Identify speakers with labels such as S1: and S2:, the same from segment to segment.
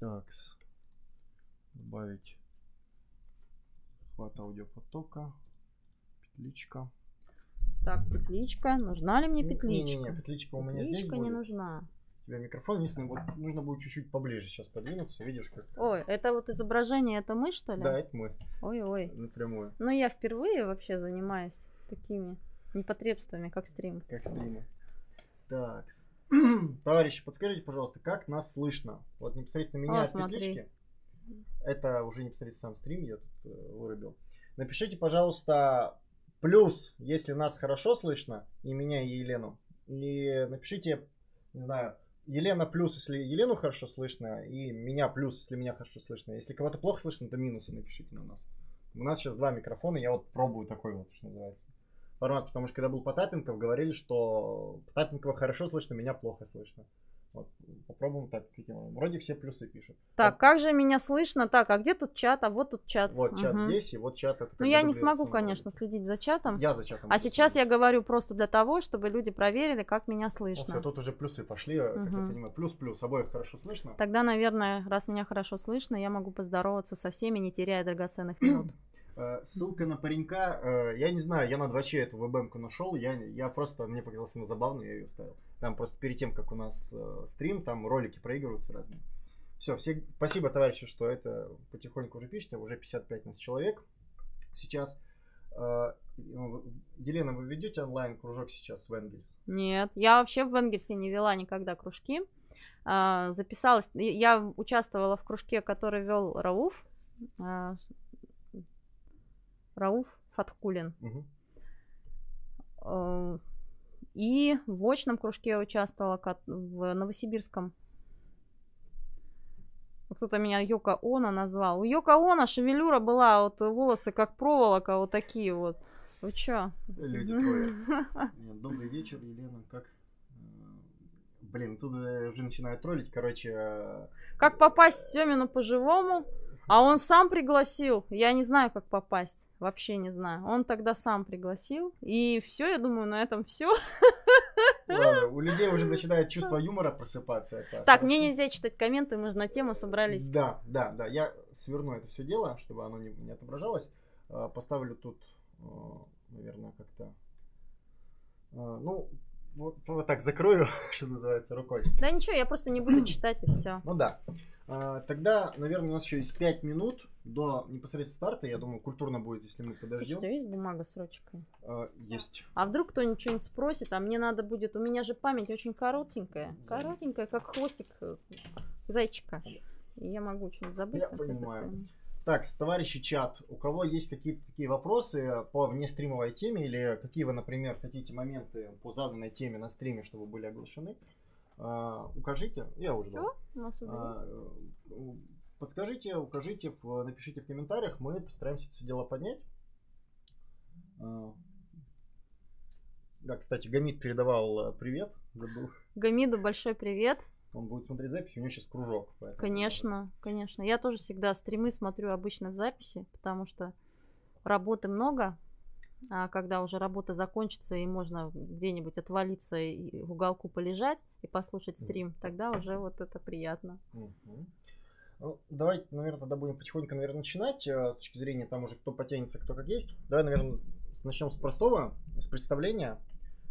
S1: Так. Добавить хват аудиопотока. Петличка.
S2: Так, петличка. Нужна ли мне
S1: Не-
S2: петличка?
S1: Не-не-не, петличка у меня здесь
S2: Петличка не
S1: будет.
S2: нужна.
S1: У тебя микрофон, единственное, вот нужно будет чуть-чуть поближе сейчас подвинуться, видишь, как...
S2: Ой, это вот изображение, это мы, что ли?
S1: Да, это мы,
S2: Ой-ой.
S1: напрямую,
S2: Ну, я впервые вообще занимаюсь такими непотребствами, как стрим.
S1: как стримы. Так. Товарищи, подскажите, пожалуйста, как нас слышно? Вот непосредственно меня
S2: О,
S1: от
S2: смотри.
S1: петлички. Это уже непосредственно сам стрим, я тут э, вырубил. Напишите, пожалуйста, плюс, если нас хорошо слышно, и меня, и Елену. И напишите, не знаю, Елена плюс, если Елену хорошо слышно, и меня плюс, если меня хорошо слышно. Если кого-то плохо слышно, то минусы напишите на нас. У нас сейчас два микрофона, я вот пробую такой вот, что называется, формат, потому что когда был Потапенков, говорили, что Потапенкова хорошо слышно, меня плохо слышно. Вот, попробуем так, образом. Вроде все плюсы пишут.
S2: Так, как же меня слышно? Так, а где тут чат? А вот тут чат.
S1: Вот чат
S2: Мгм.
S1: здесь, и вот чат это.
S2: Ну, я не смогу,
S1: на
S2: конечно, следить за чатом.
S1: Я за чатом.
S2: А сейчас
S1: следить.
S2: я говорю просто для того, чтобы люди проверили, как меня
S1: Ох,
S2: слышно.
S1: а тут уже плюсы пошли, э, как я понимаю. Плюс-плюс, обоих хорошо слышно.
S2: Тогда, наверное, раз меня хорошо слышно, я могу поздороваться со всеми, не теряя драгоценных минут.
S1: Э, Ссылка на паренька, э, я не знаю, я на 2 эту веб нашел, я, я просто, мне показалось она забавно, я ее вставил. Там просто перед тем, как у нас э, стрим, там ролики проигрываются разные. Все, все, спасибо, товарищи, что это потихоньку уже пишете, уже 55 у нас человек. Сейчас, э, Елена, вы ведете онлайн-кружок сейчас в Энгельс?
S2: Нет, я вообще в Энгельсе не вела никогда кружки. Записалась, я участвовала в кружке, который вел Рауф. А, Рауф Фаткулин. Э, И в очном кружке я участвовала в Новосибирском. Кто-то меня Йока Она назвал. У Йока Она шевелюра была, вот волосы как проволока, вот такие вот. Вы чё?
S1: Люди Добрый вечер, Елена. Как? э, Блин, тут уже начинают троллить. Короче, э,
S2: Как попасть Семину по-живому? А он сам пригласил. Я не знаю, как попасть. Вообще не знаю. Он тогда сам пригласил. И все, я думаю, на этом все.
S1: ладно, у людей уже начинает чувство юмора просыпаться. это
S2: Так, мне
S1: хорошо.
S2: нельзя читать комменты, мы же на тему собрались.
S1: Да, да, да. Я сверну это все дело, чтобы оно не, не отображалось. Э, Поставлю тут, э, наверное, как-то. э, Ну, вот, вот так закрою, что называется, рукой.
S2: Да ничего, я просто не буду читать и все.
S1: Ну да. А, Тогда, наверное, у нас еще есть 5 минут до непосредственно старта. Я думаю, культурно будет, если мы подождем.
S2: Слушайте, есть бумага с ручкой?
S1: А, Есть.
S2: А вдруг кто-нибудь что-нибудь спросит, а мне надо будет... У меня же память очень коротенькая. Коротенькая, как хвостик э, зайчика. Я могу что-нибудь забыть.
S1: Я понимаю.
S2: такое.
S1: Так, товарищи чат, у кого есть какие-то такие вопросы по внестримовой теме или какие вы, например, хотите моменты по заданной теме на стриме, чтобы были оглашены, а, укажите. Я уже
S2: нас уже
S1: А, Подскажите, укажите, в- напишите в комментариях, мы постараемся это все дело поднять. А, Да, кстати, Гамид передавал э, привет, забыл.
S2: Гамиду большой привет.
S1: Он будет смотреть запись, у него сейчас кружок. поэтому-
S2: Конечно, конечно. Я тоже всегда стримы смотрю обычно в записи, потому что работы много. А когда уже работа закончится и можно где-нибудь отвалиться и в уголку полежать и послушать стрим, тогда уже вот это приятно.
S1: Мгм. Ну, давайте, наверное, тогда будем потихоньку, наверное, начинать. э, С точки зрения там уже кто потянется, кто как есть. Давай, наверное, начнем с простого, с представления.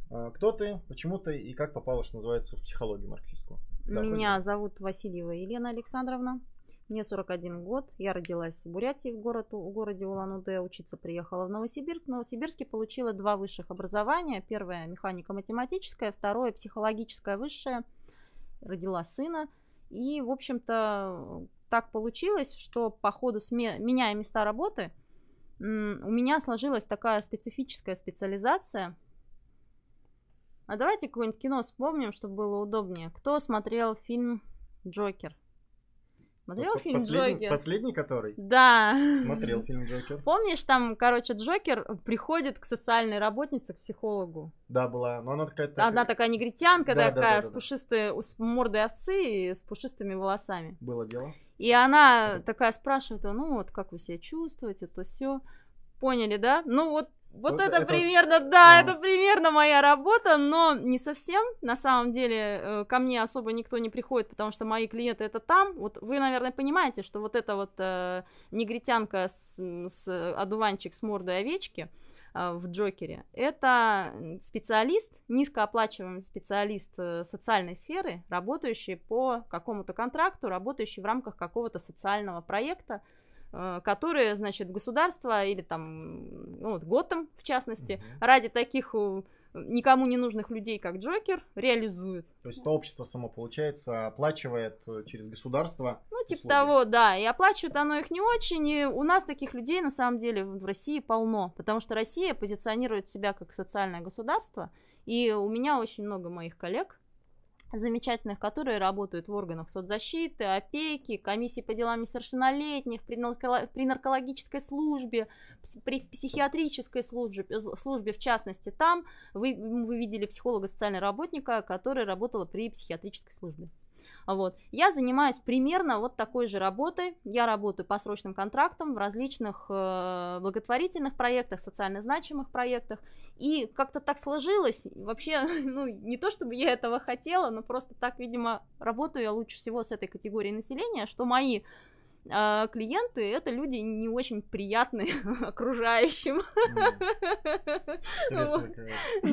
S1: Э, Кто ты, почему ты и как попала, что называется, в психологию марксистскую? Да,
S2: Меня зовут Васильева Елена Александровна. Мне 41 год. Я родилась в Бурятии, в, город, в городе Улан-Удэ. Учиться приехала в Новосибирск. В Новосибирске получила два высших образования. Первое механико-математическое, второе психологическое высшее. Родила сына. И, в общем-то, так получилось, что по ходу сме- меняя места работы, у меня сложилась такая специфическая специализация. А давайте какое-нибудь кино вспомним, чтобы было удобнее. Кто смотрел фильм Джокер? Смотрел
S1: П-
S2: фильм
S1: последний,
S2: Джокер?
S1: Последний, который?
S2: Да.
S1: Смотрел фильм Джокер.
S2: Помнишь, там, короче, Джокер приходит к социальной работнице, к психологу.
S1: Да, была. Но она такая...
S2: Она такая негритянка,
S1: Да, да,
S2: такая,
S1: да, да,
S2: с
S1: да.
S2: пушистой, с мордой овцы и с пушистыми волосами.
S1: Было дело.
S2: И она такая спрашивает, его, ну вот, как вы себя чувствуете, то все. Поняли, да? Ну вот, Вот, вот это, это примерно, да, а. это примерно моя работа, но не совсем. На самом деле э, ко мне особо никто не приходит, потому что мои клиенты это там. Вот вы, наверное, понимаете, что вот эта вот э, негритянка с, с одуванчик с мордой овечки э, в Джокере, это специалист, низкооплачиваемый специалист э, социальной сферы, работающий по какому-то контракту, работающий в рамках какого-то социального проекта, которые, значит, государство или там, ну, вот Готэм, в частности, угу. ради таких э, никому не нужных людей, как Джокер, реализует.
S1: То есть то общество само, получается, оплачивает э, через государство
S2: Ну, типа услуги. того, да, и оплачивает оно их не очень, и у нас таких людей, на самом деле, в России полно, потому что Россия позиционирует себя как социальное государство, и у меня очень много моих коллег, замечательных, которые работают в органах соцзащиты, опеки, комиссии по делам несовершеннолетних, при, нарколог, при наркологической службе, при психиатрической службе, службе в частности. Там вы, вы видели психолога-социального работника, который работала при психиатрической службе. Вот. Я занимаюсь примерно вот такой же работой. Я работаю по срочным контрактам в различных э, благотворительных проектах, социально значимых проектах. И как-то так сложилось. Вообще, ну, не то чтобы я этого хотела, но просто так, видимо, работаю я лучше всего с этой категорией населения, что мои а клиенты это люди не очень приятные окружающим.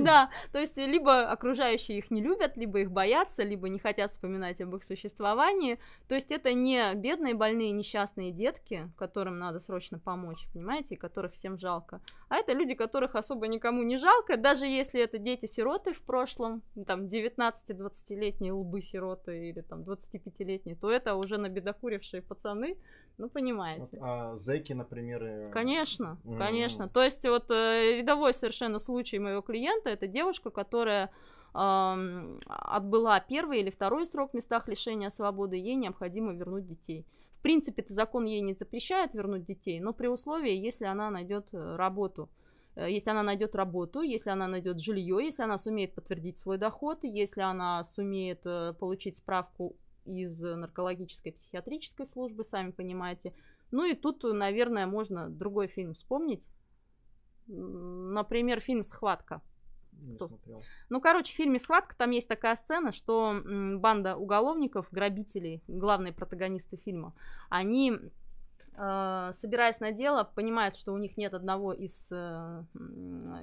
S2: Да, то есть либо окружающие их не любят, либо их боятся, либо не хотят вспоминать об их существовании. То есть это не бедные, больные, несчастные детки, которым надо срочно помочь, понимаете, и которых всем жалко. А это люди, которых особо никому не жалко, даже если это дети-сироты в прошлом, там 19-20-летние лбы-сироты или там 25-летние, то это уже набедокурившие пацаны, ну, понимаете.
S1: А зэки, например... И...
S2: Конечно, mm. конечно. То есть вот э, рядовой совершенно случай моего клиента, это девушка, которая э, отбыла первый или второй срок в местах лишения свободы, ей необходимо вернуть детей. В принципе, это закон ей не запрещает вернуть детей, но при условии, если она найдет э, работу э, если она найдет работу, если она найдет жилье, если она сумеет подтвердить свой доход, если она сумеет получить справку из наркологической психиатрической службы, сами понимаете. Ну и тут, наверное, можно другой фильм вспомнить. Например, фильм «Схватка». Ну, короче, в фильме «Схватка» там есть такая сцена, что банда уголовников, грабителей, главные протагонисты фильма, они, э, собираясь на дело, понимают, что у них нет одного из, э,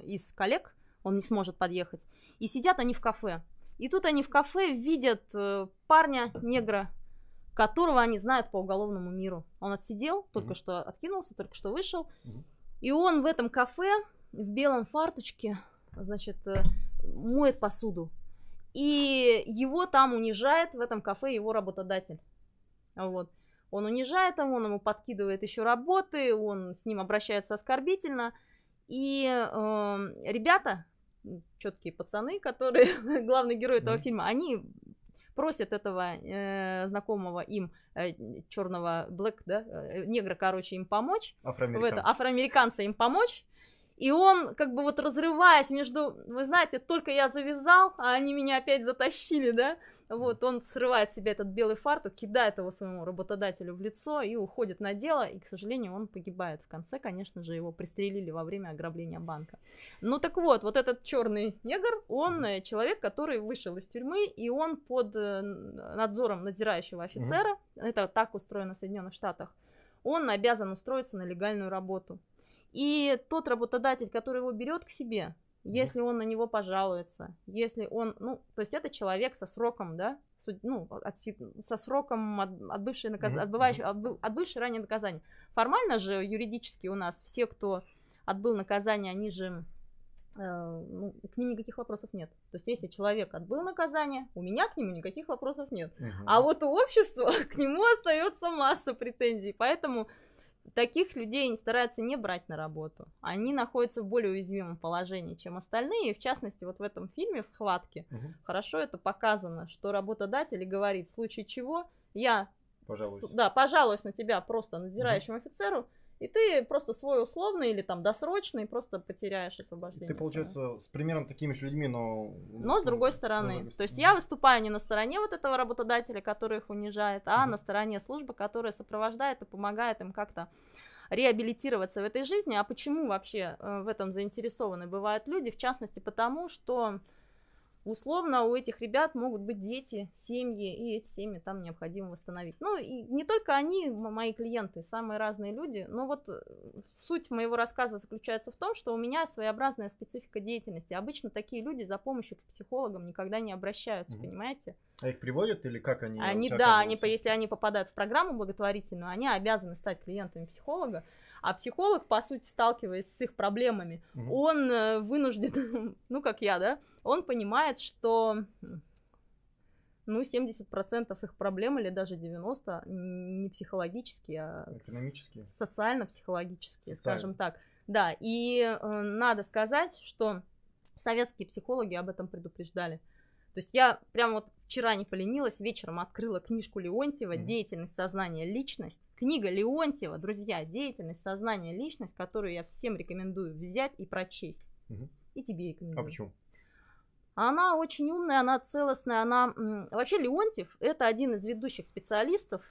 S2: из коллег, он не сможет подъехать, и сидят они в кафе. И тут они в кафе видят э, парня, негра, которого они знают по уголовному миру. Он отсидел, только mm-hmm. что откинулся, только что вышел. Mm-hmm. И он в этом кафе в белом фарточке, значит, э, моет посуду. И его там унижает в этом кафе его работодатель. Вот. Он унижает его, он ему подкидывает еще работы, он с ним обращается оскорбительно. И э, ребята, четкие пацаны, которые главный герой этого mm-hmm. фильма, они просят этого э, знакомого им э, черного блэк, да, э, негра, короче, им помочь.
S1: Афроамериканца. В это,
S2: афроамериканца им помочь. И он, как бы вот разрываясь между, вы знаете, только я завязал, а они меня опять затащили, да, вот, он срывает себе этот белый фартук, кидает его своему работодателю в лицо и уходит на дело, и, к сожалению, он погибает. В конце, конечно же, его пристрелили во время ограбления банка. Ну так вот, вот этот черный негр, он mm-hmm. человек, который вышел из тюрьмы, и он под э, надзором надзирающего офицера, mm-hmm. это так устроено в Соединенных Штатах, он обязан устроиться на легальную работу. И тот работодатель, который его берет к себе, если он на него пожалуется, если он, ну, то есть это человек со сроком, да, ну, от, со сроком от, отбывший наказ... отбывающий, отбыв, отбывший ранее наказание. Формально же, юридически у нас все, кто отбыл наказание, они же, э, ну, к ним никаких вопросов нет. То есть если человек отбыл наказание, у меня к нему никаких вопросов нет. Mm-hmm. А вот у общества к нему остается масса претензий. Поэтому таких людей стараются не брать на работу. Они находятся в более уязвимом положении, чем остальные. И в частности, вот в этом фильме в схватке угу. хорошо это показано, что работодатель говорит, в случае чего я
S1: пожалуйста.
S2: да, пожалуюсь на тебя просто надзирающему угу. офицеру, и ты просто свой условный или там досрочный просто потеряешь освобождение.
S1: Ты, получается, с примерно такими же людьми, но...
S2: Но с другой стороны. То есть я выступаю не на стороне вот этого работодателя, который их унижает, а mm на стороне службы, которая сопровождает и помогает им как-то реабилитироваться в этой жизни. А почему вообще э, в этом заинтересованы бывают люди? В частности, потому что условно у этих ребят могут быть дети, семьи, и эти семьи там необходимо восстановить. Ну, и не только они, мои клиенты, самые разные люди, но вот э, суть моего рассказа заключается в том, что у меня своеобразная специфика деятельности. Обычно такие люди за помощью к психологам никогда не обращаются, угу. понимаете?
S1: А их приводят или как они?
S2: Они, да, они, если они попадают в программу благотворительную, они обязаны стать клиентами психолога. А психолог, по сути, сталкиваясь с их проблемами, угу. он э, вынужден, ну, как я, да, он понимает, что ну, 70% их проблем, или даже 90% не психологические, а
S1: экономические,
S2: социально-психологические, скажем так. Да, и э, надо сказать, что советские психологи об этом предупреждали. То есть я прямо вот вчера не поленилась, вечером открыла книжку Леонтьева. «Деятельность сознания. Личность». Книга Леонтьева, друзья, «Деятельность сознания. Личность», которую я всем рекомендую взять и прочесть. Mm-hmm. И тебе рекомендую.
S1: А почему?
S2: Она очень умная, она целостная, она... Вообще Леонтьев – это один из ведущих специалистов,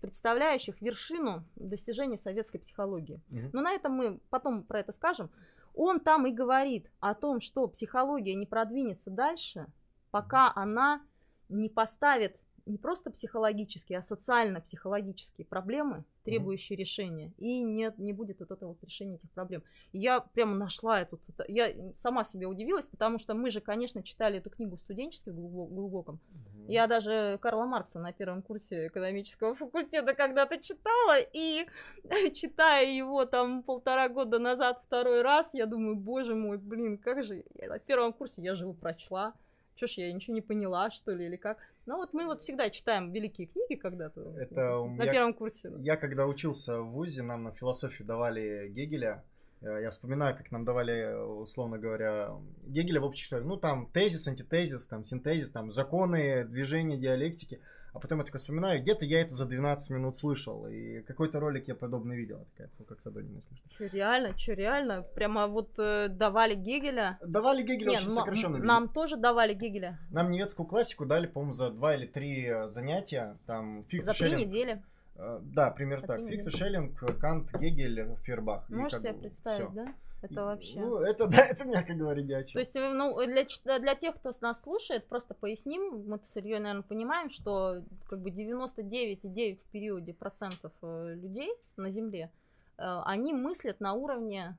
S2: представляющих вершину достижений советской психологии. Mm-hmm. Но на этом мы потом про это скажем. Он там и говорит о том, что психология не продвинется дальше, пока она не поставит не просто психологические, а социально-психологические проблемы, требующие mm-hmm. решения, и нет, не будет вот этого вот решения этих проблем. И я прямо нашла эту, я сама себе удивилась, потому что мы же, конечно, читали эту книгу в студенчестве глубоком. Mm-hmm. Я даже Карла Маркса на первом курсе экономического факультета когда-то читала, и читая его там полтора года назад второй раз, я думаю, боже мой, блин, как же, я на первом курсе я же его прочла, что ж, я ничего не поняла, что ли, или как. Ну вот мы вот всегда читаем великие книги когда-то. Это на я, первом курсе.
S1: Я когда учился в ВУЗе, нам на философию давали Гегеля. Э, я вспоминаю, как нам давали, условно говоря, Гегеля в общем, ну там тезис, антитезис, там синтезис, там законы движения, диалектики. А потом я такой вспоминаю, где-то я это за 12 минут слышал. И какой-то ролик я подобный видел. Такая как Садонина смешно.
S2: Что, реально? Что, реально? Прямо вот э, давали Гегеля?
S1: Давали Гегеля Не, очень сокращенно.
S2: Нам тоже давали Гегеля.
S1: Нам немецкую классику дали, по-моему, за два или три э, занятия. Там
S2: Фихт, За три Шеллинг. недели.
S1: Э, да, примерно так. Фихт, Шеллинг, Кант, Гегель, Фербах.
S2: Можешь себе представить, всё. да? Это вообще.
S1: Ну, это да, это мягко говоря, ни о чем.
S2: То есть, ну, для, для тех, кто нас слушает, просто поясним, мы с Ильей, наверное, понимаем, что как бы 99,9 в периоде процентов э, людей на Земле, э, они мыслят на уровне,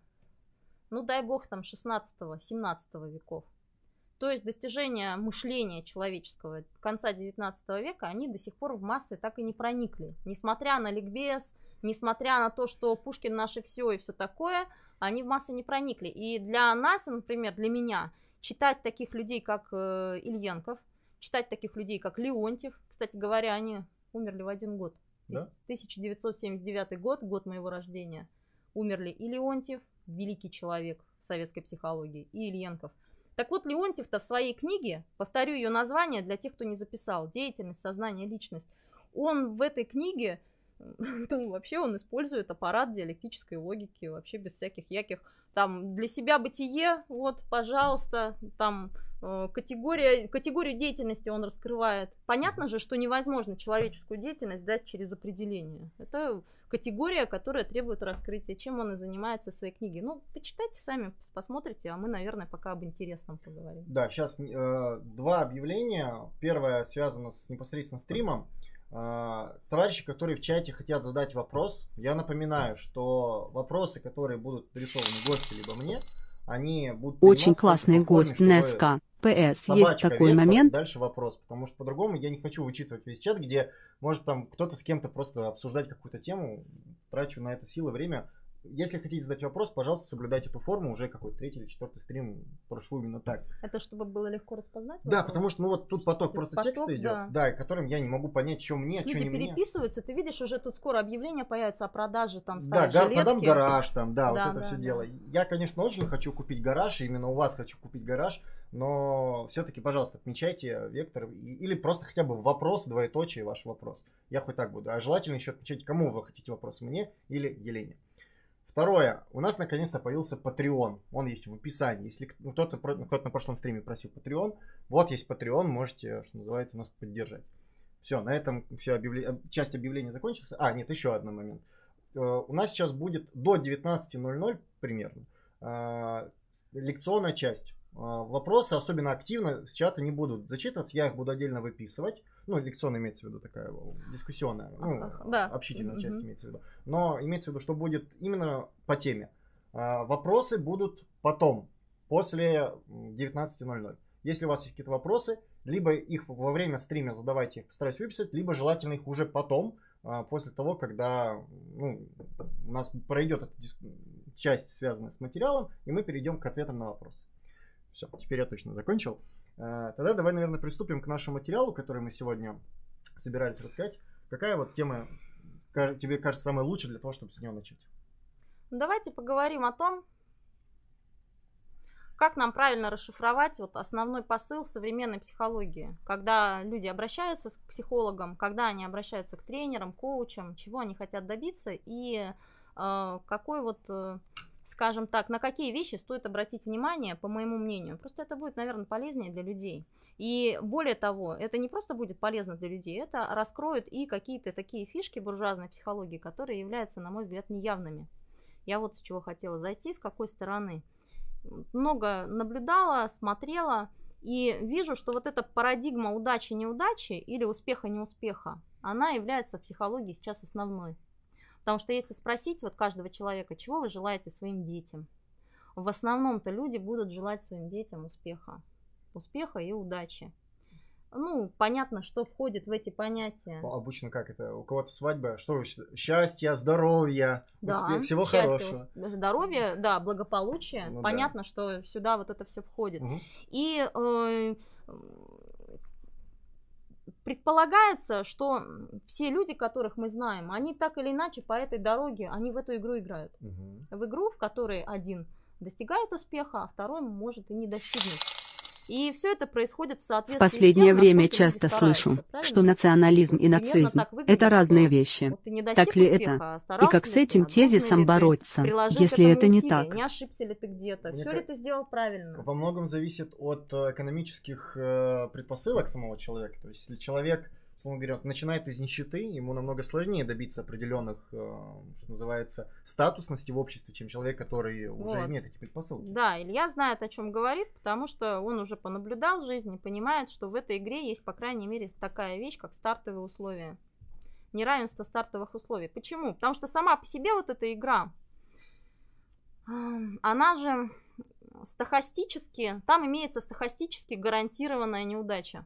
S2: ну, дай бог, там, 16-17 веков. То есть достижения мышления человеческого конца 19 века, они до сих пор в массы так и не проникли. Несмотря на ликбез, несмотря на то, что Пушкин наше все и все такое, они в массы не проникли. И для нас, например, для меня, читать таких людей, как э, Ильенков, читать таких людей, как Леонтьев, кстати говоря, они умерли в один год. Да? 1979 год, год моего рождения, умерли и Леонтьев, великий человек в советской психологии, и Ильенков. Так вот, Леонтьев-то в своей книге, повторю ее название для тех, кто не записал, «Деятельность, сознание, личность», он в этой книге ну, вообще он использует аппарат диалектической логики, вообще без всяких яких. Там для себя бытие, вот, пожалуйста, там э, категория, категорию деятельности он раскрывает. Понятно же, что невозможно человеческую деятельность дать через определение. Это категория, которая требует раскрытия, чем он и занимается в своей книге. Ну, почитайте сами, посмотрите, а мы, наверное, пока об интересном поговорим.
S1: Да, сейчас э, два объявления. Первое связано с непосредственно стримом. А, товарищи, которые в чате хотят задать вопрос, я напоминаю, что вопросы, которые будут адресованы гостю либо мне, они будут...
S3: Очень классный гость Неска. ПС, есть такой вверх, момент.
S1: Дальше вопрос, потому что по-другому я не хочу вычитывать весь чат, где может там кто-то с кем-то просто обсуждать какую-то тему, трачу на это силы, время. Если хотите задать вопрос, пожалуйста, соблюдайте эту форму. Уже какой-то третий или четвертый стрим прошу именно так.
S2: Это чтобы было легко распознать?
S1: Да, потому что ну вот тут поток просто поток, текста идет, да. да, которым я не могу понять, что мне, что не
S2: переписываются, мне. ты видишь, уже тут скоро объявление появится о продаже там
S1: Да, гар, продам гараж там, да, да вот это да, все да. дело. Я, конечно, очень хочу купить гараж, именно у вас хочу купить гараж, но все-таки, пожалуйста, отмечайте вектор или просто хотя бы вопрос, двоеточие ваш вопрос. Я хоть так буду. А желательно еще отмечать, кому вы хотите вопрос, мне или Елене. Второе. У нас наконец-то появился Patreon. Он есть в описании. Если ну, кто-то, кто-то на прошлом стриме просил Patreon, вот есть Patreon, можете, что называется, нас поддержать. Все, на этом все объявле... часть объявления закончится. А, нет, еще один момент. э, у нас сейчас будет до 19.00 примерно э, лекционная часть. Э, вопросы особенно активно с чата не будут зачитываться, я их буду отдельно выписывать. Ну, лекционная имеется в виду такая дискуссионная, ну, да. общительная часть имеется в виду. Но имеется в виду, что будет именно по теме. Вопросы будут потом, после 19.00. Если у вас есть какие-то вопросы, либо их во время стрима задавайте, постараюсь выписать, либо желательно их уже потом, а, после того, когда ну, у нас пройдет эта часть, связанная с материалом, и мы перейдем к ответам на вопросы. Все, теперь я точно закончил. А, тогда давай, наверное, приступим к нашему материалу, который мы сегодня собирались рассказать. Какая вот тема тебе кажется самой лучшей для того, чтобы с нее начать?
S2: Давайте поговорим о том, как нам правильно расшифровать вот основной посыл современной психологии, когда люди обращаются к психологам, когда они обращаются к тренерам, коучам, чего они хотят добиться и э, какой вот, э, скажем так, на какие вещи стоит обратить внимание, по моему мнению. Просто это будет, наверное, полезнее для людей. И более того, это не просто будет полезно для людей, это раскроет и какие-то такие фишки буржуазной психологии, которые являются, на мой взгляд, неявными. Я вот с чего хотела зайти, с какой стороны – много наблюдала, смотрела и вижу, что вот эта парадигма удачи-неудачи или успеха-неуспеха, она является в психологии сейчас основной. Потому что если спросить вот каждого человека, чего вы желаете своим детям, в основном-то люди будут желать своим детям успеха. Успеха и удачи ну, понятно, что входит в эти понятия.
S1: Обычно как это? У кого-то свадьба, что счастье, здоровье, да, успех, всего счастье, хорошего.
S2: Здоровье, да, благополучие. Ну, понятно, да. что сюда вот это все входит. Угу. И э, предполагается, что все люди, которых мы знаем, они так или иначе по этой дороге, они в эту игру играют. Угу. В игру, в которой один достигает успеха, а второй может и не достигнуть. И все это происходит в соответствии
S3: В последнее тем, время часто слышу, что национализм и нацизм – это разные вещи. Вот так ли успеха, это? И как с этим тезисом бороться, если это не так?
S2: Не ошибся ли ты где-то? Все ли ты сделал правильно?
S1: Во многом зависит от э, экономических э, предпосылок самого человека. То есть, если человек условно говоря, начинает из нищеты, ему намного сложнее добиться определенных, э, что называется, статусности в обществе, чем человек, который вот. уже имеет эти предпосылки.
S2: Да, Илья знает, о чем говорит, потому что он уже понаблюдал жизнь и понимает, что в этой игре есть, по крайней мере, такая вещь, как стартовые условия. Неравенство стартовых условий. Почему? Потому что сама по себе вот эта игра, она же стахастически, там имеется стахастически гарантированная неудача.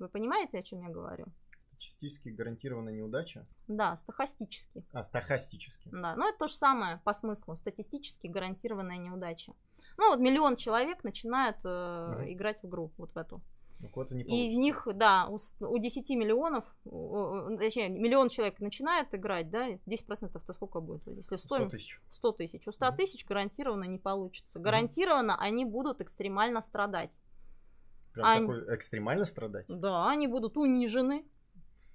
S2: Вы понимаете, о чем я говорю?
S1: Статистически гарантированная неудача?
S2: Да, стахастически.
S1: А, стахастически.
S2: Да, но это то же самое по смыслу. Статистически гарантированная неудача. Ну, вот миллион человек начинают э, угу. играть в игру, вот в эту.
S1: Ну, не
S2: и из них, да, у, у 10 миллионов, точнее, миллион человек начинает играть, да, 10% то сколько будет? Если 100, 100 тысяч. 100 тысяч. У 100 угу. тысяч гарантированно не получится. Гарантированно угу. они будут экстремально страдать.
S1: Прям они... такой экстремально страдать?
S2: Да, они будут унижены.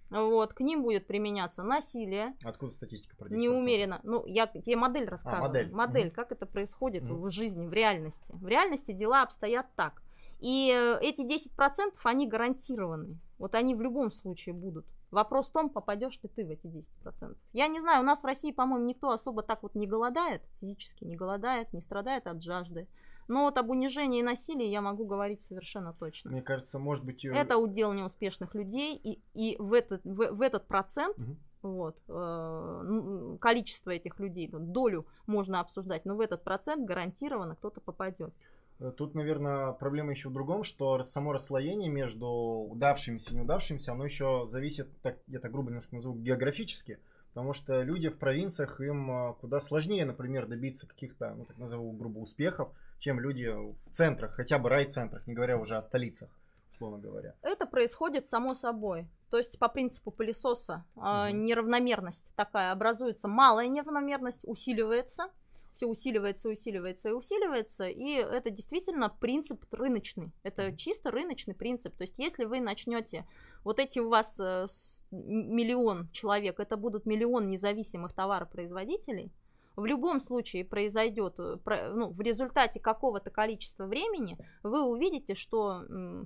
S2: Вот, к ним будет применяться насилие.
S1: Откуда статистика
S2: про Неумеренно. Ну, я тебе модель рассказываю. А, модель. Модель, угу. как это происходит угу. в жизни, в реальности. В реальности дела обстоят так. И э, эти 10% они гарантированы. Вот они в любом случае будут. Вопрос в том, попадешь ли ты в эти 10%. Я не знаю, у нас в России, по-моему, никто особо так вот не голодает, физически не голодает, не страдает от жажды. Но вот об унижении и насилии я могу говорить совершенно точно.
S1: Мне кажется, может быть...
S2: Это удел неуспешных людей, и, и в, этот, в, в этот процент угу. вот, э, количество этих людей, долю можно обсуждать, но в этот процент гарантированно кто-то попадет.
S1: Э, тут, наверное, проблема еще в другом, что само расслоение между удавшимися и неудавшимися, оно еще зависит, так, я так грубо немножко назову, географически. Потому что люди в провинциях, им э, куда сложнее, например, добиться каких-то, ну так назову грубо, успехов, чем люди в центрах, хотя бы райцентрах, не говоря уже о столицах, условно говоря.
S2: Это происходит само собой. То есть по принципу пылесоса угу. э, неравномерность такая образуется, малая неравномерность усиливается, все усиливается, усиливается и усиливается, и это действительно принцип рыночный. Это чисто рыночный принцип. То есть если вы начнете, вот эти у вас э, миллион человек, это будут миллион независимых товаропроизводителей, в любом случае произойдет, э, ну, в результате какого-то количества времени, вы увидите, что э,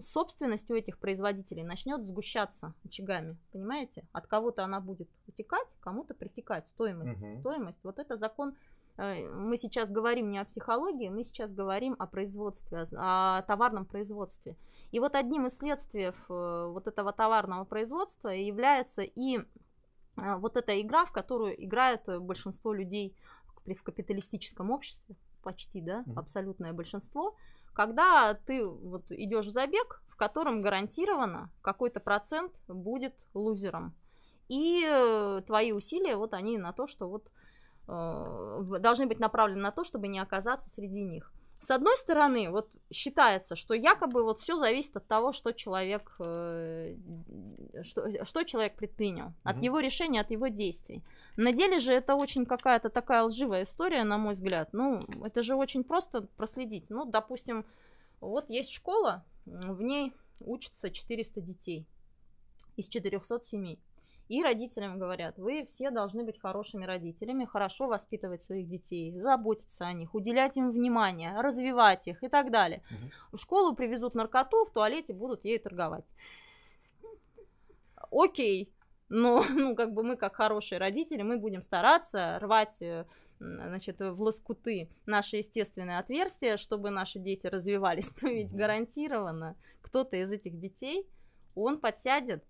S2: собственность у этих производителей начнет сгущаться очагами, понимаете? От кого-то она будет утекать, кому-то притекать стоимость. Угу. Стоимость. Вот это закон. Э, мы сейчас говорим не о психологии, мы сейчас говорим о производстве, о товарном производстве. И вот одним из следствий э, вот этого товарного производства является и э, вот эта игра, в которую играет большинство людей в капиталистическом обществе, почти, да, абсолютное большинство, когда ты вот идешь в забег, в котором гарантированно какой-то процент будет лузером. И твои усилия, вот они на то, что вот должны быть направлены на то, чтобы не оказаться среди них. С одной стороны, вот считается, что якобы вот все зависит от того, что человек, э, что, что человек предпринял, mm-hmm. от его решения, от его действий. На деле же это очень какая-то такая лживая история, на мой взгляд. Ну, это же очень просто проследить. Ну, допустим, вот есть школа, в ней учатся 400 детей из 400 семей. И родителям говорят, вы все должны быть хорошими родителями, хорошо воспитывать своих детей, заботиться о них, уделять им внимание, развивать их и так далее. Угу. В школу привезут наркоту, в туалете будут ей торговать. Окей, но ну, как бы мы, как хорошие родители, мы будем стараться рвать э, значит, в лоскуты наши естественные отверстия, чтобы наши дети развивались, то ведь гарантированно кто-то из этих детей, он подсядет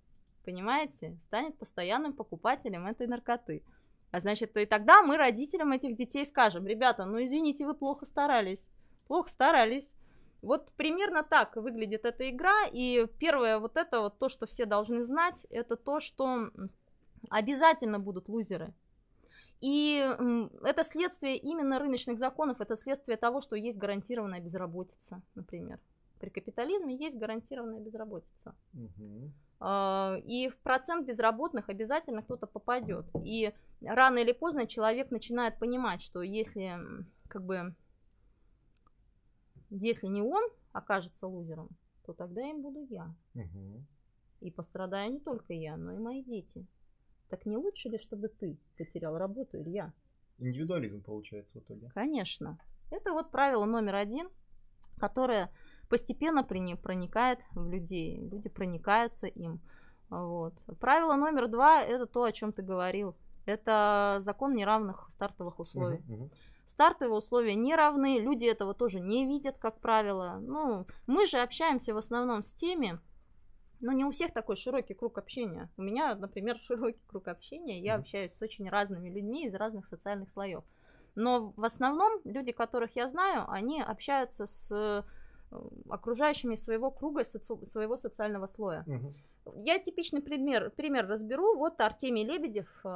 S2: понимаете, станет постоянным покупателем этой наркоты. А значит, и тогда мы родителям этих детей скажем, ребята, ну извините, вы плохо старались, плохо старались. Вот примерно так выглядит эта игра, и первое вот это вот то, что все должны знать, это то, что обязательно будут лузеры. И это следствие именно рыночных законов, это следствие того, что есть гарантированная безработица, например. При капитализме есть гарантированная безработица. Угу. А, и в процент безработных обязательно кто-то попадет. И рано или поздно человек начинает понимать, что если как бы если не он окажется лузером, то тогда им буду я. Угу. И пострадаю не только я, но и мои дети. Так не лучше ли, чтобы ты потерял работу, или я?
S1: Индивидуализм получается в итоге.
S2: Конечно. Это вот правило номер один, которое постепенно проникает в людей. Люди проникаются им. Вот. Правило номер два – это то, о чем ты говорил. Это закон неравных стартовых условий. Uh-huh, uh-huh. Стартовые условия не равны, люди этого тоже не видят, как правило. Ну, мы же общаемся в основном с теми, но не у всех такой широкий круг общения. У меня, например, широкий круг общения, я общаюсь с очень разными людьми из разных социальных слоев. Но в основном люди, которых я знаю, они общаются с окружающими своего круга, соци... своего социального слоя. Угу. Я типичный пример, пример разберу. Вот Артемий Лебедев э,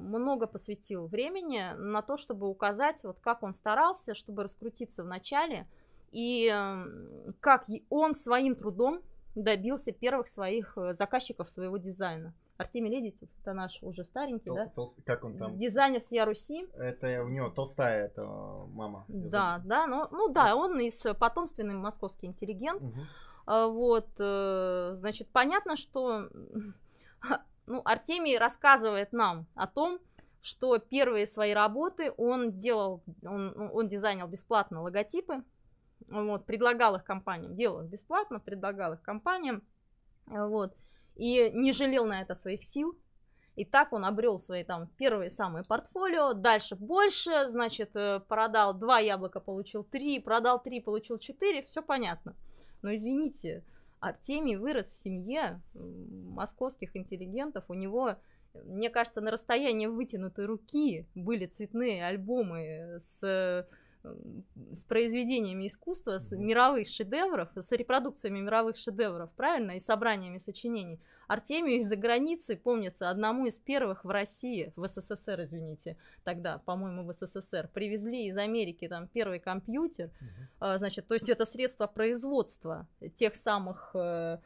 S2: много посвятил времени на то, чтобы указать, вот как он старался, чтобы раскрутиться в начале, и э, как он своим трудом добился первых своих э, заказчиков своего дизайна. Артемий Ледитев, это наш уже старенький, Тол- да?
S1: Тол- как он там?
S2: Дизайнер с Яруси.
S1: Это у него толстая это мама.
S2: Да, да, ну, ну да, он из потомственный московский интеллигент. Угу. Вот, э, значит, понятно, что ну, Артемий рассказывает нам о том, что первые свои работы он делал, он, ну, он дизайнил бесплатно логотипы, вот, предлагал их компаниям, делал их бесплатно, предлагал их компаниям, вот, и не жалел на это своих сил. И так он обрел свои там первые самые портфолио, дальше больше, значит, э, продал два яблока, получил три, продал три, получил четыре, все понятно. Но извините, Артемий вырос в семье московских интеллигентов, у него, мне кажется, на расстоянии вытянутой руки были цветные альбомы с с произведениями искусства, с мировых шедевров, с репродукциями мировых шедевров, правильно, и собраниями сочинений. Артемию из-за границы, помнится, одному из первых в России, в СССР, извините, тогда, по-моему, в СССР, привезли из Америки там первый компьютер, uh-huh. значит, то есть это средство производства тех самых э,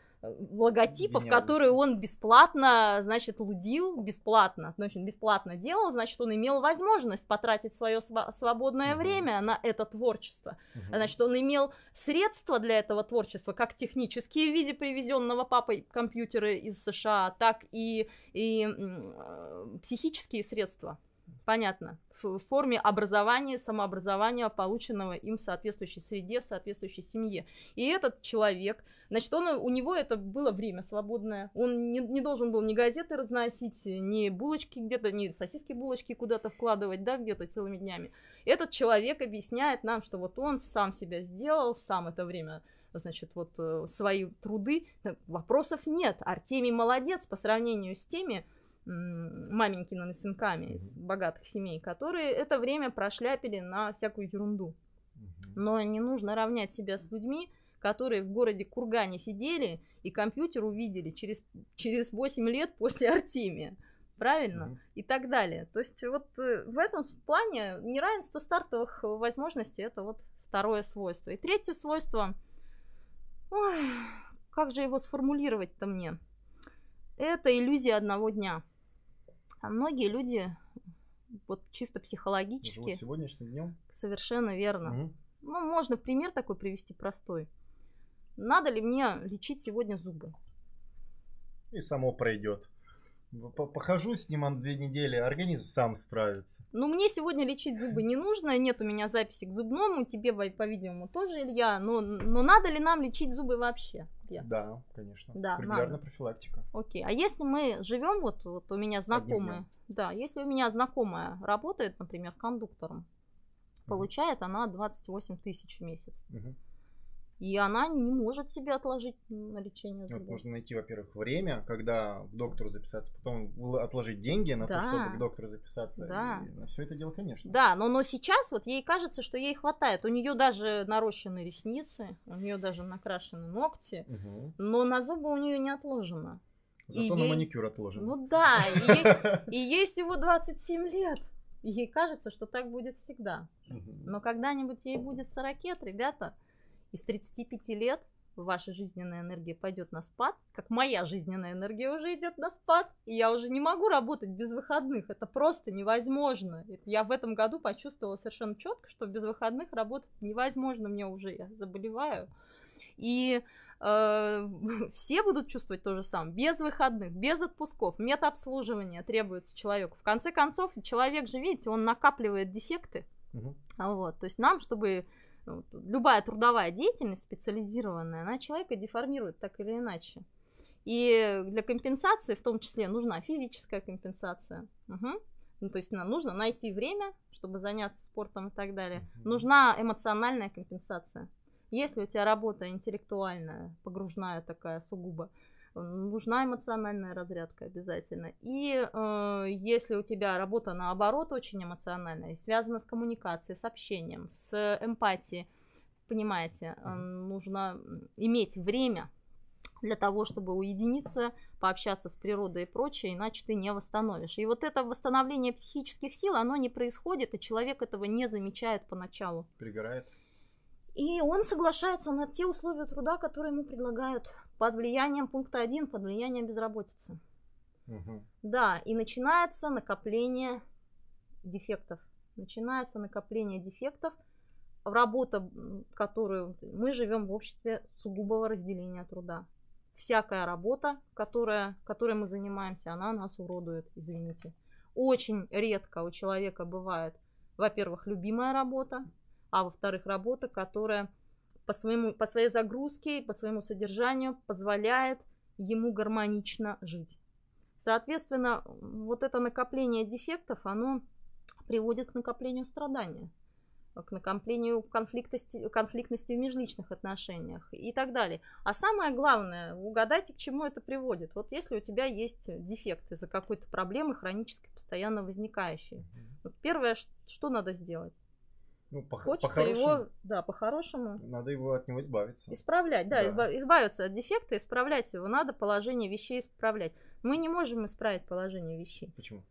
S2: логотипов, Гениальность. которые он бесплатно, значит, лудил, бесплатно, значит, бесплатно делал, значит, он имел возможность потратить свое свободное угу. время на это творчество. Угу. Значит, он имел средства для этого творчества, как технические в виде привезенного папой компьютера из США, так и, и э, психические средства понятно, в форме образования, самообразования, полученного им в соответствующей среде, в соответствующей семье. И этот человек, значит, он, у него это было время свободное. Он не, не должен был ни газеты разносить, ни булочки где-то, ни сосиски булочки куда-то вкладывать, да, где-то целыми днями. Этот человек объясняет нам, что вот он сам себя сделал, сам это время значит, вот э, свои труды, вопросов нет. Артемий молодец по сравнению с теми, маменькиными сынками из богатых семей, которые это время прошляпили на всякую ерунду. Но не нужно равнять себя с людьми, которые в городе Кургане сидели и компьютер увидели через, через 8 лет после Артемия. Правильно? Mm-hmm. И так далее. То есть вот э, в этом плане неравенство стартовых возможностей это вот второе свойство. И третье свойство, ой, как же его сформулировать-то мне? Это иллюзия одного дня. А многие люди, вот чисто психологически... Живут
S1: сегодняшним днем?
S2: Совершенно верно. Угу. Ну, можно пример такой привести простой. Надо ли мне лечить сегодня зубы?
S1: И само пройдет. Похожу с ним две недели, организм сам справится.
S2: Ну, мне сегодня лечить зубы не нужно, нет у меня записи к зубному, тебе, по-видимому, тоже, Илья, но, но надо ли нам лечить зубы вообще?
S1: Я. Да, конечно. Да, Регулярная профилактика.
S2: Окей. А если мы живем, вот, вот у меня знакомая, да, если у меня знакомая работает, например, кондуктором, угу. получает она 28 тысяч в месяц. Угу. И она не может себе отложить на лечение
S1: зубов. Вот можно найти, во-первых, время, когда к доктору записаться, потом отложить деньги на да. то, чтобы к доктору записаться. Да. И на все это дело, конечно.
S2: Да, но, но сейчас вот ей кажется, что ей хватает. У нее даже нарощены ресницы, у нее даже накрашены ногти, угу. но на зубы у нее не отложено.
S1: Зато и на ей... маникюр отложено.
S2: Ну да, и ей, и ей всего 27 лет. И ей кажется, что так будет всегда. Но когда-нибудь ей будет 40 лет, ребята из 35 лет ваша жизненная энергия пойдет на спад, как моя жизненная энергия уже идет на спад, и я уже не могу работать без выходных. Это просто невозможно. Я в этом году почувствовала совершенно четко, что без выходных работать невозможно мне уже. Я заболеваю. И э, все будут чувствовать то же самое. Без выходных, без отпусков, медобслуживания требуется человеку. В конце концов, человек же, видите, он накапливает дефекты. Угу. Вот, то есть нам, чтобы любая трудовая деятельность специализированная, она человека деформирует так или иначе. И для компенсации в том числе нужна физическая компенсация. Угу. Ну, то есть нужно найти время, чтобы заняться спортом и так далее. Угу. Нужна эмоциональная компенсация. Если у тебя работа интеллектуальная, погружная такая сугубо, нужна эмоциональная разрядка обязательно. И э, если у тебя работа наоборот очень эмоциональная, связана с коммуникацией, с общением, с эмпатией, понимаете, э, нужно иметь время для того, чтобы уединиться, пообщаться с природой и прочее, иначе ты не восстановишь. И вот это восстановление психических сил, оно не происходит, и человек этого не замечает поначалу.
S1: Пригорает.
S2: И он соглашается на те условия труда, которые ему предлагают под влиянием пункта 1, под влиянием безработицы. Угу. Да, и начинается накопление дефектов. Начинается накопление дефектов, работа, которую мы живем в обществе сугубого разделения труда. Всякая работа, которая, которой мы занимаемся, она нас уродует, извините. Очень редко у человека бывает, во-первых, любимая работа, а во-вторых, работа, которая по, своему, по своей загрузке, по своему содержанию позволяет ему гармонично жить. Соответственно, вот это накопление дефектов, оно приводит к накоплению страдания, к накоплению конфликтности, конфликтности в межличных отношениях и так далее. А самое главное, угадайте, к чему это приводит. Вот если у тебя есть дефект из-за какой-то проблемы хронической, постоянно возникающей, вот первое, что надо сделать?
S1: Ну, по, Хочется по
S2: его, да, по-хорошему.
S1: Надо его от него избавиться.
S2: Исправлять, да, да. избавиться от дефекта, исправлять его. Надо положение вещей исправлять. Мы не можем исправить положение вещей.
S1: Почему?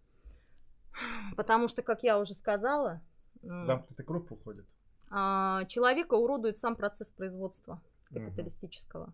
S2: Потому что, как я уже сказала...
S1: Замкнутый круг уходит.
S2: А, человека уродует сам процесс производства капиталистического. Угу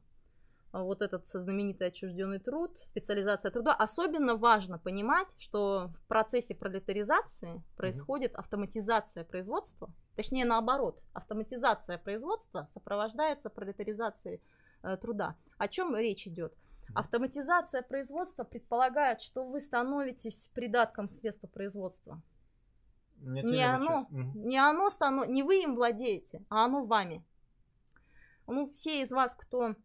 S2: вот этот знаменитый отчужденный труд, специализация труда. Особенно важно понимать, что в процессе пролетаризации происходит автоматизация производства, точнее наоборот, автоматизация производства сопровождается пролетаризацией э, труда. О чем речь идет? Автоматизация производства предполагает, что вы становитесь придатком к средству производства. Не, не оно, не оно станов... не вы им владеете, а оно вами. Ну, все из вас, кто,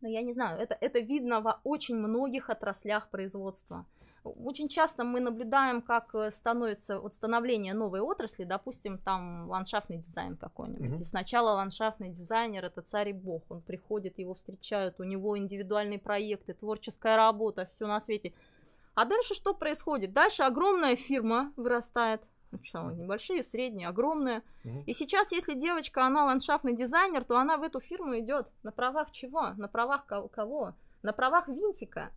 S2: ну, я не знаю, это, это видно во очень многих отраслях производства. Очень часто мы наблюдаем, как э, становится вот становление новой отрасли, допустим, там ландшафтный дизайн какой-нибудь. Mm-hmm. И сначала ландшафтный дизайнер это царь и бог, он приходит, его встречают, у него индивидуальные проекты, творческая работа, все на свете. А дальше что происходит? Дальше огромная фирма вырастает, Сначала небольшие, средние, огромные. Угу. И сейчас, если девочка, она ландшафтный дизайнер, то она в эту фирму идет на правах чего? На правах кого? На правах винтика.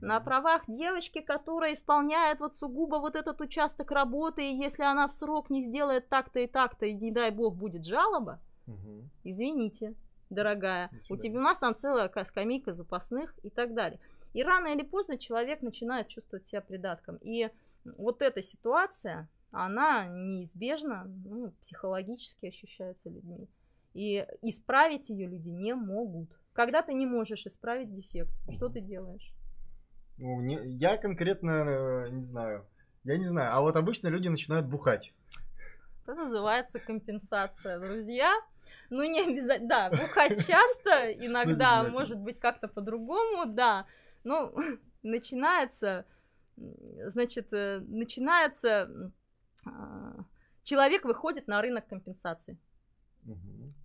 S2: На правах девочки, которая исполняет вот сугубо вот этот участок работы, и если она в срок не сделает так-то и так-то, и не дай бог будет жалоба, угу. извините, дорогая, у тебя у нас там целая скамейка запасных и так далее. И рано или поздно человек начинает чувствовать себя придатком. И вот эта ситуация, она неизбежно ну, психологически ощущается людьми. И исправить ее люди не могут. Когда ты не можешь исправить дефект, что ты делаешь?
S1: Ну, не, я конкретно э, не знаю. Я не знаю. А вот обычно люди начинают бухать.
S2: Это называется компенсация, друзья. Ну, не обязательно. Да, бухать часто, иногда, может быть, как-то по-другому, да. Ну, начинается, значит, э, начинается а, человек выходит на рынок компенсации.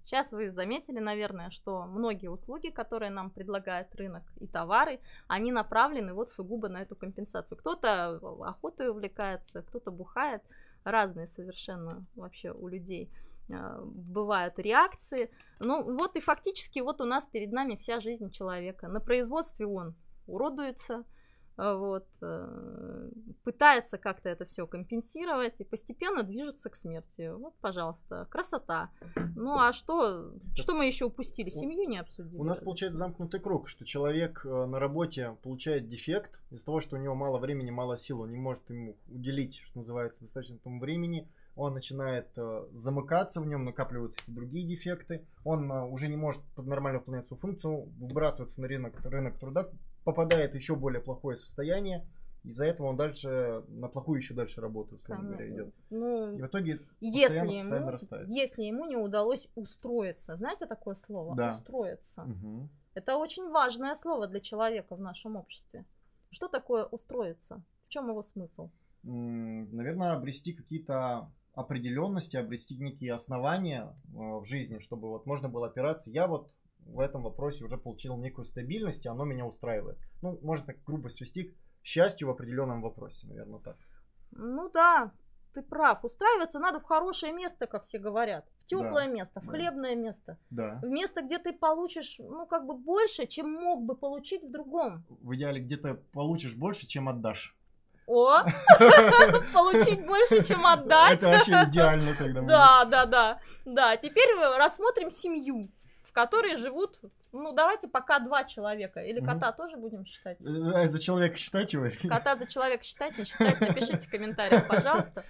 S2: Сейчас вы заметили, наверное, что многие услуги, которые нам предлагает рынок и товары, они направлены вот сугубо на эту компенсацию. Кто-то охотой увлекается, кто-то бухает, разные совершенно вообще у людей а, бывают реакции. Ну вот и фактически вот у нас перед нами вся жизнь человека. На производстве он уродуется, вот, э, пытается как-то это все компенсировать и постепенно движется к смерти. Вот, пожалуйста, красота. Ну а что, что мы еще упустили? Семью не обсудили.
S1: У нас получается замкнутый круг, что человек э, на работе получает дефект из-за того, что у него мало времени, мало сил, он не может ему уделить, что называется, достаточно тому времени, он начинает э, замыкаться в нем, накапливаются эти другие дефекты, он э, уже не может нормально выполнять свою функцию, выбрасывается на рынок, рынок труда, попадает в еще более плохое состояние, из-за этого он дальше на плохую еще дальше работу, условно говоря, идет. Ну, и в итоге
S2: если постоянно, ему, постоянно растает. Если ему не удалось устроиться, знаете такое слово? Да. Устроиться. Угу. Это очень важное слово для человека в нашем обществе. Что такое устроиться? В чем его смысл?
S1: Наверное, обрести какие-то определенности, обрести некие основания э, в жизни, чтобы вот можно было опираться. Я вот в этом вопросе уже получил некую стабильность, и оно меня устраивает. Ну, можно так грубо свести к счастью в определенном вопросе, наверное, так.
S2: Ну да, ты прав. Устраиваться надо в хорошее место, как все говорят. В теплое да, место, в да. хлебное место. Да. В место, где ты получишь, ну, как бы больше, чем мог бы получить в другом.
S1: В идеале, где ты получишь больше, чем отдашь.
S2: О, получить больше, чем отдать.
S1: Это вообще идеально тогда.
S2: Да, да, да. Да, теперь рассмотрим семью которые живут, ну, давайте пока два человека. Или угу. кота тоже будем считать?
S1: Э, за человека считать его?
S2: Кота за человека считать, не считать, напишите в комментариях, пожалуйста.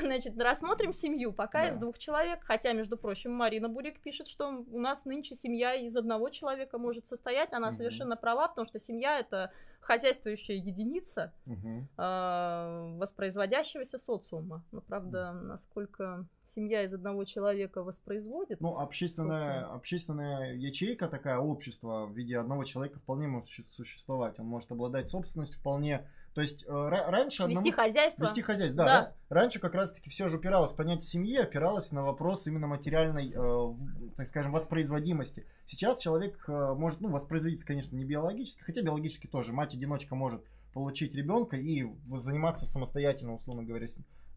S2: Значит, рассмотрим семью. Пока да. из двух человек, хотя, между прочим, Марина Бурик пишет, что у нас нынче семья из одного человека может состоять. Она угу. совершенно права, потому что семья это хозяйствующая единица угу. э, воспроизводящегося социума. Но, правда, насколько семья из одного человека воспроизводит.
S1: Ну, общественная, общественная ячейка, такая общество в виде одного человека вполне может существовать. Он может обладать собственностью вполне то есть э, раньше...
S2: Вести одному... хозяйство.
S1: Вести хозяйство, да. да. Раньше как раз-таки все же упиралось, понятие семьи опиралось на вопрос именно материальной, э, так скажем, воспроизводимости. Сейчас человек э, может, ну, воспроизводиться, конечно, не биологически, хотя биологически тоже. Мать-одиночка может получить ребенка и заниматься самостоятельно, условно говоря,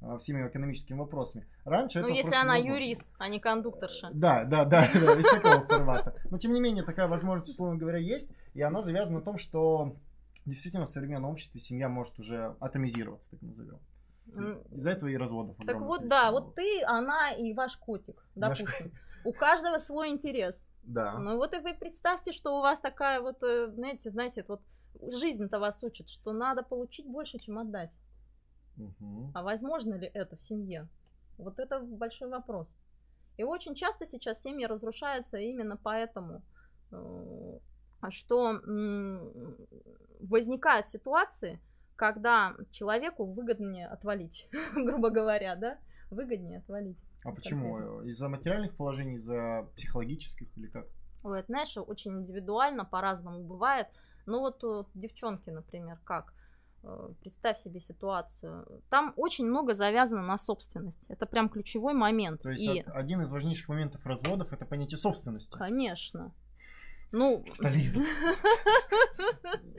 S1: э, всеми экономическими вопросами. Раньше
S2: ну, если она возможно. юрист, а не кондукторша.
S1: Да, да, да, да, из такого формата. Но тем не менее, такая возможность, условно говоря, есть, и она завязана на том, что действительно в современном обществе семья может уже атомизироваться, так назовем. Из- за этого и разводов.
S2: Так вот, да, вот ты, она и ваш котик, допустим. У каждого свой интерес.
S1: Да.
S2: Ну вот и вы представьте, что у вас такая вот, э, знаете, знаете, вот жизнь-то вас учит, что надо получить больше, чем отдать. Угу. А возможно ли это в семье? Вот это большой вопрос. И очень часто сейчас семьи разрушаются именно поэтому, э, что возникают ситуации, когда человеку выгоднее отвалить, грубо говоря, да, выгоднее отвалить.
S1: А почему? Из-за материальных положений, из-за психологических или как?
S2: Ой, это, знаешь, очень индивидуально, по-разному бывает. Ну вот у девчонки, например, как? Э, представь себе ситуацию. Там очень много завязано на собственность. Это прям ключевой момент.
S1: То есть И... один из важнейших моментов разводов это понятие собственности.
S2: Конечно. Ну...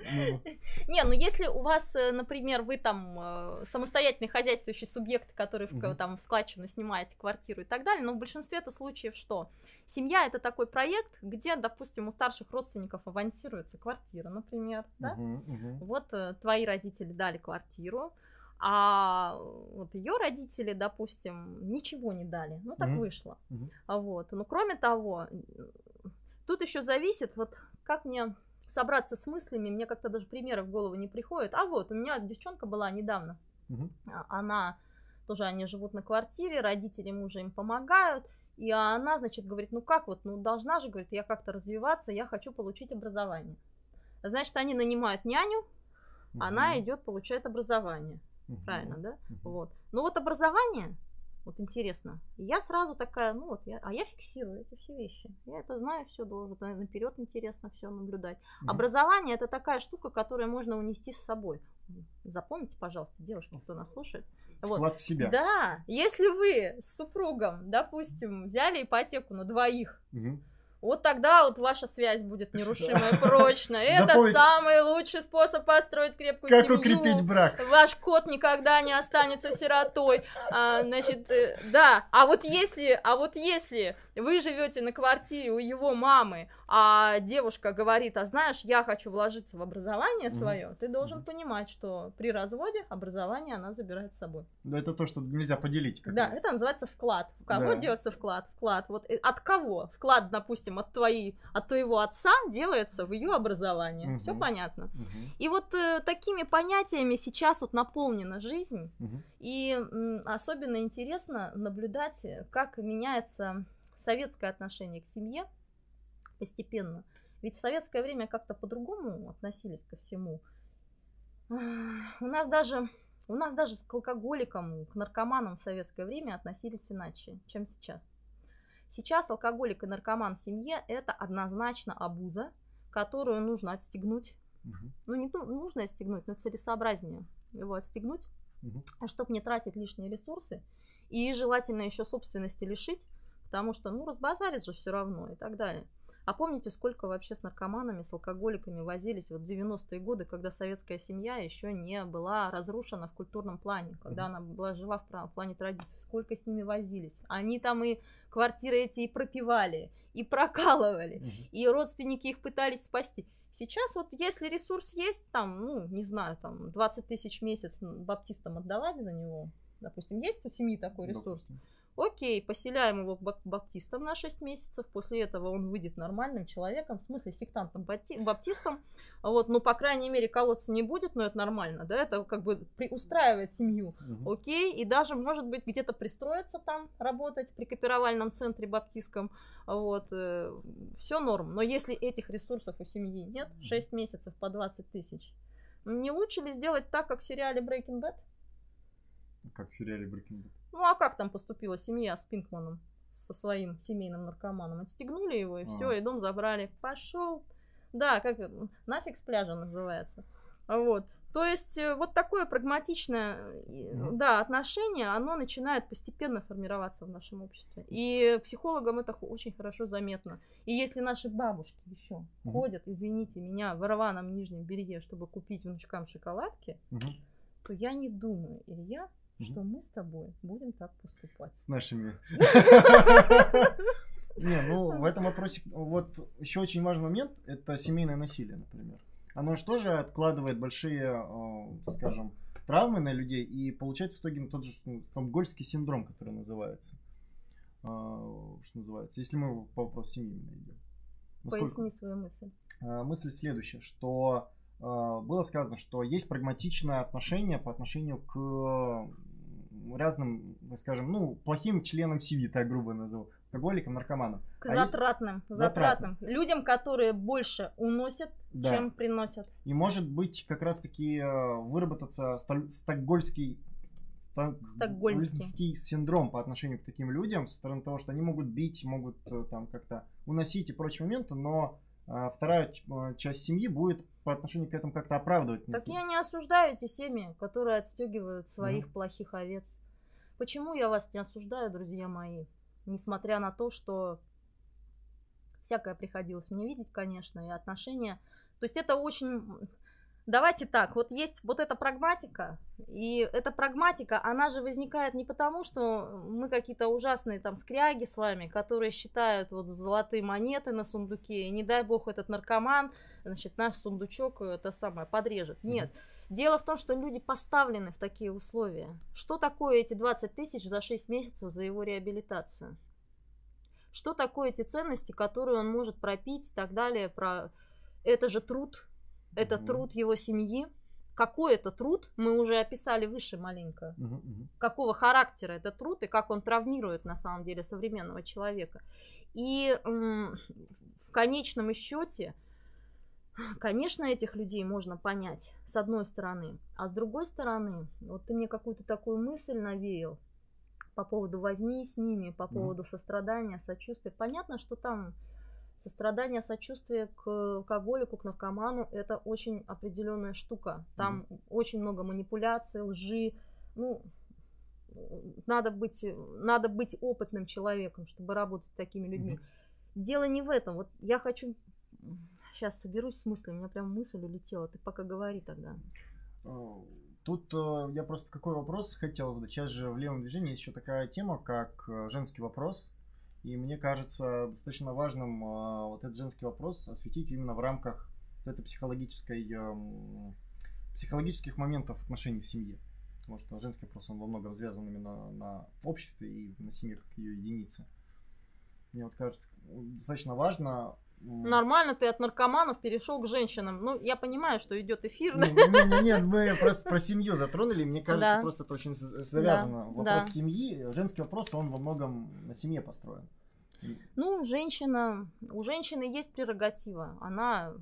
S2: Ну. Не, ну если у вас, э, например, вы там э, самостоятельный хозяйствующий субъект, который там в складчину снимаете квартиру и так далее, но в большинстве это случаев что? Семья это такой проект, где, допустим, у старших родственников авансируется квартира, например, да? Вот э, твои родители дали квартиру, а вот ее родители, допустим, ничего не дали. Ну, так вышло. Вот. Но кроме того, Тут еще зависит, вот как мне собраться с мыслями, мне как-то даже примеры в голову не приходят. А вот, у меня девчонка была недавно. Угу. Она тоже, они живут на квартире, родители мужа им помогают. И она, значит, говорит, ну как вот, ну должна же, говорит, я как-то развиваться, я хочу получить образование. Значит, они нанимают няню, угу. она идет, получает образование. Угу. Правильно, да? Угу. Вот. Ну вот образование вот интересно. И я сразу такая, ну вот, я, а я фиксирую эти все вещи. Я это знаю, все должен, наперед интересно все наблюдать. Mm-hmm. Образование это такая штука, которую можно унести с собой. Запомните, пожалуйста, девушки, кто нас слушает.
S1: Вклад вот. в себя.
S2: Да, если вы с супругом, допустим, взяли ипотеку на двоих, mm-hmm вот тогда вот ваша связь будет нерушимая, прочная. Это самый лучший способ построить крепкую
S1: как
S2: семью.
S1: Как укрепить брак.
S2: Ваш кот никогда не останется сиротой. А, значит, э, да. А вот если, а вот если вы живете на квартире у его мамы, а девушка говорит, а знаешь, я хочу вложиться в образование свое, mm-hmm. ты должен mm-hmm. понимать, что при разводе образование она забирает с собой.
S1: Да, это то, что нельзя поделить.
S2: Да, раз. это называется вклад. В кого да. делается вклад? Вклад. Вот э, от кого? Вклад, допустим, от твоей, от твоего отца делается в ее образование. Mm-hmm. Все понятно. Mm-hmm. И вот э, такими понятиями сейчас вот наполнена жизнь. Mm-hmm. И м, особенно интересно наблюдать, как меняется советское отношение к семье постепенно. Ведь в советское время как-то по-другому относились ко всему. У нас даже у нас даже к алкоголикам, к наркоманам в советское время относились иначе, чем сейчас. Сейчас алкоголик и наркоман в семье – это однозначно обуза, которую нужно отстегнуть. Угу. Ну, не нужно отстегнуть, но целесообразнее его отстегнуть, угу. чтобы не тратить лишние ресурсы и желательно еще собственности лишить, потому что, ну, разбазарит же все равно и так далее. А помните, сколько вообще с наркоманами, с алкоголиками возились вот в 90-е годы, когда советская семья еще не была разрушена в культурном плане, когда mm-hmm. она была жива в плане традиций, сколько с ними возились. Они там и квартиры эти и пропивали, и прокалывали, mm-hmm. и родственники их пытались спасти. Сейчас вот если ресурс есть, там, ну, не знаю, там 20 тысяч в месяц баптистам отдавать за него, допустим, есть у семьи такой ресурс, Допустим. Окей, поселяем его баптистом на 6 месяцев, после этого он выйдет нормальным человеком, в смысле сектантом баптистом, вот, ну, по крайней мере, колоться не будет, но это нормально, да, это как бы устраивает семью, угу. окей, и даже, может быть, где-то пристроиться там, работать при копировальном центре баптистском, вот, э, все норм, но если этих ресурсов у семьи нет, 6 месяцев по 20 тысяч, не лучше ли сделать так, как в сериале Breaking Bad?
S1: Как в сериале Breaking Bad?
S2: Ну а как там поступила семья с Пинкманом, со своим семейным наркоманом? Отстегнули его и а. все, и дом забрали. Пошел. Да, как нафиг с пляжа называется. Вот. То есть э, вот такое прагматичное mm-hmm. да, отношение, оно начинает постепенно формироваться в нашем обществе. И психологам это очень хорошо заметно. И если наши бабушки еще mm-hmm. ходят, извините меня, в рваном нижнем белье, чтобы купить внучкам шоколадки, mm-hmm. то я не думаю, Илья, что мы с тобой будем так поступать.
S1: С нашими. Не, ну в этом вопросе вот еще очень важный момент это семейное насилие, например. Оно же тоже откладывает большие, э, скажем, травмы на людей и получается в итоге тот же ну, стокгольмский синдром, который называется. Э, что называется, если мы по вопросу семьи идем.
S2: Поясни свою мысль.
S1: Э, мысль следующая, что было сказано, что есть прагматичное отношение по отношению к разным, скажем, ну, плохим членам семьи, так грубо назову, алкоголикам, наркоманам.
S2: К а затратным, есть... затратным, затратным. Людям, которые больше уносят, да. чем приносят.
S1: И может быть как раз-таки э, выработаться стокгольский стокгольмский синдром по отношению к таким людям, со стороны того, что они могут бить, могут э, там как-то уносить и прочие моменты, но а, вторая э, часть семьи будет по отношению к этому как-то оправдывать.
S2: Так я не осуждаю эти семьи, которые отстегивают своих mm плохих овец. Почему я вас не осуждаю, друзья мои? Несмотря на то, что всякое приходилось мне видеть, конечно, и отношения. То есть это очень Давайте так, вот есть вот эта прагматика, и эта прагматика, она же возникает не потому, что мы какие-то ужасные там скряги с вами, которые считают вот золотые монеты на сундуке, и не дай бог этот наркоман, значит, наш сундучок это самое подрежет. Нет. Дело в том, что люди поставлены в такие условия. Что такое эти 20 тысяч за 6 месяцев за его реабилитацию? Что такое эти ценности, которые он может пропить и так далее? Про... Это же труд, это угу. труд его семьи. Какой это труд, мы уже описали выше маленько. Угу. Какого характера это труд и как он травмирует на самом деле современного человека. И в конечном счете, конечно, этих людей можно понять, с одной стороны. А с другой стороны, вот ты мне какую-то такую мысль навеял по поводу возни с ними, по поводу сострадания, сочувствия. Понятно, что там Сострадание, сочувствие к алкоголику, к наркоману – это очень определенная штука. Там mm-hmm. очень много манипуляций, лжи. Ну, надо быть, надо быть опытным человеком, чтобы работать с такими людьми. Mm-hmm. Дело не в этом. Вот я хочу... Сейчас соберусь с мыслями, у меня прям мысль улетела. Ты пока говори тогда.
S1: А, тут э, я просто какой вопрос хотел задать. Сейчас же в левом движении есть еще такая тема, как э, женский вопрос. И мне кажется достаточно важным э, вот этот женский вопрос осветить именно в рамках вот этой психологической, э, психологических моментов отношений в семье. Потому что женский вопрос, он во многом связан именно на обществе и на семье как ее единице. Мне вот кажется достаточно важно
S2: Нормально, ты от наркоманов перешел к женщинам. Ну, я понимаю, что идет эфир.
S1: Нет, нет, мы просто про семью затронули. Мне кажется, просто это очень завязано. Вопрос семьи, женский вопрос, он во многом на семье построен.
S2: Ну, женщина, у женщины есть прерогатива. Она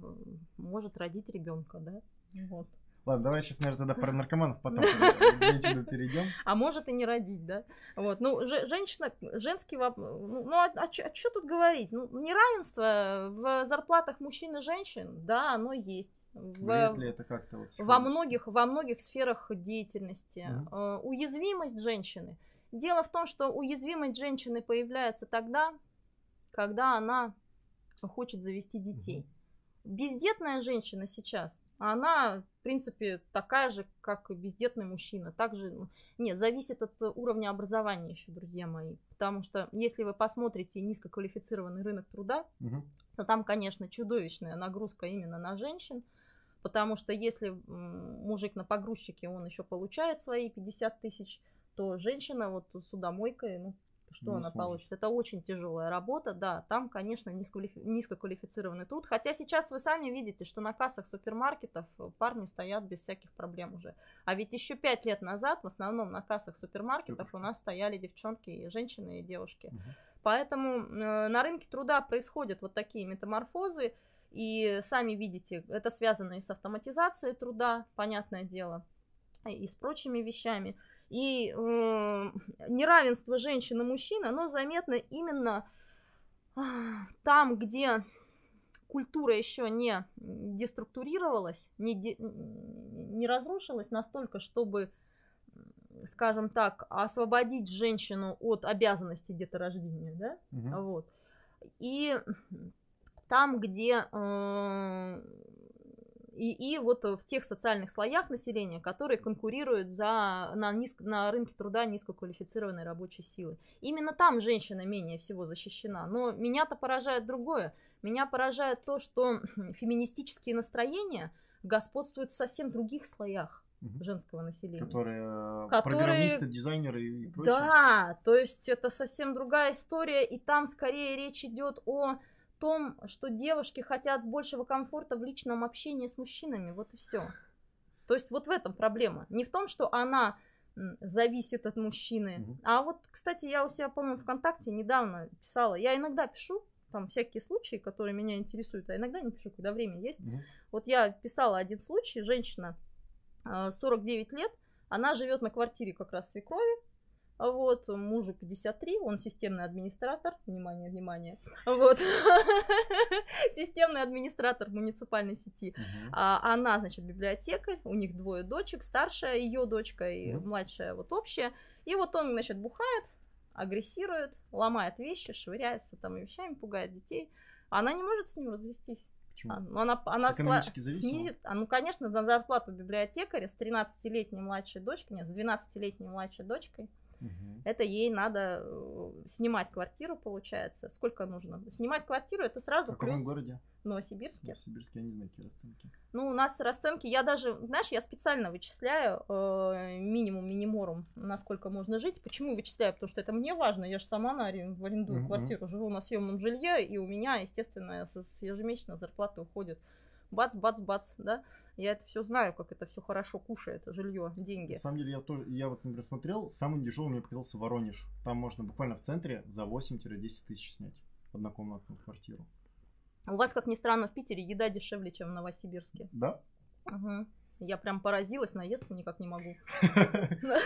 S2: может родить ребенка, да? Вот.
S1: Ладно, давай сейчас, наверное, тогда про наркоманов потом перейдем.
S2: А может и не родить, да? Вот, ну, женщина, женский вопрос, ну, ну а, а, а что тут говорить? Ну, неравенство в зарплатах мужчин и женщин, да, оно есть.
S1: В, ли это как-то вот
S2: во многих, во многих сферах деятельности. Угу. Уязвимость женщины. Дело в том, что уязвимость женщины появляется тогда, когда она хочет завести детей. Угу. Бездетная женщина сейчас она, в принципе, такая же, как и бездетный мужчина. Также, ну, нет, зависит от уровня образования еще, друзья мои. Потому что если вы посмотрите низкоквалифицированный рынок труда, угу. то там, конечно, чудовищная нагрузка именно на женщин. Потому что если мужик на погрузчике, он еще получает свои 50 тысяч, то женщина вот судомойкой, ну, что не она сможет. получит. Это очень тяжелая работа, да, там, конечно, низкоквалифицированный труд. Хотя сейчас вы сами видите, что на кассах супермаркетов парни стоят без всяких проблем уже. А ведь еще пять лет назад в основном на кассах супермаркетов у нас стояли девчонки, и женщины, и девушки. Угу. Поэтому э, на рынке труда происходят вот такие метаморфозы. И сами видите, это связано и с автоматизацией труда, понятное дело, и с прочими вещами. И э, неравенство женщин и мужчин, оно заметно именно э, там, где культура еще не деструктурировалась, не, де, не разрушилась настолько, чтобы, скажем так, освободить женщину от обязанности деторождения, да, угу. вот. И там, где э, и, и вот в тех социальных слоях населения, которые конкурируют за, на, низ, на рынке труда низкоквалифицированной рабочей силы. Именно там женщина менее всего защищена. Но меня-то поражает другое. Меня поражает то, что феминистические настроения господствуют в совсем других слоях женского населения.
S1: Которые, э, которые программисты, дизайнеры и прочее.
S2: Да, то есть это совсем другая история, и там скорее речь идет о том, что девушки хотят большего комфорта в личном общении с мужчинами. Вот и все. То есть вот в этом проблема. Не в том, что она зависит от мужчины. Угу. А вот, кстати, я у себя, по-моему, ВКонтакте недавно писала. Я иногда пишу там всякие случаи, которые меня интересуют, а иногда не пишу, когда время есть. Угу. Вот я писала один случай. Женщина 49 э, лет, Она живет на квартире как раз свекрови, вот, мужу 53, он системный администратор. Внимание, внимание. Вот. Системный администратор муниципальной сети. А, она, значит, библиотекарь, у них двое дочек, старшая ее дочка и младшая вот общая. И вот он, значит, бухает, агрессирует, ломает вещи, швыряется там вещами, пугает детей. Она не может с ним развестись.
S1: Почему?
S2: А, ну, она, она сла- снизит, а, ну, конечно, на зарплату библиотекаря с 13-летней младшей дочкой, нет, с 12-летней младшей дочкой Угу. Это ей надо э, снимать квартиру, получается. Сколько нужно? Снимать квартиру это сразу
S1: В каком плюс... городе?
S2: Новосибирске.
S1: Новосибирске, я не знаю, какие расценки.
S2: Ну, у нас расценки, я даже, знаешь, я специально вычисляю э, минимум, миниморум, насколько можно жить. Почему вычисляю? Потому что это мне важно, я же сама на арендую uh квартиру, живу на съемном жилье, и у меня, естественно, ежемесячно зарплата уходит бац, бац, бац, да. Я это все знаю, как это все хорошо кушает, жилье, деньги.
S1: На самом деле, я тоже, я вот, например, смотрел, самый дешевый мне показался Воронеж. Там можно буквально в центре за 8-10 тысяч снять однокомнатную квартиру.
S2: У вас, как ни странно, в Питере еда дешевле, чем в Новосибирске.
S1: Да?
S2: Угу. Я прям поразилась, наесться никак не могу.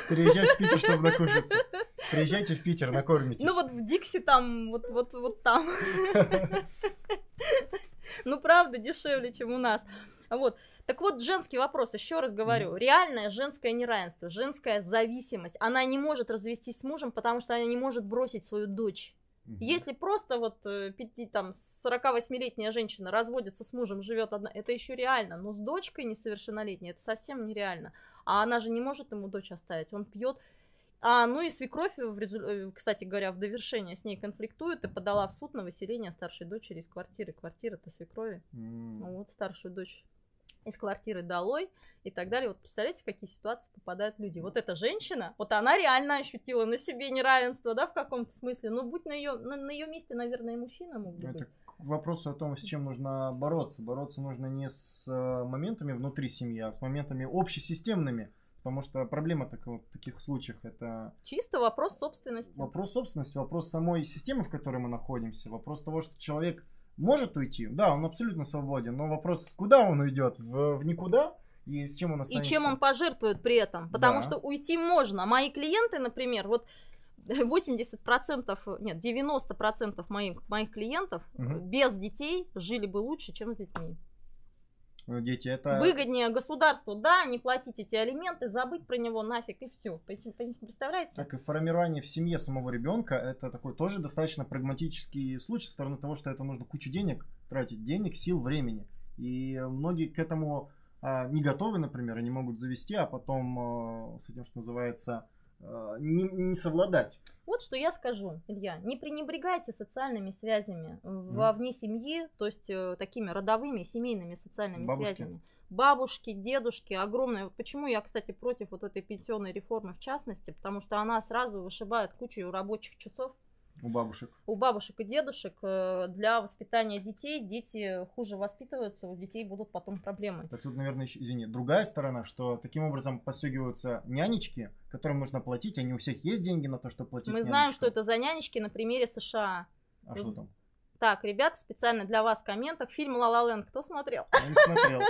S1: Приезжать в Питер, чтобы накушаться. Приезжайте в Питер, накормитесь.
S2: Ну вот в Дикси там, вот, вот, вот там. Ну правда, дешевле, чем у нас. Вот. Так вот, женский вопрос, еще раз говорю, mm. реальное женское неравенство, женская зависимость, она не может развестись с мужем, потому что она не может бросить свою дочь. Mm-hmm. Если просто вот э, пяти, там, 48-летняя женщина разводится с мужем, живет одна, это еще реально, но с дочкой несовершеннолетней это совсем нереально. А она же не может ему дочь оставить, он пьет. А, ну и свекровь, резу... Э, кстати говоря, в довершение с ней конфликтует и подала в суд на выселение старшей дочери из квартиры. Квартира-то свекрови. Mm. Ну, вот старшую дочь из квартиры долой и так далее. Вот представляете, в какие ситуации попадают люди. Вот эта женщина, вот она реально ощутила на себе неравенство, да, в каком-то смысле. Ну, будь на ее, на, на ее месте, наверное, и мужчина мог бы
S1: Это быть. к вопросу о том, с чем нужно бороться. Бороться нужно не с э, моментами внутри семьи, а с моментами общесистемными. Потому что проблема так, вот, в таких случаях это...
S2: Чисто вопрос собственности.
S1: Вопрос собственности, вопрос самой системы, в которой мы находимся. Вопрос того, что человек может уйти, да, он абсолютно свободен, но вопрос, куда он уйдет, в, в никуда, и с чем он останется.
S2: И чем он пожертвует при этом, потому да. что уйти можно. Мои клиенты, например, вот 80%, нет, 90% моих, моих клиентов угу. без детей жили бы лучше, чем с детьми.
S1: Ну, дети это...
S2: Выгоднее государству, да, не платить эти алименты, забыть про него нафиг и все. Представляете?
S1: Так и формирование в семье самого ребенка это такой тоже достаточно прагматический случай со стороны того, что это нужно кучу денег тратить, денег, сил, времени. И многие к этому а, не готовы, например, они могут завести, а потом а, с этим, что называется, не, не совладать.
S2: Вот что я скажу, Илья, не пренебрегайте социальными связями mm. вовне семьи, то есть э, такими родовыми, семейными социальными Бабушки. связями. Бабушки, дедушки, огромные. Почему я, кстати, против вот этой пенсионной реформы в частности? Потому что она сразу вышибает кучу рабочих часов
S1: у бабушек.
S2: У бабушек и дедушек э, для воспитания детей дети хуже воспитываются, у детей будут потом проблемы.
S1: Так тут, наверное, еще, извини, другая сторона, что таким образом подстегиваются нянечки, которым нужно платить, а не у всех есть деньги на то, чтобы платить
S2: Мы нянечкам. знаем, что это за нянечки на примере США.
S1: А что там?
S2: Так, ребята, специально для вас в комментах фильм «Ла Ла Ленд». Кто смотрел?
S1: Я не смотрел.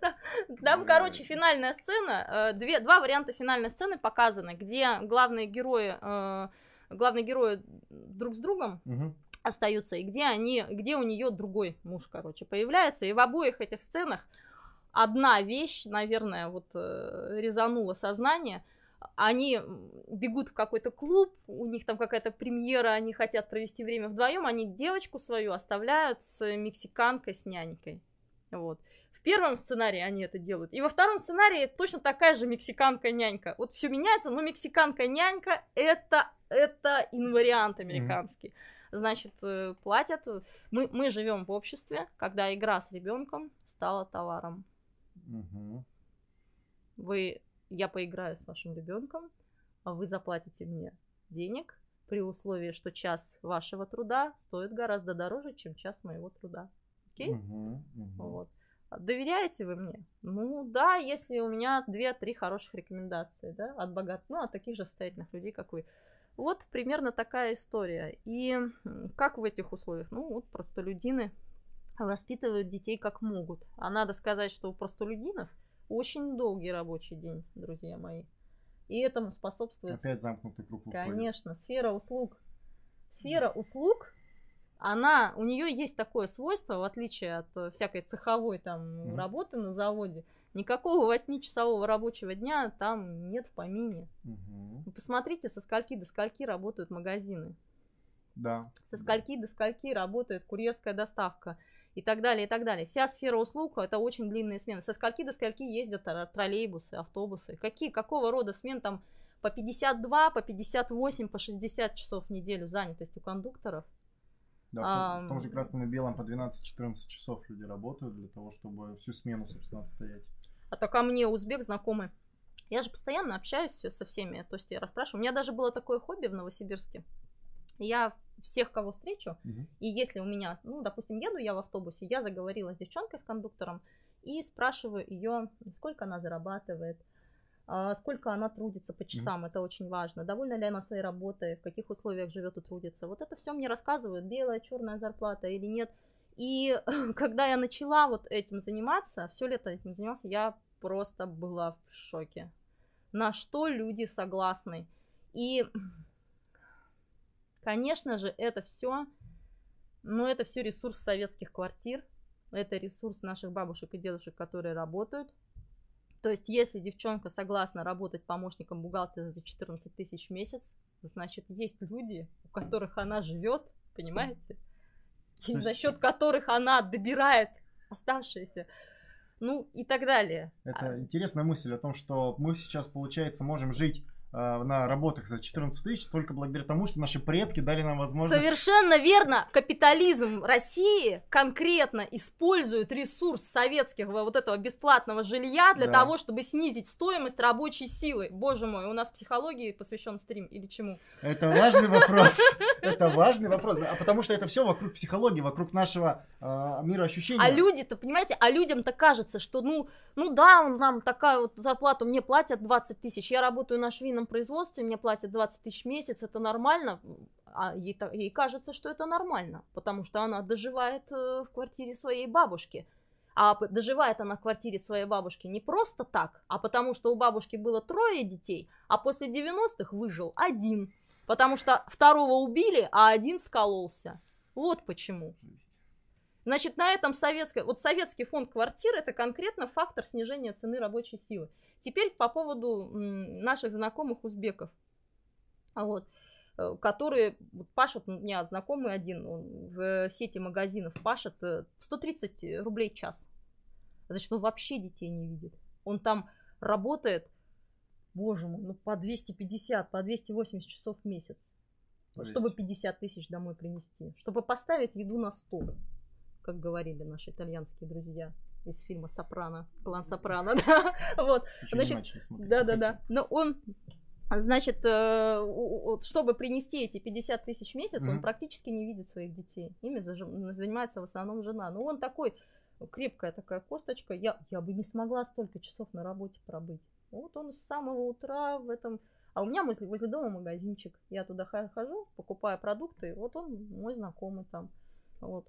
S2: Там, короче, финальная сцена, э, два варианта финальной сцены показаны, где главные герои э, главные герои друг с другом угу. остаются, и где они, где у нее другой муж, короче, появляется. И в обоих этих сценах одна вещь, наверное, вот э, резанула сознание. Они бегут в какой-то клуб, у них там какая-то премьера, они хотят провести время вдвоем, они девочку свою оставляют с мексиканкой, с нянькой. Вот. В первом сценарии они это делают. И во втором сценарии точно такая же мексиканка-нянька. Вот все меняется, но мексиканка-нянька это, это инвариант американский. Mm-hmm. Значит, э, платят. Мы, мы живем в обществе, когда игра с ребенком стала товаром.
S1: Mm-hmm.
S2: Вы, я поиграю с вашим ребенком, а вы заплатите мне денег при условии, что час вашего труда стоит гораздо дороже, чем час моего труда. Окей? Okay?
S1: Uh-huh, uh-huh.
S2: Вот. Доверяете вы мне? Ну да, если у меня 2-3 хороших рекомендации, да, от богатых, ну, от таких же состоятельных людей, как вы. Вот примерно такая история. И как в этих условиях? Ну, вот простолюдины воспитывают детей как могут. А надо сказать, что у простолюдинов очень долгий рабочий день, друзья мои. И этому способствует...
S1: Опять замкнутый круг.
S2: Конечно, сфера услуг. Сфера услуг, она, у нее есть такое свойство, в отличие от всякой цеховой там mm-hmm. работы на заводе, никакого восьмичасового рабочего дня там нет в помине. Mm-hmm. посмотрите, со скольки до скольки работают магазины.
S1: Да.
S2: Со скольки до скольки работает курьерская доставка и так далее, и так далее. Вся сфера услуг это очень длинные смены. Со скольки до скольки ездят троллейбусы, автобусы. Какие, какого рода смен там по 52, по 58, по 60 часов в неделю занятость у кондукторов.
S1: Да, а, в, том, же красном и белом по 12-14 часов люди работают для того, чтобы всю смену, собственно, отстоять.
S2: А то ко мне узбек знакомый. Я же постоянно общаюсь со всеми, то есть я расспрашиваю. У меня даже было такое хобби в Новосибирске. Я всех, кого встречу, угу. и если у меня, ну, допустим, еду я в автобусе, я заговорила с девчонкой, с кондуктором, и спрашиваю ее, сколько она зарабатывает, сколько она трудится по часам, mm это очень важно, довольна ли она своей работой, в каких условиях живет и трудится. Вот это все мне рассказывают, белая, черная зарплата или нет. И когда я начала вот этим заниматься, все лето этим занимался, я просто была в шоке. На что люди согласны. И Конечно же, это все, но это все ресурс советских квартир, это ресурс наших бабушек и дедушек, которые работают. То есть, если девчонка согласна работать помощником бухгалтера за 14 тысяч в месяц, значит, есть люди, у которых она живет, понимаете? И есть... за счет которых она добирает оставшиеся ну и так далее.
S1: Это а... интересная мысль о том, что мы сейчас, получается, можем жить на работах за 14 тысяч только благодаря тому, что наши предки дали нам возможность...
S2: Совершенно верно! Капитализм России конкретно использует ресурс советского вот этого бесплатного жилья для да. того, чтобы снизить стоимость рабочей силы. Боже мой, у нас психологии посвящен стрим или чему?
S1: Это важный вопрос. Это важный вопрос. А потому что это все вокруг психологии, вокруг нашего э, мира ощущений.
S2: А люди-то, понимаете, а людям-то кажется, что ну, ну да, нам такая вот зарплата, мне платят 20 тысяч, я работаю на швейном производстве, мне платят 20 тысяч в месяц, это нормально, а ей, ей кажется, что это нормально, потому что она доживает э, в квартире своей бабушки. А доживает она в квартире своей бабушки не просто так, а потому что у бабушки было трое детей, а после 90-х выжил один. Потому что второго убили, а один скололся. Вот почему. Значит, на этом советское, вот советский фонд квартир это конкретно фактор снижения цены рабочей силы. Теперь по поводу наших знакомых узбеков, вот, э, которые пашут, у меня знакомый один, он в сети магазинов пашет 130 э, рублей в час. Значит, он вообще детей не видит. Он там работает, боже мой, ну по 250, по 280 часов в месяц. Чтобы 50 тысяч домой принести. Чтобы поставить еду на стол как говорили наши итальянские друзья из фильма «Сопрано», клан «Сопрано», да, вот, значит, да-да-да, но он Значит, э, чтобы принести эти 50 тысяч в месяц, mm-hmm. он практически не видит своих детей. Ими занимается в основном жена. Но он такой, крепкая такая косточка. Я, я бы не смогла столько часов на работе пробыть. Вот он с самого утра в этом... А у меня возле, возле дома магазинчик. Я туда хожу, покупаю продукты. Вот он мой знакомый там. Вот.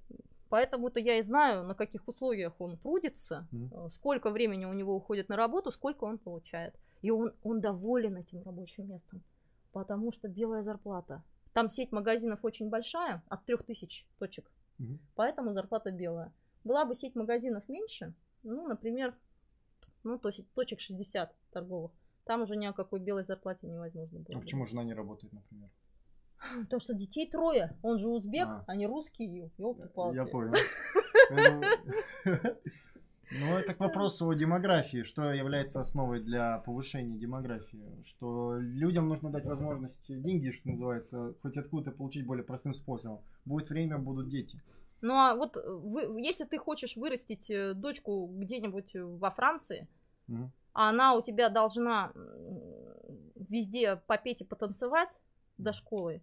S2: Поэтому-то я и знаю, на каких условиях он трудится, mm-hmm. сколько времени у него уходит на работу, сколько он получает. И он, он доволен этим рабочим местом, потому что белая зарплата. Там сеть магазинов очень большая, от 3000 точек, mm-hmm. поэтому зарплата белая. Была бы сеть магазинов меньше, ну, например, ну, то есть точек 60 торговых, там уже ни о какой белой зарплате невозможно было.
S1: А почему жена не работает, например?
S2: То, что детей трое. Он же узбек, а, а не русский. Ёлки-палки.
S1: Я понял. Ну, это к вопросу о демографии. Что является основой для повышения демографии? Что людям нужно дать возможность деньги, что называется, хоть откуда-то получить более простым способом. Будет время, будут дети.
S2: Ну, а вот вы, если ты хочешь вырастить э, дочку где-нибудь во Франции, угу. а она у тебя должна везде попеть и потанцевать до школы,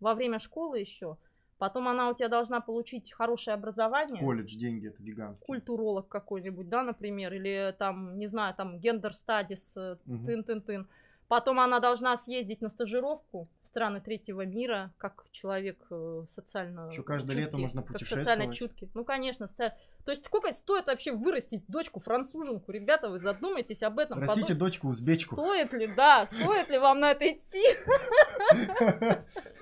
S2: во время школы еще. Потом она у тебя должна получить хорошее образование.
S1: Колледж, деньги это гигантские.
S2: Культуролог какой-нибудь, да, например, или там, не знаю, там гендер стадис, угу. тын-тын-тын. Потом она должна съездить на стажировку страны третьего мира, как человек э, социально
S1: Что каждое чуткий, лето можно путешествовать.
S2: социально чуткий. Ну, конечно. Соци... То есть сколько стоит вообще вырастить дочку француженку? Ребята, вы задумайтесь об этом.
S1: Растите подум... дочку узбечку.
S2: Стоит ли, да, стоит ли вам на это идти?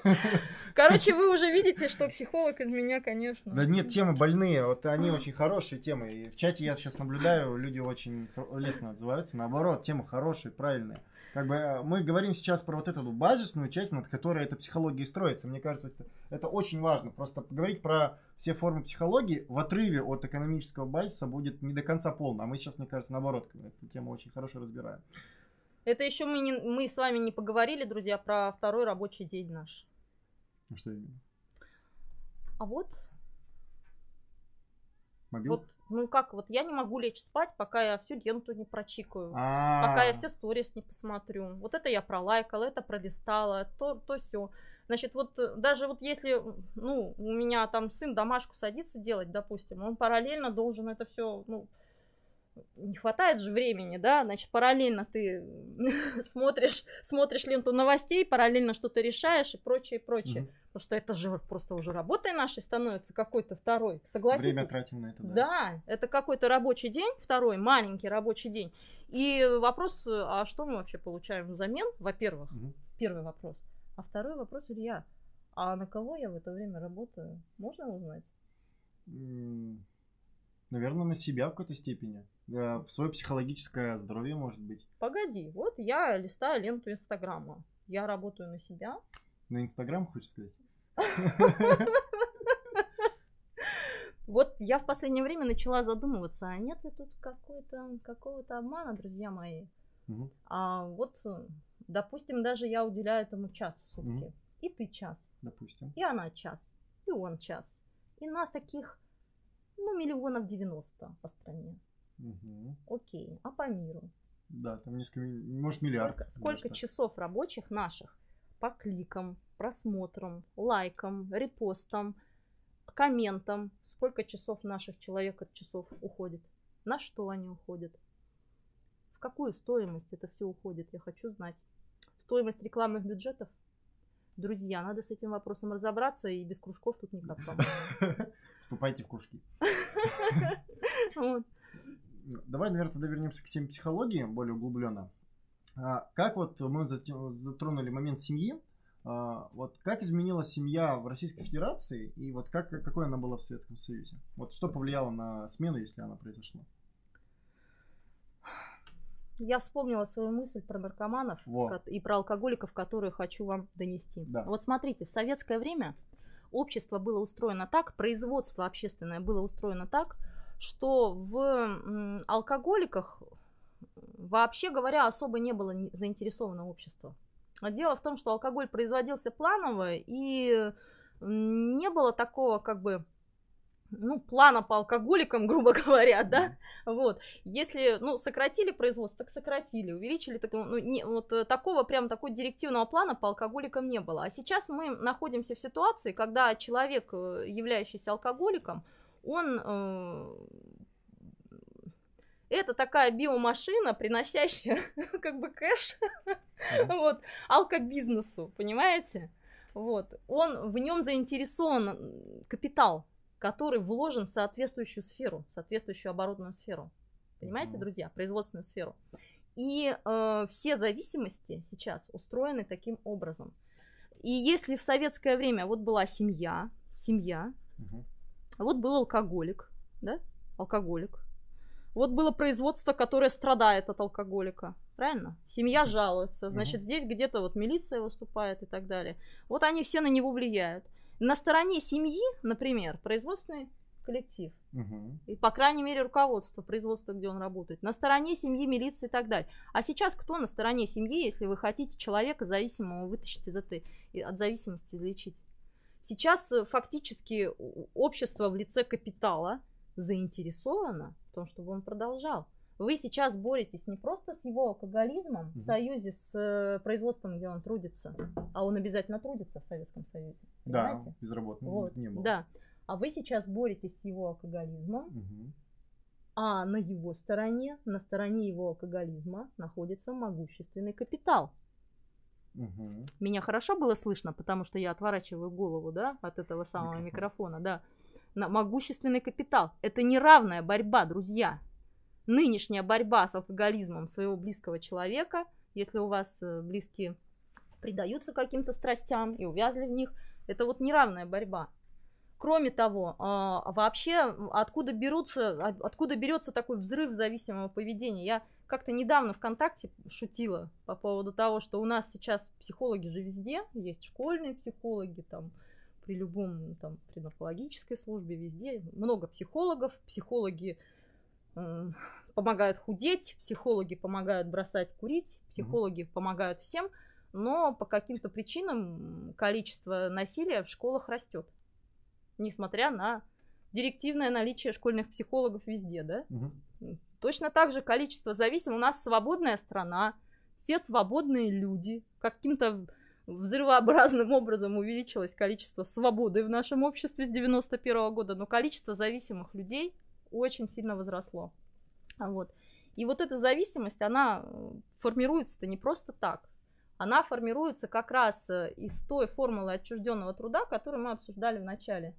S2: Короче, вы уже видите, что психолог из меня, конечно.
S1: Да нет, темы больные, вот они очень хорошие темы. И в чате я сейчас наблюдаю, люди очень лестно отзываются. Наоборот, темы хорошие, правильные как бы э, мы говорим сейчас про вот эту базисную часть, над которой эта психология строится. Мне кажется, это, это очень важно. Просто поговорить про все формы психологии в отрыве от экономического базиса будет не до конца полно. А мы сейчас, мне кажется, наоборот, эту тему очень хорошо разбираем.
S2: Это еще мы, не, мы с вами не поговорили, друзья, про второй рабочий день наш.
S1: А что именно?
S2: А вот...
S1: Мобил?
S2: Вот ну как, вот я не могу лечь спать, пока я всю ленту не прочикаю, А-а-а. пока я все сторис не посмотрю. Вот это я пролайкала, это пролистала, то, то все. Значит, вот э, даже вот если, ну, у меня там сын домашку садится делать, допустим, он параллельно должен это все, ну, не хватает же времени, да, значит, параллельно ты смотришь, смотришь ленту новостей, параллельно что-то решаешь и прочее, прочее. Mm-hmm. Потому что это же просто уже работой нашей становится какой-то второй, согласитесь?
S1: Время тратим на это, да.
S2: Да, это какой-то рабочий день, второй, маленький рабочий день. И вопрос, а что мы вообще получаем взамен, во-первых, mm-hmm. первый вопрос. А второй вопрос, Илья, а на кого я в это время работаю? Можно узнать?
S1: Наверное, на себя в какой-то степени. В свое психологическое здоровье, может быть.
S2: Погоди, вот я листаю ленту Инстаграма. Я работаю на себя.
S1: На Инстаграм, хочешь сказать?
S2: Вот я в последнее время начала задумываться, а нет ли тут какой-то, какого-то обмана, друзья мои? Угу. А вот, допустим, даже я уделяю этому час в сутки. Угу. И ты час.
S1: Допустим.
S2: И она час. И он час. И нас таких ну, миллионов 90 по стране.
S1: Угу.
S2: Окей, а по миру?
S1: Да, там несколько, может, миллиард.
S2: Сколько, сколько часов рабочих наших по кликам, просмотрам, лайкам, репостам, комментам, сколько часов наших человек от часов уходит, на что они уходят, в какую стоимость это все уходит, я хочу знать. Стоимость рекламных бюджетов – Друзья, надо с этим вопросом разобраться, и без кружков тут никак,
S1: Вступайте в кружки. Давай, наверное, тогда вернемся к теме психологии более углубленно. А, как вот мы затронули момент семьи, а, вот как изменилась семья в Российской Федерации и вот как, какой она была в Советском Союзе? Вот что повлияло на смену, если она произошла?
S2: Я вспомнила свою мысль про наркоманов Во. и про алкоголиков, которые хочу вам донести.
S1: Да.
S2: Вот смотрите, в советское время общество было устроено так, производство общественное было устроено так, что в алкоголиках, вообще говоря, особо не было заинтересовано общество. Дело в том, что алкоголь производился планово, и не было такого как бы ну, плана по алкоголикам, грубо говоря, да, вот, если, ну, сократили производство, так сократили, увеличили, так, ну, не, вот э, такого, прям такого директивного плана по алкоголикам не было, а сейчас мы находимся в ситуации, когда человек, э, являющийся алкоголиком, он э, это такая биомашина, приносящая как бы кэш вот, алкобизнесу, понимаете? Вот. Он в нем заинтересован капитал, который вложен в соответствующую сферу, в соответствующую оборотную сферу. Понимаете, друзья, производственную сферу. И э, все зависимости сейчас устроены таким образом. И если в советское время вот была семья, семья, угу. Вот был алкоголик, да, алкоголик, вот было производство, которое страдает от алкоголика, правильно? Семья жалуется, значит, здесь где-то вот милиция выступает и так далее. Вот они все на него влияют. На стороне семьи, например, производственный коллектив.
S1: Угу.
S2: И, по крайней мере, руководство производства, где он работает. На стороне семьи, милиции и так далее. А сейчас кто на стороне семьи, если вы хотите человека зависимого вытащить из этой, от зависимости излечить? Сейчас э, фактически общество в лице капитала заинтересовано в том, чтобы он продолжал. Вы сейчас боретесь не просто с его алкоголизмом в союзе с э, производством, где он трудится, а он обязательно трудится в Советском Союзе.
S1: Понимаете? Да, безработным вот, не было.
S2: Да. А вы сейчас боретесь с его алкоголизмом,
S1: угу.
S2: А на его стороне, на стороне его алкоголизма, находится могущественный капитал. Угу. Меня хорошо было слышно, потому что я отворачиваю голову, да, от этого самого Микрофон. микрофона, да. На могущественный капитал. Это неравная борьба, друзья. Нынешняя борьба с алкоголизмом своего близкого человека, если у вас э, близкие предаются каким-то страстям и увязли в них, это вот неравная борьба. Кроме того, а, вообще откуда берутся, откуда берется такой взрыв зависимого поведения? Я как-то недавно ВКонтакте шутила по поводу того, что у нас сейчас психологи же везде, есть школьные психологи, там, при любом, там, при наркологической службе, везде много психологов, психологи э, помогают худеть, психологи помогают бросать курить, психологи mm-hmm. помогают всем, но по каким-то причинам количество насилия в школах растет, несмотря на директивное наличие школьных психологов везде, да? Угу. Точно так же количество зависимо. У нас свободная страна, все свободные люди. Каким-то взрывообразным образом увеличилось количество свободы в нашем обществе с 91 года, но количество зависимых людей очень сильно возросло. Вот. И вот эта зависимость, она формируется-то не просто так. Она формируется как раз э, из той формулы отчужденного труда, которую мы обсуждали в начале.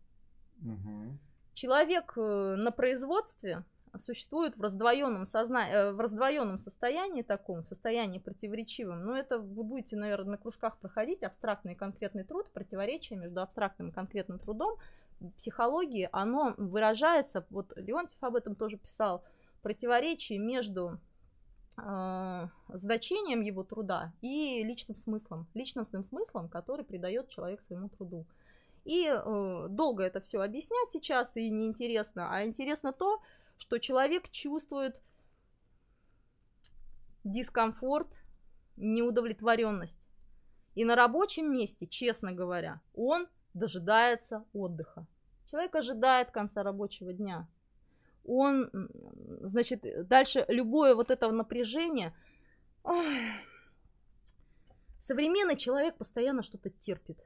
S2: Угу. Человек э, на производстве, существует в раздвоенном, созна... Э, в раздвоенном состоянии таком, в состоянии противоречивом. Но это вы будете, наверное, на кружках проходить, абстрактный и конкретный труд, противоречие между абстрактным и конкретным трудом. Психологии оно выражается, вот Леонтьев об этом тоже писал, противоречие между э, значением его труда и личным смыслом, личностным смыслом, который придает человек своему труду. И э, долго это все объяснять сейчас и неинтересно, а интересно то, что человек чувствует дискомфорт, неудовлетворенность. И на рабочем месте, честно говоря, он дожидается отдыха. Человек ожидает конца рабочего дня. Он, значит, дальше любое вот это напряжение... Ой, современный человек постоянно что-то терпит.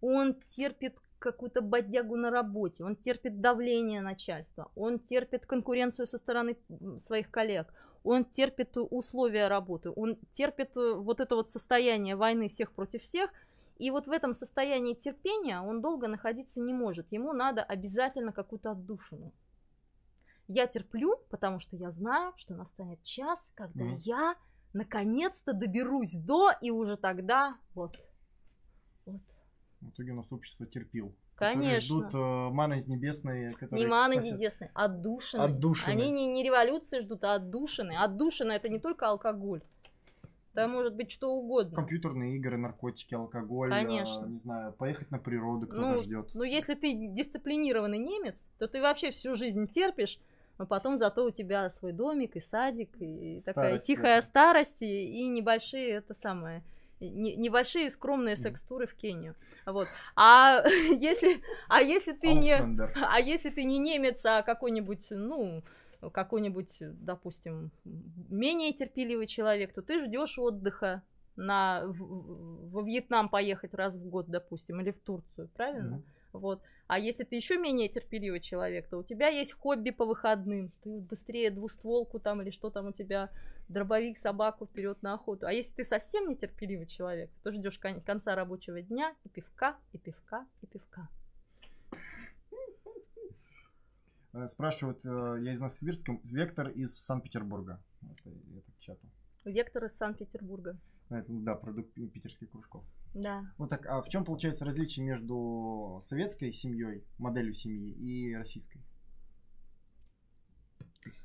S2: Он терпит какую-то бодягу на работе, он терпит давление начальства, он терпит конкуренцию со стороны своих коллег, он терпит условия работы, он терпит э, вот это вот состояние войны всех против всех, и вот в этом состоянии терпения он долго находиться не может, ему надо обязательно какую-то отдушину. Я терплю, потому что я знаю, что настанет час, когда mm. я наконец-то доберусь до, и уже тогда вот, вот
S1: в итоге у нас общество терпил.
S2: Конечно.
S1: ждут э, маны из небесной.
S2: Не маны небесной, отдушины. отдушины. Они не, не революции ждут, а отдушины. Отдушина это не только алкоголь. Это может быть что угодно.
S1: Компьютерные игры, наркотики, алкоголь.
S2: Конечно.
S1: Э, не знаю, поехать на природу кто-то
S2: ну,
S1: ждет.
S2: Ну, если ты дисциплинированный немец, то ты вообще всю жизнь терпишь, но потом зато у тебя свой домик и садик, и старость такая тихая это. старость, и, и небольшие это самое небольшие скромные секс-туры в Кению. Вот. А если, а если ты не, а если ты не немец, а какой-нибудь, ну, какой-нибудь, допустим, менее терпеливый человек, то ты ждешь отдыха на в, во Вьетнам поехать раз в год, допустим, или в Турцию, правильно? Mm-hmm. Вот. А если ты еще менее терпеливый человек, то у тебя есть хобби по выходным. Ты быстрее двустволку там или что там у тебя, дробовик, собаку вперед на охоту. А если ты совсем нетерпеливый человек, то ждешь конца рабочего дня и пивка, и пивка, и пивка.
S1: Э, спрашивают, э, я из Новосибирска, Вектор из Санкт-Петербурга. Это, это к чату.
S2: Вектор из Санкт-Петербурга.
S1: Да, продукт питерских кружков.
S2: Да.
S1: Вот так, а в чем получается различие между советской семьей, моделью семьи и российской?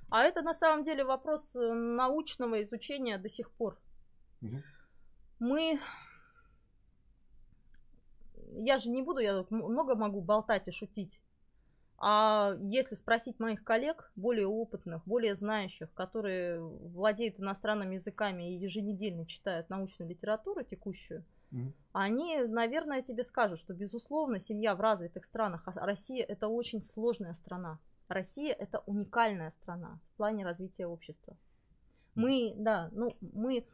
S2: А это на самом деле вопрос э, научного изучения до сих пор. Угу. Мы... Я же не буду, я много могу болтать и шутить. А если спросить моих коллег, более опытных, более знающих, которые владеют иностранными языками и еженедельно читают научную литературу текущую, mm-hmm. они, наверное, тебе скажут, что, безусловно, семья в развитых странах, а Россия это очень сложная страна. Россия это уникальная страна в плане развития общества. Мы, да, ну, мы,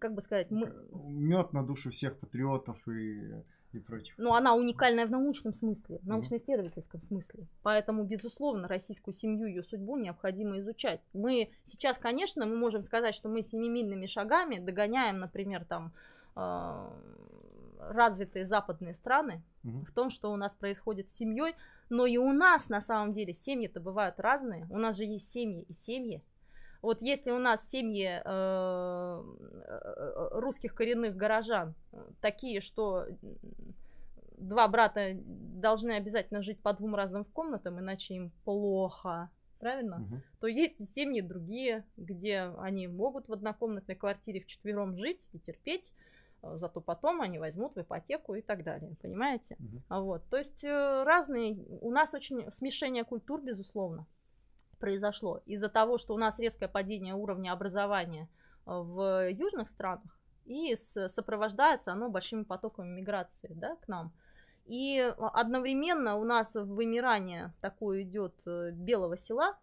S2: как бы сказать, мы...
S1: Мед на душу всех патриотов и и против.
S2: Ну, она уникальная в научном смысле, в научно-исследовательском смысле. Поэтому, безусловно, российскую семью, ее судьбу необходимо изучать. Мы сейчас, конечно, мы можем сказать, что мы семимильными шагами догоняем, например, там развитые западные страны угу. в том, что у нас происходит с семьей, но и у нас на самом деле семьи-то бывают разные. У нас же есть семьи и семьи. Вот если у нас семьи э, э, русских коренных горожан такие, что два брата должны обязательно жить по двум разным комнатам, иначе им плохо, правильно? Угу. То есть семьи другие, где они могут в однокомнатной квартире вчетвером жить и терпеть, э, зато потом они возьмут в ипотеку и так далее, понимаете? Угу. Вот, то есть разные, у нас очень смешение культур, безусловно произошло из-за того, что у нас резкое падение уровня образования э, в южных странах, и сопровождается оно большими потоками миграции да, к нам. И одновременно у нас вымирание такое идет э, белого села,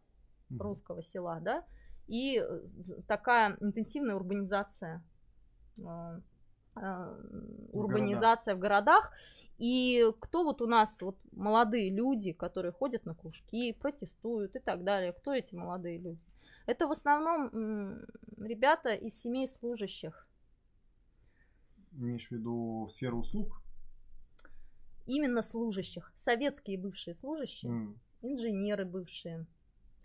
S2: русского села, да, и э, такая интенсивная урбанизация, урбанизация в городах. И кто вот у нас, вот молодые люди, которые ходят на кружки, протестуют и так далее, кто эти молодые люди? Это в основном ребята из семей служащих.
S1: Имеешь в виду сферу услуг?
S2: Именно служащих. Советские бывшие служащие, mm. инженеры бывшие,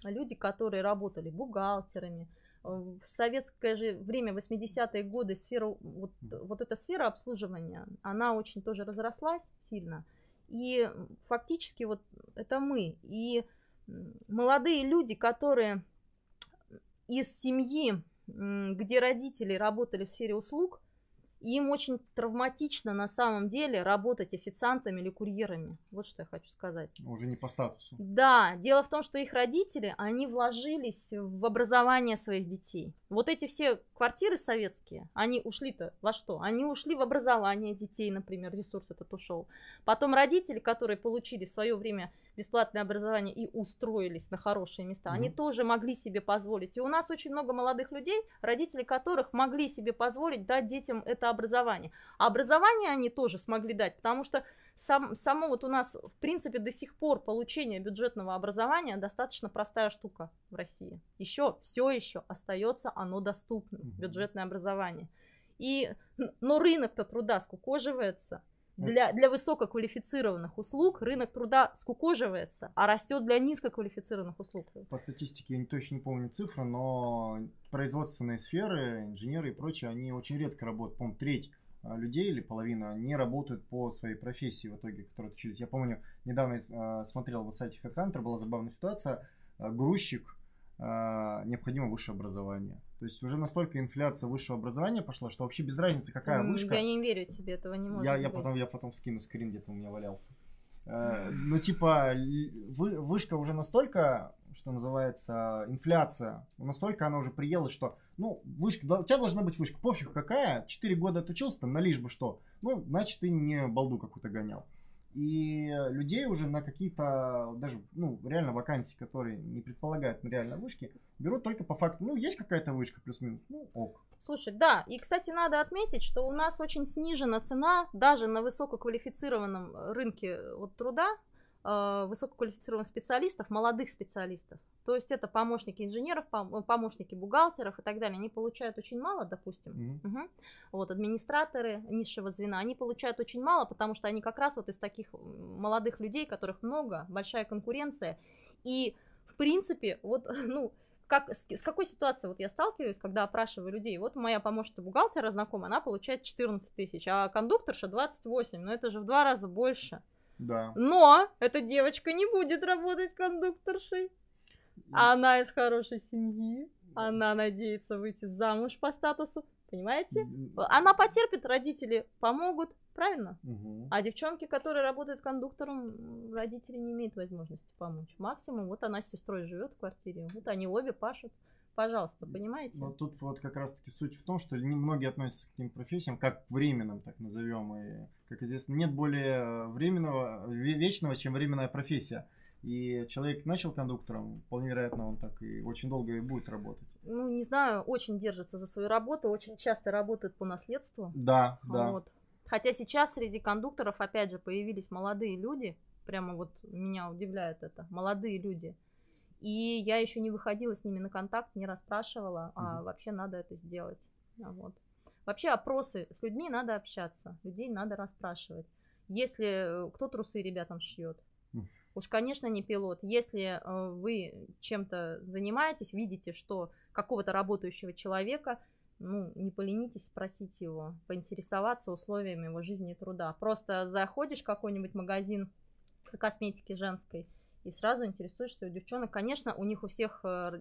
S2: люди, которые работали бухгалтерами, в советское же время, 80-е годы, сфера, вот, вот эта сфера обслуживания, она очень тоже разрослась сильно. И фактически вот это мы. И молодые люди, которые из семьи, где родители работали в сфере услуг, им очень травматично на самом деле работать официантами или курьерами. Вот что я хочу сказать.
S1: Уже не по статусу.
S2: Да, дело в том, что их родители, они вложились в образование своих детей. Вот эти все квартиры советские, они ушли-то во что? Они ушли в образование детей, например, ресурс этот ушел. Потом родители, которые получили в свое время бесплатное образование и устроились на хорошие места, mm-hmm. они тоже могли себе позволить. И у нас очень много молодых людей, родители которых могли себе позволить дать детям это образование. А образование они тоже смогли дать, потому что сам, само вот у нас, в принципе, до сих пор получение бюджетного образования достаточно простая штука в России. Еще, все еще остается оно доступным, бюджетное образование. И, но рынок-то труда скукоживается. Для, для высококвалифицированных услуг рынок труда скукоживается, а растет для низкоквалифицированных услуг.
S1: По статистике я точно не помню цифры, но производственные сферы, инженеры и прочее, они очень редко работают. По-моему, треть а, людей или половина не работают по своей профессии в итоге, которые учились. Я помню, недавно я смотрел на сайте HeadHunter, была забавная ситуация. А, грузчик, а, необходимо высшее образование. То есть уже настолько инфляция высшего образования пошла, что вообще без разницы, какая вышка.
S2: Я не верю тебе, этого не может
S1: я, быть. Я потом, я потом скину скрин, где-то у меня валялся. Э, ну, типа, вышка уже настолько, что называется, инфляция, настолько она уже приелась, что, ну, вышка, у тебя должна быть вышка, пофиг какая, 4 года отучился там, на лишь бы что, ну, значит, ты не балду какую-то гонял. И людей уже на какие-то, даже, ну, реально вакансии, которые не предполагают реально вышки, берут только по факту, ну, есть какая-то вышка плюс-минус, ну, ок.
S2: Слушай, да, и, кстати, надо отметить, что у нас очень снижена цена даже на высококвалифицированном рынке вот, труда, Э, высококвалифицированных специалистов, молодых специалистов. То есть это помощники инженеров, помощники бухгалтеров и так далее. Они получают очень мало, допустим. Mm-hmm. Угу. Вот администраторы низшего звена, они получают очень мало, потому что они как раз вот из таких молодых людей, которых много, большая конкуренция. И в принципе, вот, ну, как, с, с какой ситуацией вот я сталкиваюсь, когда опрашиваю людей? Вот моя помощница бухгалтера знакомая, она получает 14 тысяч, а кондукторша 28, но это же в два раза больше.
S1: Да.
S2: Но эта девочка не будет работать кондукторшей. Она из хорошей семьи. Она надеется выйти замуж по статусу. Понимаете? Она потерпит, родители помогут, правильно? Угу. А девчонки, которые работают кондуктором, родители не имеют возможности помочь. Максимум, вот она с сестрой живет в квартире, вот они обе пашут. Пожалуйста, понимаете?
S1: Но тут вот как раз-таки суть в том, что многие относятся к таким профессиям, как временным, так назовем, и, как известно, нет более временного, вечного, чем временная профессия. И человек начал кондуктором, вполне вероятно, он так и очень долго и будет работать.
S2: Ну, не знаю, очень держится за свою работу, очень часто работает по наследству.
S1: Да, да.
S2: Вот. Хотя сейчас среди кондукторов, опять же, появились молодые люди, прямо вот меня удивляет это, молодые люди. И я еще не выходила с ними на контакт, не расспрашивала, а вообще надо это сделать. Вот. Вообще опросы с людьми надо общаться, людей надо расспрашивать. Если э, кто трусы ребятам шьет, уж, конечно, не пилот. Если э, вы чем-то занимаетесь, видите, что какого-то работающего человека, ну, не поленитесь спросить его, поинтересоваться условиями его жизни и труда. Просто заходишь в какой-нибудь магазин косметики женской и сразу интересуешься у девчонок. Конечно, у них у всех э,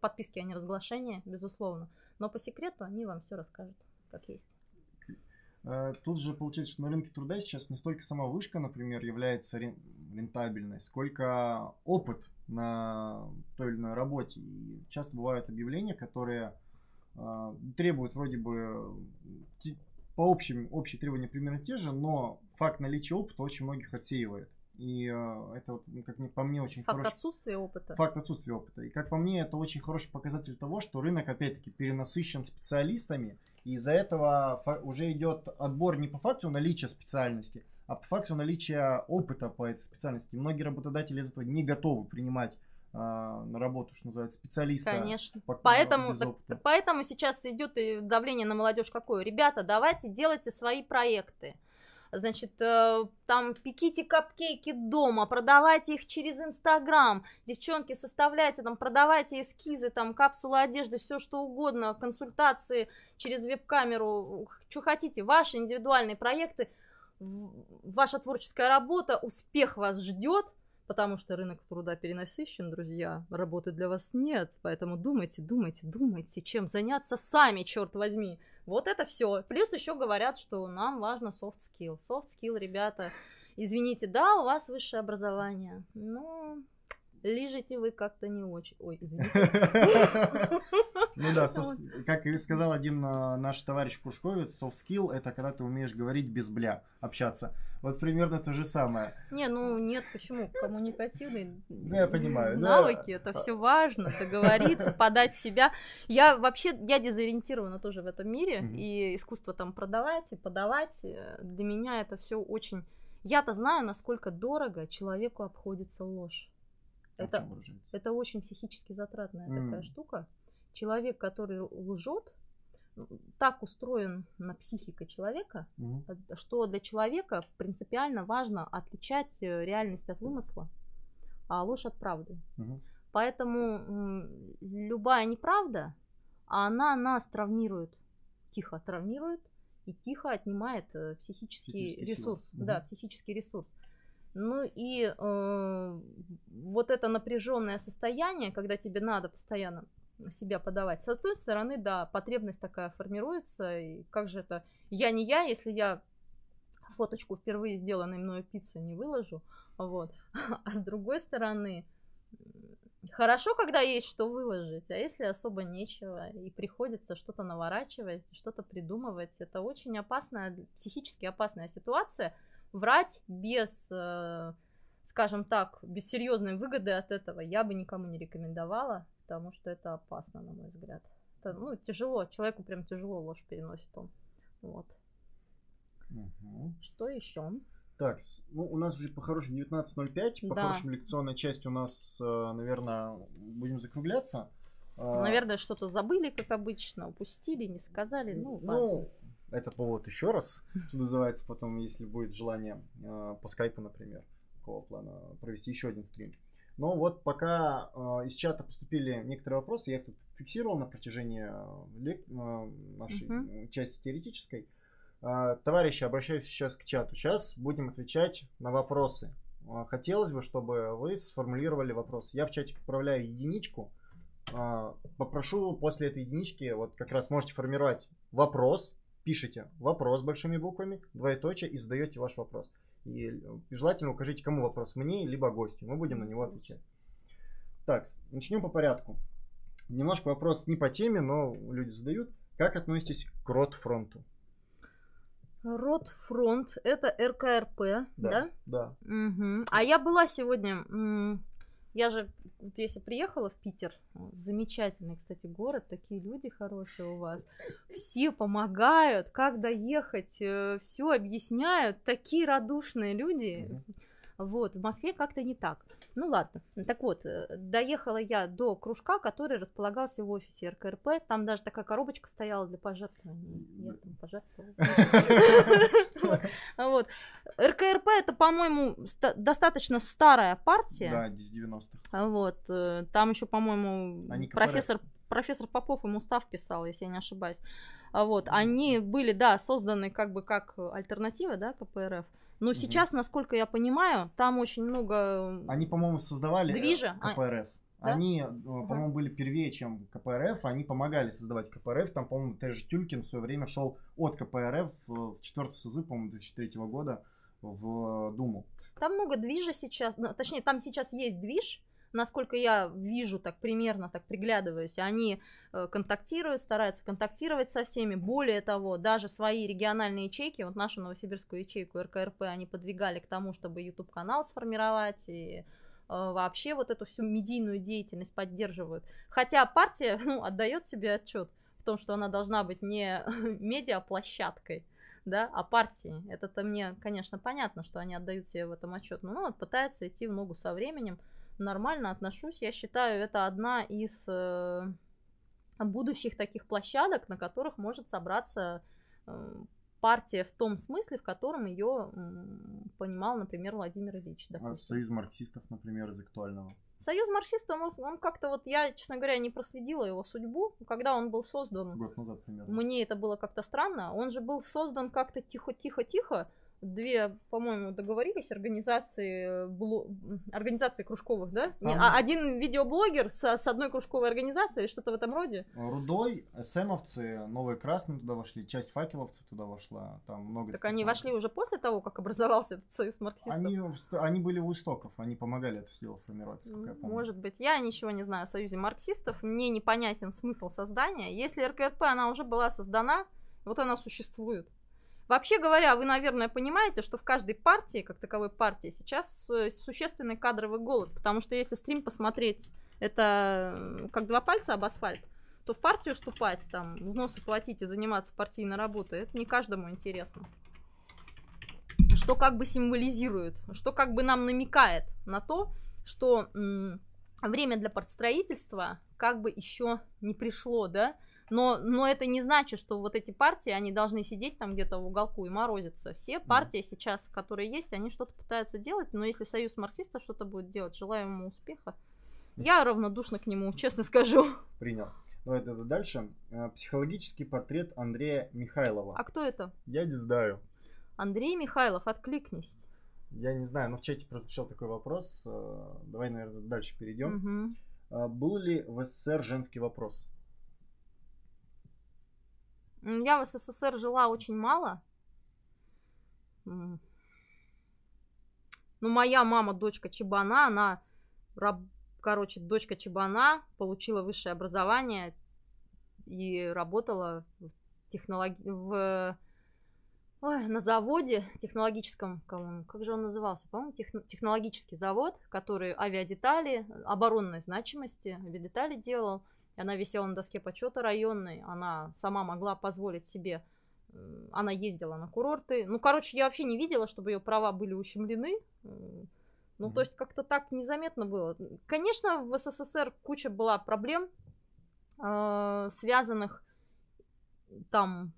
S2: подписки о неразглашении, безусловно, но по секрету они вам все расскажут, как есть.
S1: Э, тут же получается, что на рынке труда сейчас не столько сама вышка, например, является рентабельной, сколько опыт на той или иной работе. И часто бывают объявления, которые э, требуют вроде бы по общим, общие требования примерно те же, но факт наличия опыта очень многих отсеивает. И э, это, вот, как по мне, очень
S2: Факт
S1: хороший...
S2: отсутствия опыта.
S1: Факт отсутствия опыта. И как по мне, это очень хороший показатель того, что рынок, опять-таки, перенасыщен специалистами, и из-за этого уже идет отбор не по факту наличия специальности, а по факту наличия опыта по этой специальности. Многие работодатели из этого не готовы принимать э, на работу, что называется, специалиста.
S2: Конечно. По, поэтому, так, поэтому сейчас идет давление на молодежь какое. Ребята, давайте делайте свои проекты значит, э, там пеките капкейки дома, продавайте их через Инстаграм, девчонки, составляйте там, продавайте эскизы, там, капсулы одежды, все что угодно, консультации через веб-камеру, что хотите, ваши индивидуальные проекты, ваша творческая работа, успех вас ждет, потому что рынок труда перенасыщен, друзья, работы для вас нет, поэтому думайте, думайте, думайте, чем заняться сами, черт возьми. Вот это все. Плюс еще говорят, что нам важно soft skill. Soft skill, ребята, извините, да, у вас высшее образование, но лежите вы как-то не очень. Ой, извините.
S1: Ну да, как сказал один а, наш товарищ Пушковец, soft skill это когда ты умеешь говорить без бля, общаться. Вот примерно то же самое.
S2: Не, ну нет, почему? Коммуникативные
S1: ну, я понимаю,
S2: навыки, это все важно, договориться, подать себя. Я вообще, я дезориентирована тоже в этом мире, и искусство там продавать и подавать, э, для меня это все очень... Я-то знаю, насколько дорого человеку обходится ложь. Это, это очень психически затратная mm. такая штука. Человек, который лжет, так устроен на психика человека, mm. что для человека принципиально важно отличать э, реальность от вымысла, а ложь от правды. Mm. Поэтому любая неправда, она нас травмирует, тихо травмирует и тихо отнимает э, психический, ресурс. Силы. Да, психический ресурс. Ну и э, вот это напряженное состояние, когда тебе надо постоянно себя подавать. С одной стороны, да, потребность такая формируется, и как же это, я не я, если я фоточку впервые сделанной мною пиццы не выложу, вот, а с другой стороны, хорошо, когда есть что выложить, а если особо нечего, и приходится что-то наворачивать, что-то придумывать, это очень опасная, психически опасная ситуация, врать без, э, скажем так, без серьезной выгоды от этого я бы никому не рекомендовала, потому что это опасно, на мой взгляд. Это, ну, тяжело, человеку прям тяжело ложь переносит он. Вот. Угу. Что еще?
S1: Так, ну, у нас уже по-хорошему 19.05, по-хорошему да. лекционная часть у нас, э, наверное, будем закругляться.
S2: А, наверное, что-то забыли, как обычно, упустили, не сказали. Ну, ну
S1: этот повод еще раз, что называется, потом, если будет желание э, по скайпу, например, такого плана, провести еще один стрим. Но вот пока э, из чата поступили некоторые вопросы, я их тут фиксировал на протяжении э, нашей uh-huh. части теоретической. Товарищи, обращаюсь сейчас к чату. Сейчас будем отвечать на вопросы. Хотелось бы, чтобы вы сформулировали вопрос. Я в чате отправляю единичку. Попрошу после этой единички, вот как раз можете формировать вопрос, пишите вопрос большими буквами, двоеточие и задаете ваш вопрос. И э, желательно укажите, кому вопрос, мне, либо гостю. Мы будем на него отвечать. Так, начнем по порядку. Немножко вопрос не по теме, но люди задают. Как относитесь к Ротфронту?
S2: Ротфронт это РКРП, да?
S1: Да.
S2: Угу. А я была сегодня Я же, вот если приехала в Питер, замечательный, кстати, город, такие люди хорошие у вас, все помогают, как доехать, э, все объясняют, такие радушные люди. Вот, в Москве как-то не так. Ну ладно. Так вот, э, доехала я до кружка, который располагался в офисе РКРП. Там даже такая коробочка стояла для пожертвований. Я там пожертвовала. Вот. РКРП это, по-моему, достаточно старая партия.
S1: Да, из 90-х.
S2: Вот. Э, там еще, по-моему, профессор профессор Попов им устав писал, если я не ошибаюсь. Вот, они были, да, созданы как бы как альтернатива, да, КПРФ. Но угу. сейчас, насколько я понимаю, там очень много...
S1: Они, по-моему, создавали э, движа. КПРФ. Да? Они, э, по-моему, были первее, чем КПРФ. Они помогали создавать КПРФ. Там, по-моему, тоже Тюлькин в свое время шел от КПРФ в четвертый созыв, по-моему, 2003 года в Думу.
S2: Там много движа сейчас. Точнее, там сейчас есть движ, насколько я вижу, так примерно, так приглядываюсь, они э, контактируют, стараются контактировать со всеми. Более того, даже свои региональные ячейки, вот нашу новосибирскую ячейку РКРП, они подвигали к тому, чтобы YouTube-канал сформировать и э, вообще вот эту всю медийную деятельность поддерживают. Хотя партия ну, отдает себе отчет в том, что она должна быть не медиаплощадкой, да, а партии. Это-то мне, конечно, понятно, что они отдают себе в этом отчет, но ну, вот пытается идти в ногу со временем, нормально отношусь. Я считаю, это одна из э, будущих таких площадок, на которых может собраться э, партия в том смысле, в котором ее понимал, например, Владимир Ильич.
S1: Допустим. А союз марксистов, например, из актуального?
S2: Союз марксистов, он, он как-то вот, я, честно говоря, не проследила его судьбу, когда он был создан.
S1: Год назад примерно.
S2: Мне это было как-то странно. Он же был создан как-то тихо-тихо-тихо, две, по-моему, договорились организации, бло... организации кружковых, да? Там... А один видеоблогер с, с одной кружковой организацией, что-то в этом роде.
S1: Рудой, СМовцы, Новые Красные туда вошли, часть факеловцев туда вошла, там много...
S2: Так они вошли уже после того, как образовался этот союз марксистов?
S1: Они, они были у истоков, они помогали это дело формировать, сколько я помню.
S2: Может быть. Я ничего не знаю о союзе марксистов, мне непонятен смысл создания. Если РКРП, она уже была создана, вот она существует. Вообще говоря, вы, наверное, понимаете, что в каждой партии, как таковой партии, сейчас э, существенный кадровый голод, потому что если стрим посмотреть, это как два пальца об асфальт, то в партию вступать, там, взносы платить и заниматься партийной работой, это не каждому интересно. Что как бы символизирует, что как бы нам намекает на то, что время для партстроительства как бы еще не пришло, да, но, но это не значит, что вот эти партии, они должны сидеть там где-то в уголку и морозиться. Все партии mm. сейчас, которые есть, они что-то пытаются делать, но если союз марксистов что-то будет делать, желаю ему успеха. Я равнодушна к нему, честно скажу.
S1: Принял. Давай тогда дальше. Э, психологический портрет Андрея Михайлова.
S2: А кто это?
S1: Я не знаю.
S2: Андрей Михайлов, откликнись.
S1: Я не знаю, но в чате прозвучал такой вопрос. Э, давай, наверное, дальше перейдем. Угу. Был ли в СССР женский вопрос?
S2: Я в СССР жила очень мало. Ну, моя мама, дочка Чебана, она, короче, дочка Чебана, получила высшее образование и работала в технологии, в Ой, на заводе технологическом, как же он назывался, по-моему, техно, технологический завод, который авиадетали, оборонной значимости авиадетали делал. Она висела на доске почета районной, она сама могла позволить себе, она ездила на курорты. Ну, короче, я вообще не видела, чтобы ее права были ущемлены. Ну, mm-hmm. то есть как-то так незаметно было. Конечно, в СССР куча была проблем, э, связанных там,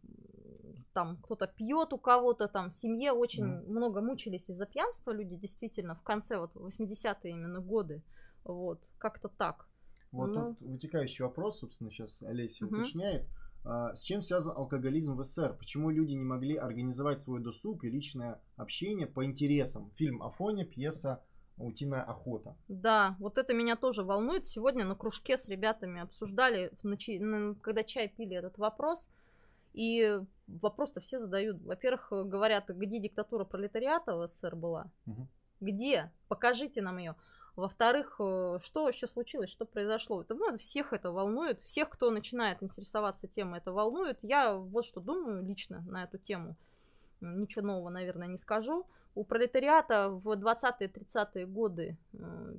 S2: там кто-то пьет у кого-то, там в семье очень mm-hmm. много мучились из-за пьянства люди, действительно, в конце вот 80-е именно годы. Вот, как-то так.
S1: Вот ну... тут вытекающий вопрос, собственно, сейчас Олеся угу. уточняет. А, с чем связан алкоголизм в СССР? Почему люди не могли организовать свой досуг и личное общение по интересам? Фильм Афоня, пьеса «Утиная охота».
S2: Да, вот это меня тоже волнует. Сегодня на кружке с ребятами обсуждали, когда чай пили этот вопрос. И вопрос-то все задают. Во-первых, говорят, где диктатура пролетариата в СССР была? Угу. Где? Покажите нам ее. Во-вторых, э, что вообще случилось, что произошло? Это ну, всех это волнует, всех, кто начинает интересоваться темой, это волнует. Я вот что думаю лично на эту тему. ничего нового, наверное, не скажу. У пролетариата в 20-30-е годы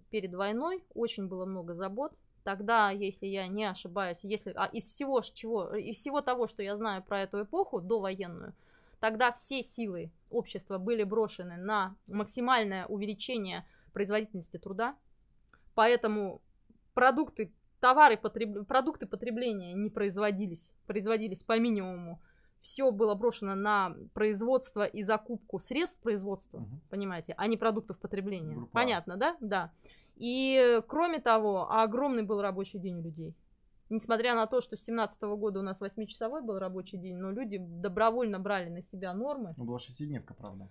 S2: перед войной очень было много забот. Тогда, если я не ошибаюсь, если а из всего, чего, из всего того, что я знаю про эту эпоху, довоенную, тогда все силы общества были брошены на максимальное увеличение производительности труда. Поэтому продукты, товары, потреб... продукты потребления не производились, производились по минимуму все было брошено на производство и закупку средств производства, угу. понимаете, а не продуктов потребления. Группа. Понятно, да? Да. И кроме того, огромный был рабочий день у людей. Несмотря на то, что с 17 года у нас 8-часовой был рабочий день, но люди добровольно брали на себя нормы.
S1: Ну, была шестидневка, правда.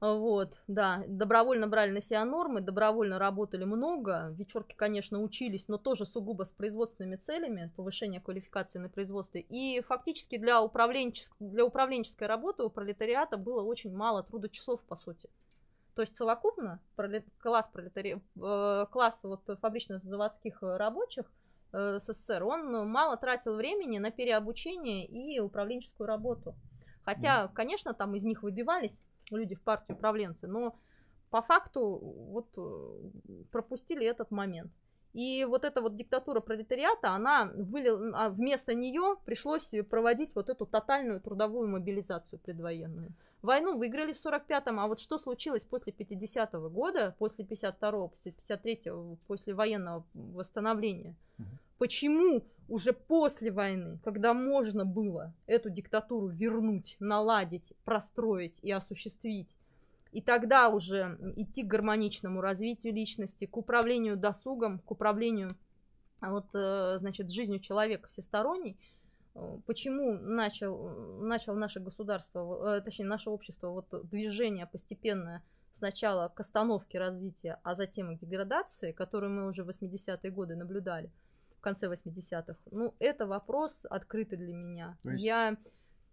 S2: Вот, да, добровольно брали на себя нормы, добровольно работали много, вечерки, конечно, учились, но тоже сугубо с производственными целями, повышение квалификации на производстве. И фактически для, управленчес... для управленческой работы у пролетариата было очень мало трудочасов, по сути. То есть совокупно пролет... класс, пролетари... Э, класс вот фабрично-заводских рабочих э, СССР, он мало тратил времени на переобучение и управленческую работу. Хотя, конечно, там из них выбивались люди в партию управленцы, но по факту вот э, пропустили этот момент. И вот эта вот диктатура пролетариата, она вылил, а вместо нее пришлось проводить вот эту тотальную трудовую мобилизацию предвоенную. Войну выиграли в 45-м, а вот что случилось после 50-го года, после 52-го, после 53-го, после военного восстановления? Почему уже после войны, когда можно было эту диктатуру вернуть, наладить, простроить и осуществить, и тогда уже идти к гармоничному развитию личности, к управлению досугом, к управлению вот, э, значит, жизнью человека всесторонней, э, почему начал, начал наше государство, э, точнее наше общество, вот движение постепенное сначала к остановке развития, а затем к деградации, которую мы уже в 80-е годы наблюдали – конце 80-х. Ну, это вопрос открытый для меня.
S1: То есть я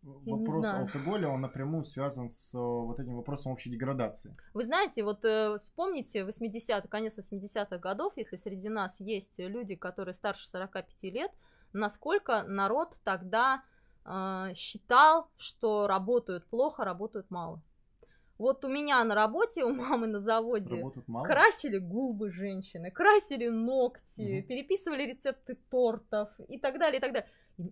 S1: вопрос алкоголя, он напрямую связан с э, вот этим вопросом общей деградации.
S2: Вы знаете, вот э, вспомните 80 конец 80-х годов, если среди нас есть люди, которые старше 45 лет, насколько народ тогда э, считал, что работают плохо, работают мало. Вот у меня на работе, у мамы на заводе красили губы женщины, красили ногти, угу. переписывали рецепты тортов и так далее, и так далее.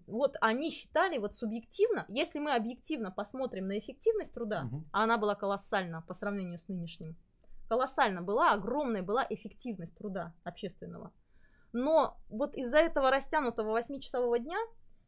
S2: Вот они считали вот субъективно, если мы объективно посмотрим на эффективность труда, угу. а она была колоссальна по сравнению с нынешним, колоссально была, огромная была эффективность труда общественного. Но вот из-за этого растянутого 8-часового дня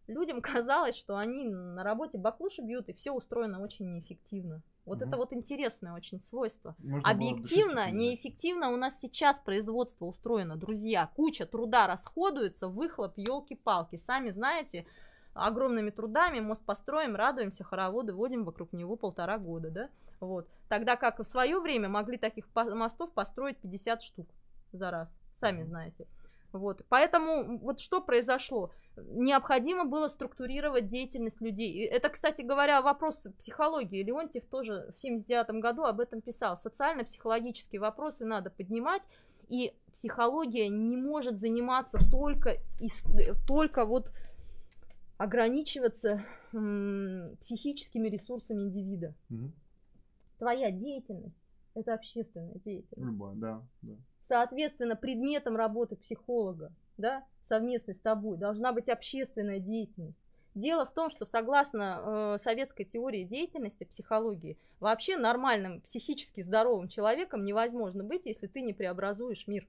S2: людям казалось, что они на работе баклуши бьют, и все устроено очень неэффективно. Вот угу. это вот интересное очень свойство. Можно Объективно, неэффективно у нас сейчас производство устроено, друзья. Куча труда расходуется, выхлоп, елки-палки. Сами знаете, огромными трудами мост построим, радуемся, хороводы водим вокруг него полтора года, да? Вот. Тогда как в свое время могли таких мостов построить 50 штук за раз, сами знаете. Вот. Поэтому вот что произошло? Необходимо было структурировать деятельность людей. Это, кстати говоря, вопрос психологии. Леонтьев тоже в 79 году об этом писал. Социально-психологические вопросы надо поднимать, и психология не может заниматься только, только вот ограничиваться психическими ресурсами индивида. Угу. Твоя деятельность – это общественная деятельность.
S1: Любая, да, да.
S2: Соответственно, предметом работы психолога, да, совместно с тобой, должна быть общественная деятельность. Дело в том, что согласно э, советской теории деятельности, психологии, вообще нормальным, психически здоровым человеком невозможно быть, если ты не преобразуешь мир.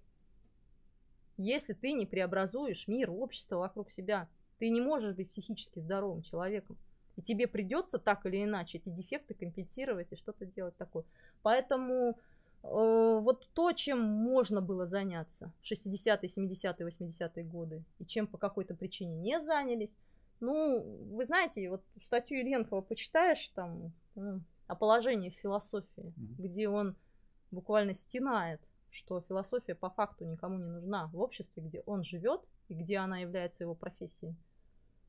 S2: Если ты не преобразуешь мир, общество вокруг себя, ты не можешь быть психически здоровым человеком. И тебе придется так или иначе эти дефекты компенсировать и что-то делать такое. Поэтому вот то, чем можно было заняться в 60-е, 70-е, 80-е годы, и чем по какой-то причине не занялись. Ну, вы знаете, вот статью Ильенкова почитаешь там ну, о положении в философии, mm-hmm. где он буквально стенает, что философия по факту никому не нужна в обществе, где он живет и где она является его профессией.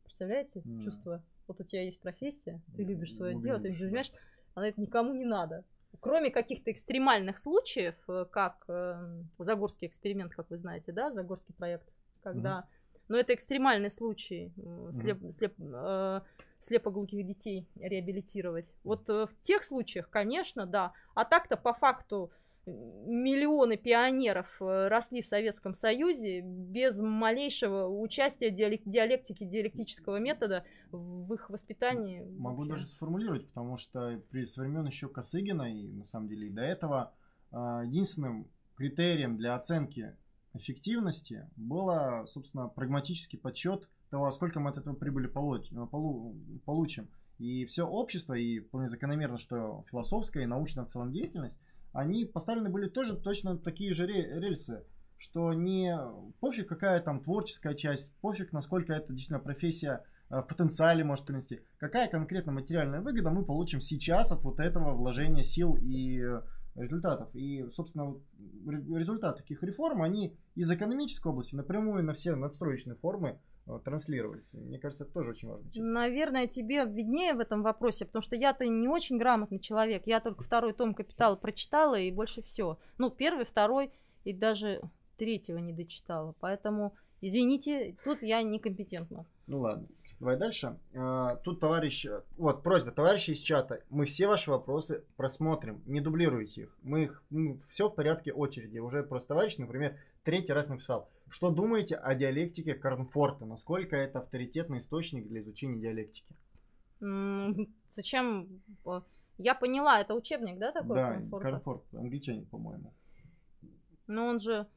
S2: Представляете, mm-hmm. чувство? Вот у тебя есть профессия, ты любишь свое mm-hmm. дело, ты живешь, она это никому не надо кроме каких-то экстремальных случаев, э, как э, Загорский эксперимент, как вы знаете, да, Загорский проект, когда но это экстремальный случай, слеп, слеп, э, слепоглухих детей реабилитировать. Вот э, в тех случаях, конечно, да. А так-то по факту миллионы пионеров э, росли в Советском Союзе без малейшего участия диалектики, диалектического метода в их воспитании.
S1: Могу вообще. даже сформулировать, потому что при со времен еще Косыгина и на самом деле и до этого а, единственным критерием для оценки эффективности было, собственно, прагматический подсчет того, сколько мы от этого прибыли получим. И все общество, и вполне закономерно, что философская и научная в целом деятельность, они поставлены были тоже точно такие же рельсы, что не пофиг какая там творческая часть, пофиг насколько это действительно профессия э, в потенциале может принести. Какая конкретно материальная выгода мы получим сейчас от вот этого вложения сил и результатов. И, собственно, результат таких реформ, они из экономической области напрямую на все надстроечные формы транслировались. Мне кажется, это тоже очень важно.
S2: Наверное, тебе виднее в этом вопросе, потому что я-то не очень грамотный человек. Я только второй том «Капитала» прочитала и больше все. Ну, первый, второй и даже третьего не дочитала. Поэтому, извините, тут я некомпетентна.
S1: Ну ладно. Давай дальше. А, тут товарищ, вот просьба, товарищи из чата, мы все ваши вопросы просмотрим, не дублируйте их. Мы их, ну, все в порядке очереди. Уже просто товарищ, например, третий раз написал. Что думаете о диалектике Карнфорта? Насколько это авторитетный источник для изучения диалектики?
S2: Зачем? Я поняла, это учебник, да, такой?
S1: Да, Карнфорт, англичанин, по-моему.
S2: Но он же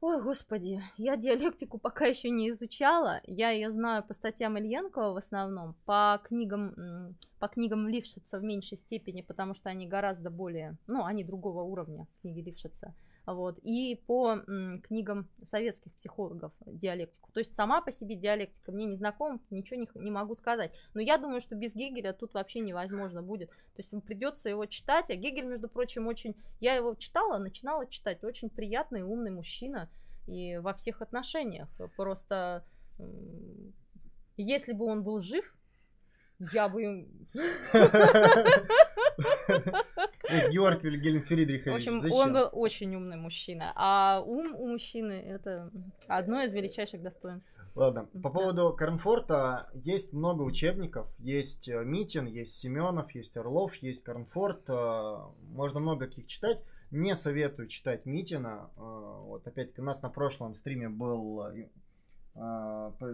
S2: Ой, господи, я диалектику пока еще не изучала. Я ее знаю по статьям Ильенкова в основном, по книгам, по книгам Лившица в меньшей степени, потому что они гораздо более, ну, они другого уровня, книги Лившица. Вот, и по м, книгам советских психологов диалектику. То есть сама по себе диалектика мне не знакома, ничего не, не могу сказать. Но я думаю, что без Гегеля тут вообще невозможно будет. То есть придется его читать. А Гегель, между прочим, очень... Я его читала, начинала читать. Очень приятный, умный мужчина. И во всех отношениях. Просто если бы он был жив, я бы...
S1: Георг Вильгельм Фридрихович.
S2: В общем, Зачем? он был очень умный мужчина. А ум у мужчины это одно из величайших достоинств.
S1: Ладно, по поводу Карнфорта есть много учебников. Есть э, Митин, есть Семенов, есть Орлов, есть Карнфорт. Э, можно много каких читать. Не советую читать Митина. Э, вот опять-таки у нас на прошлом стриме был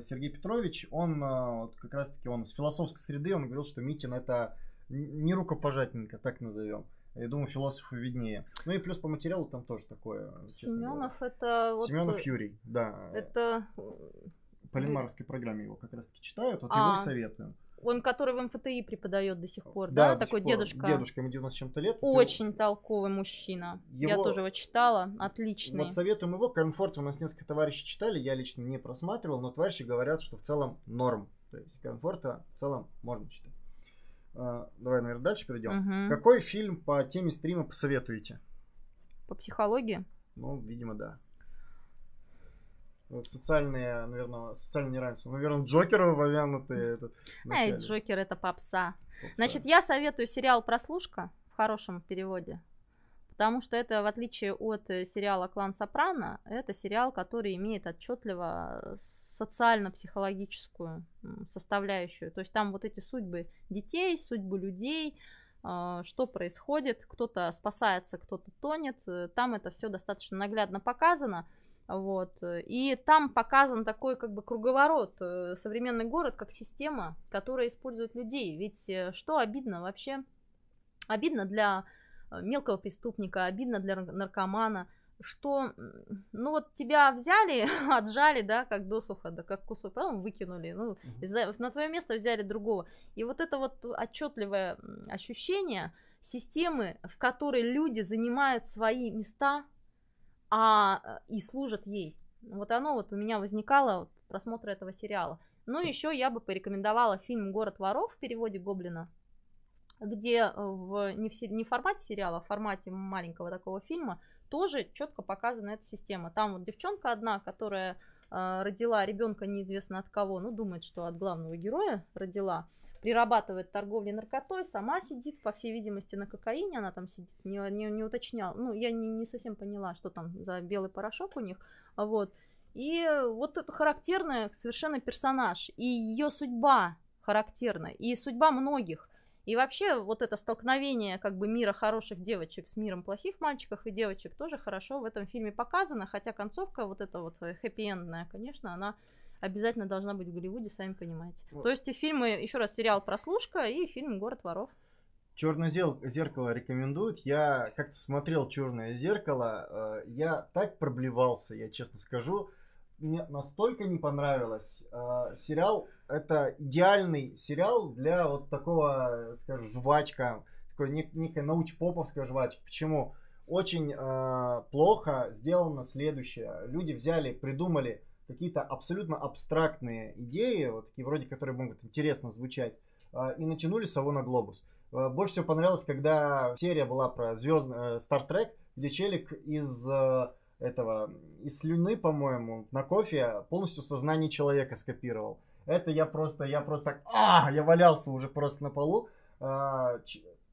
S1: Сергей Петрович. Он вот как раз-таки он с философской среды, он говорил, что Митин это не рукопожатненько, так назовем. Я думаю, философу виднее. Ну и плюс по материалу там тоже такое.
S2: Семенов это...
S1: Вот Семенов Юрий, да.
S2: Это...
S1: По Ленмаровской программе его как раз таки читают, вот а, его и советую.
S2: Он, который в МФТИ преподает до сих пор, да? да? Такой дедушка.
S1: Дедушка, ему 90 чем-то лет.
S2: Очень его... толковый мужчина. Его... Я тоже его читала, отличный.
S1: Вот советуем его. Карнфорт у нас несколько товарищей читали, я лично не просматривал, но товарищи говорят, что в целом норм. То есть Карнфорта в целом можно читать. А, давай, наверное, дальше перейдем. Угу. Какой фильм по теме стрима посоветуете?
S2: По психологии?
S1: Ну, видимо, да. Социальные, наверное, социальное неравенство. Наверное, Джокер вовянутый. Этот,
S2: Эй, Джокер это попса. попса. Значит, я советую сериал «Прослушка» в хорошем переводе. Потому что это, в отличие от э, сериала «Клан Сопрано», это сериал, который имеет отчетливо социально-психологическую составляющую. То есть там вот эти судьбы детей, судьбы людей, а, что происходит, кто-то спасается, кто-то тонет. Э, там это все достаточно наглядно показано. Вот. И там показан такой как бы круговорот, э, современный город как система, которая использует людей. Ведь э, что обидно вообще? Обидно для мелкого преступника, обидно для наркомана – что, ну вот тебя взяли, отжали, да, как досуха, да, как кусок, потом выкинули, ну, из на твое место взяли другого. И вот это вот отчетливое ощущение системы, в которой люди занимают свои места, а и служат ей. Вот оно вот у меня возникало от просмотра этого сериала. Ну, еще я бы порекомендовала фильм «Город воров» в переводе Гоблина, где в, не, в, не в формате сериала, а в формате маленького такого фильма – тоже четко показана эта система. Там вот девчонка одна, которая э, родила ребенка неизвестно от кого, ну, думает, что от главного героя родила, прирабатывает торговлей наркотой, сама сидит, по всей видимости, на кокаине, она там сидит, не, не, не уточняла, ну, я не, не совсем поняла, что там за белый порошок у них, вот, И вот это характерный совершенно персонаж. И ее судьба характерна. И судьба многих. И вообще вот это столкновение как бы мира хороших девочек с миром плохих мальчиков и девочек тоже хорошо в этом фильме показано, хотя концовка вот эта вот хэппи-эндная, конечно, она обязательно должна быть в Голливуде, сами понимаете. Вот. То есть и фильмы, еще раз, сериал «Прослушка» и фильм «Город воров».
S1: Черное зеркало рекомендуют. Я как-то смотрел Черное зеркало, э, я так проблевался, я честно скажу мне настолько не понравилось. Э, сериал это идеальный сериал для вот такого, скажем, жвачка, такой нек- некая научпоповская жвачка. Почему? Очень э, плохо сделано следующее. Люди взяли, придумали какие-то абсолютно абстрактные идеи, вот такие вроде, которые могут интересно звучать, э, и натянули сову на глобус. Э, больше всего понравилось, когда серия была про звезд э, Star Trek, где челик из э, этого, из слюны, по-моему, на кофе полностью сознание человека скопировал. Это я просто, я просто так, а, я валялся уже просто на полу. А,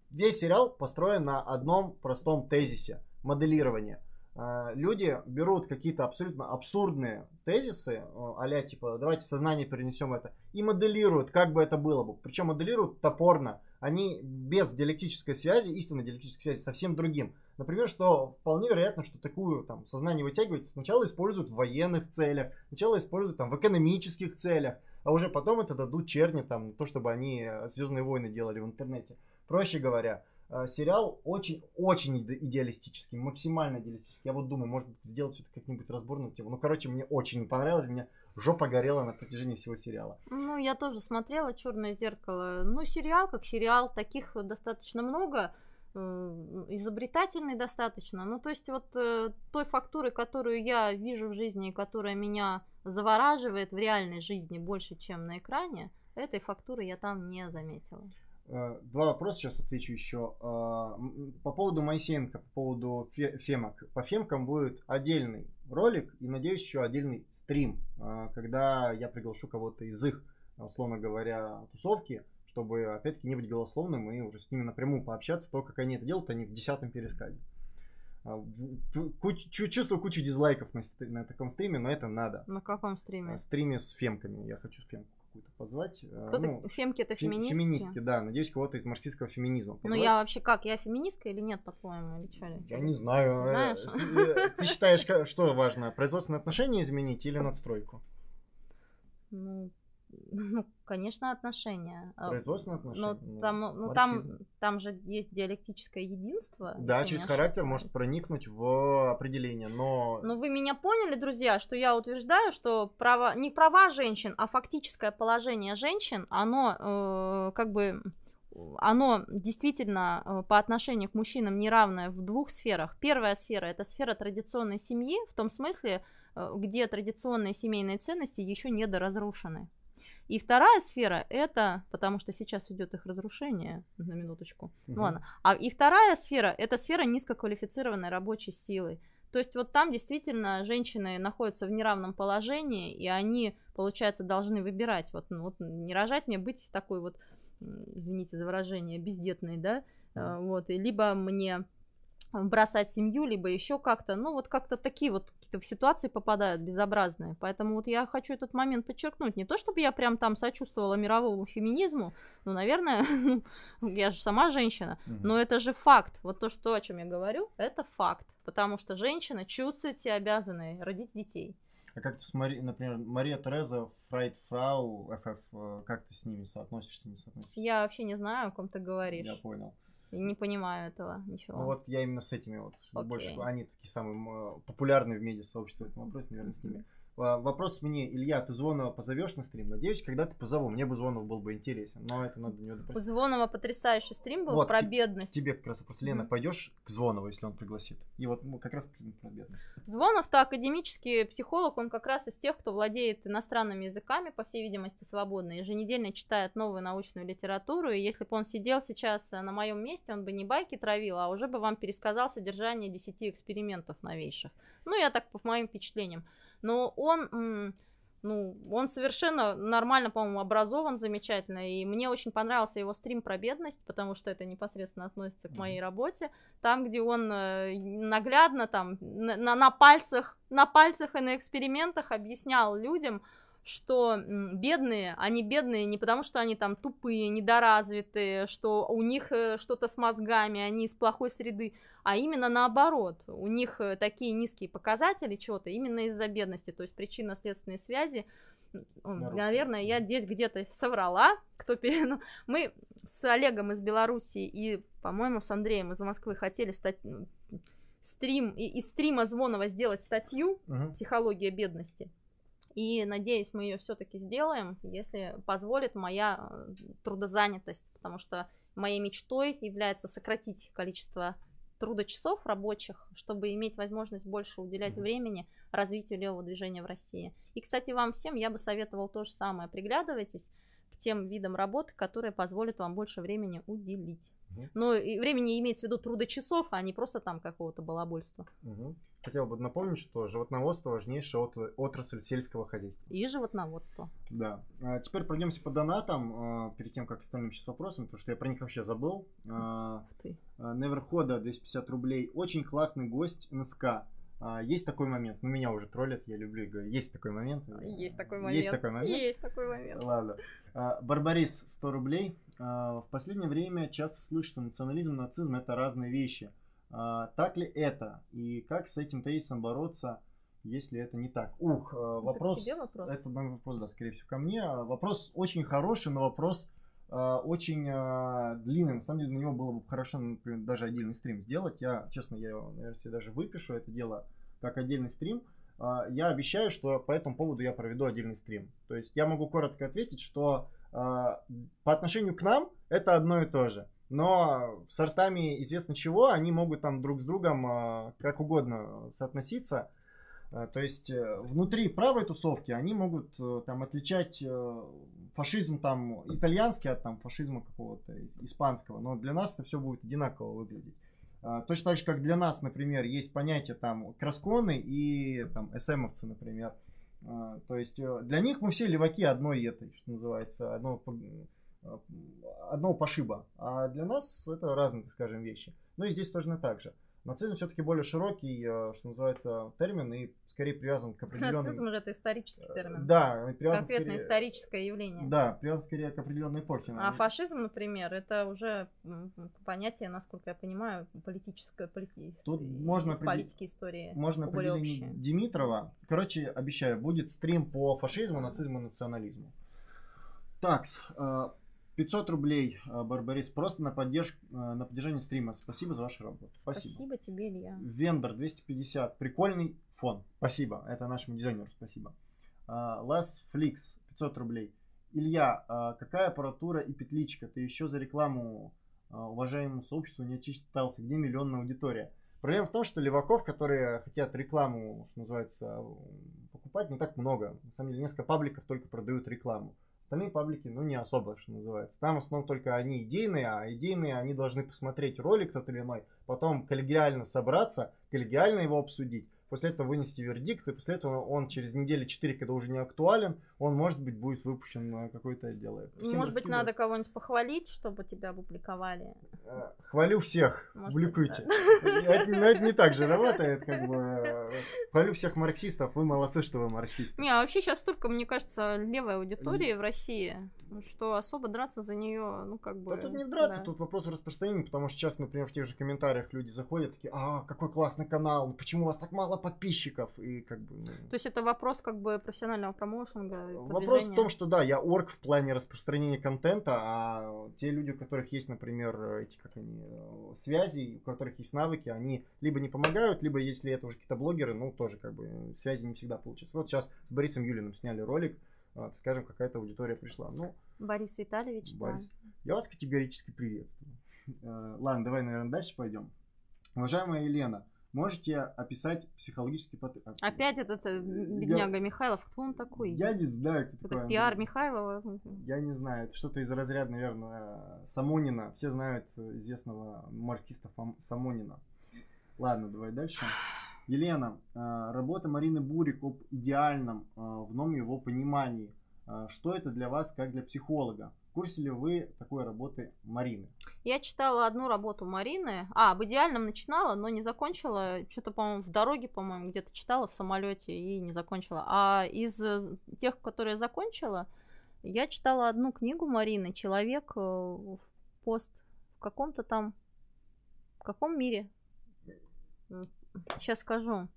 S1: весь сериал построен на одном простом тезисе – моделирование. А, люди берут какие-то абсолютно абсурдные тезисы, а типа, давайте сознание перенесем это, и моделируют, как бы это было бы. Причем моделируют топорно. Они без диалектической связи, истинной диалектической связи, совсем другим. Например, что вполне вероятно, что такую там сознание вытягивать сначала используют в военных целях, сначала используют там в экономических целях, а уже потом это дадут черни там, то, чтобы они э, Звездные войны делали в интернете. Проще говоря, э, сериал очень-очень идеалистический, максимально идеалистический. Я вот думаю, может сделать все-таки как-нибудь разборную тему. Ну, короче, мне очень понравилось, меня жопа горела на протяжении всего сериала.
S2: Ну, я тоже смотрела Черное зеркало. Ну, сериал как сериал, таких достаточно много. Э, изобретательный достаточно. Ну, то есть вот э, той фактуры, которую я вижу в жизни, которая меня завораживает в реальной жизни больше, чем на экране, этой фактуры я там не заметила.
S1: Э, два вопроса сейчас отвечу еще. По поводу Моисеенко, по поводу фемок. По фемкам будет отдельный ролик и, надеюсь, еще отдельный стрим, когда я приглашу кого-то из их, условно говоря, тусовки, чтобы, опять-таки, не быть голословным и уже с ними напрямую пообщаться. То, как они это делают, они в десятом пересказе. Куч, чувствую кучу дизлайков на, на таком стриме, но это надо.
S2: На каком стриме?
S1: Стриме с фемками. Я хочу фемку какую-то позвать.
S2: А, Кто ну, Фемки это феминистки?
S1: Феминистки, да. Надеюсь, кого-то из марксистского феминизма
S2: позвать. Ну я вообще как? Я феминистка или нет, по-твоему? Или что?
S1: Я не знаю. Знаешь? Э, ты считаешь, что важно? Производственные отношения изменить или надстройку?
S2: Ну, ну, конечно, отношения.
S1: А, Производственные отношения.
S2: Но ну, там, ну, там, там же есть диалектическое единство.
S1: Да, через характер может проникнуть в определение, но...
S2: Ну, вы меня поняли, друзья, что я утверждаю, что права, не права женщин, а фактическое положение женщин, оно э, как бы оно действительно э, по отношению к мужчинам неравное в двух сферах. Первая сфера это сфера традиционной семьи, в том смысле, э, где традиционные семейные ценности еще недоразрушены. И вторая сфера это, потому что сейчас идет их разрушение, на минуточку. Угу. Ну ладно. А и вторая сфера это сфера низкоквалифицированной рабочей силы. То есть вот там действительно женщины находятся в неравном положении, и они, получается, должны выбирать, вот, ну, вот не рожать мне быть такой вот, извините за выражение, бездетной, да, mm. вот, и либо мне бросать семью, либо еще как-то, ну вот как-то такие вот какие-то в ситуации попадают безобразные. Поэтому вот я хочу этот момент подчеркнуть. Не то, чтобы я прям там сочувствовала мировому феминизму, ну, наверное, я же сама женщина, но это же факт. Вот то, что, о чем я говорю, это факт. Потому что женщина чувствует себя обязанной родить детей.
S1: А как ты с Мари, например, Мария Тереза, Фрайд Фрау, ФФ, как ты с ними соотносишься, не соотносишься?
S2: Я вообще не знаю, о ком ты говоришь.
S1: Я понял.
S2: Я не понимаю этого ничего.
S1: Ну вот я именно с этими вот okay. больше, они такие самые популярные в медиа сообществе в этом вопросе, наверное, с ними. А, вопрос мне, Илья, ты Звонова позовешь на стрим? Надеюсь, когда ты позову. Мне бы Звонов был бы интересен, но это надо не
S2: допросить. У Звонова потрясающий стрим был вот, про бедность.
S1: Тебе как раз вопрос, Лена, mm-hmm. пойдешь к Звонову, если он пригласит? И вот ну, как раз про бедность.
S2: Звонов-то академический психолог, он как раз из тех, кто владеет иностранными языками, по всей видимости, свободно, еженедельно читает новую научную литературу, и если бы он сидел сейчас на моем месте, он бы не байки травил, а уже бы вам пересказал содержание 10 экспериментов новейших. Ну, я так по моим впечатлениям но он ну, он совершенно нормально, по-моему, образован замечательно, и мне очень понравился его стрим про бедность, потому что это непосредственно относится к моей работе, там, где он э, наглядно там на, на пальцах, на пальцах и на экспериментах объяснял людям, что бедные, они бедные не потому, что они там тупые, недоразвитые, что у них э, что-то с мозгами, они из плохой среды, а именно наоборот, у них э, такие низкие показатели чего-то именно из-за бедности, то есть причинно-следственные связи. Наверное, я здесь где-то соврала, кто пере... ну, мы с Олегом из Беларуси и, по-моему, с Андреем из Москвы хотели стать стрим и из стрима Звонова сделать статью угу. "Психология бедности". И надеюсь, мы ее все-таки сделаем, если позволит моя э, трудозанятость, потому что моей мечтой является сократить количество трудочасов рабочих, чтобы иметь возможность больше уделять времени развитию левого движения в России. И, кстати, вам всем я бы советовал то же самое. Приглядывайтесь тем видам работы, которые позволят вам больше времени уделить. Угу. Но и времени имеется в виду трудочасов, а не просто там какого-то балабольства.
S1: Угу. Хотел бы напомнить, что животноводство важнейшая отрасль сельского хозяйства.
S2: И животноводство.
S1: Да. А теперь пройдемся по донатам, а, перед тем, как остальным сейчас вопросам, потому что я про них вообще забыл. А, ты. Неверхода 250 рублей. Очень классный гость НСК. Есть такой момент. Ну, меня уже троллят, я люблю говорить. Есть такой момент.
S2: Есть такой момент.
S1: Есть такой момент.
S2: Есть такой момент.
S1: Ладно. Барбарис 100 рублей. В последнее время часто слышу, что национализм и нацизм это разные вещи. А, так ли это? И как с этим тезисом бороться, если это не так? Ух, а, вопрос. Это, вопрос? это вопрос, да, скорее всего, ко мне. А, вопрос очень хороший, но вопрос а, очень а, длинный. На самом деле, на него было бы хорошо, например, даже отдельный стрим сделать. Я, честно, я, наверное, себе даже выпишу это дело как отдельный стрим. А, я обещаю, что по этому поводу я проведу отдельный стрим. То есть я могу коротко ответить, что а, по отношению к нам это одно и то же но сортами известно чего, они могут там друг с другом а, как угодно соотноситься. А, то есть э, внутри правой тусовки они могут э, там отличать э, фашизм там итальянский от там фашизма какого-то испанского, но для нас это все будет одинаково выглядеть. Точно так же, как для нас, например, есть понятие там красконы и там эсэмовцы, например. То есть для них мы все леваки одной этой, что называется, одно одного пошиба. А для нас это разные, скажем, вещи. Ну и здесь точно так же. Нацизм все-таки более широкий, э, что называется, термин и скорее привязан к определенным...
S2: Нацизм же это исторический термин.
S1: Да,
S2: привязан Конкретно скорее... историческое явление.
S1: Да, привязан скорее к определенной эпохе.
S2: А фашизм, например, это уже понятие, насколько я понимаю, политическое, полити...
S1: Тут можно из
S2: политики истории.
S1: Можно определить Димитрова. Короче, обещаю, будет стрим по фашизму, нацизму, национализму. Так, 500 рублей, э, Барбарис, просто на, поддерж... Э, на поддержание стрима. Спасибо за вашу работу. Спасибо.
S2: Спасибо тебе, Илья.
S1: Вендор 250. Прикольный фон. Спасибо. Это нашему дизайнеру спасибо. Лас Фликс 500 рублей. Илья, а какая аппаратура и петличка? Ты еще за рекламу а, уважаемому сообществу не отчитался. Где миллионная аудитория? Проблема в том, что леваков, которые хотят рекламу, что называется, покупать, не так много. На самом деле, несколько пабликов только продают рекламу. Остальные паблики, ну, не особо, что называется. Там в основном только они идейные, а идейные, они должны посмотреть ролик тот или иной, потом коллегиально собраться, коллегиально его обсудить, после этого вынести вердикт, и после этого он через недели 4, когда уже не актуален, он, может быть, будет выпущен на какое-то дело.
S2: Всем может быть, надо кого-нибудь похвалить, чтобы тебя опубликовали?
S1: Э, хвалю всех, может публикуйте. Быть, да. это, это не так же работает, как бы. Хвалю всех марксистов, вы молодцы, что вы марксисты.
S2: Не, а вообще сейчас столько, мне кажется, левой аудитории в России, что особо драться за нее, ну, как бы...
S1: Да тут не драться, да. тут вопрос распространения, потому что сейчас, например, в тех же комментариях люди заходят, такие, а, какой классный канал, ну, почему у вас так мало подписчиков, и как бы... Ну...
S2: То есть это вопрос как бы профессионального промоушенга?
S1: Вопрос в том, что да, я орг в плане распространения контента, а те люди, у которых есть, например, эти, как они, связи, у которых есть навыки, они либо не помогают, либо если это уже какие-то блогеры, ну, тоже как бы связи не всегда получится. Вот сейчас с Борисом Юлиным сняли ролик, скажем, какая-то аудитория пришла. Ну,
S2: Борис Витальевич, Борис. да.
S1: Я вас категорически приветствую. Э, ладно, давай, наверное, дальше пойдем. Уважаемая Елена, можете описать психологический потенциал?
S2: Опять этот э, бедняга я... Михайлов, кто он такой?
S1: Я не знаю,
S2: кто это такой. пиар Михайлова?
S1: Я не знаю, это что-то из разряда, наверное, Самонина. Все знают известного маркиста Самонина. Ладно, давай дальше. Елена, э, работа Марины Бурик об идеальном э, в новом его понимании. Э, что это для вас, как для психолога? В курсе ли вы такой работы Марины?
S2: Я читала одну работу Марины. А, об идеальном начинала, но не закончила. Что-то, по-моему, в дороге, по-моему, где-то читала в самолете и не закончила. А из тех, которые закончила, я читала одну книгу Марины «Человек в пост в каком-то там... В каком мире? сейчас скажу,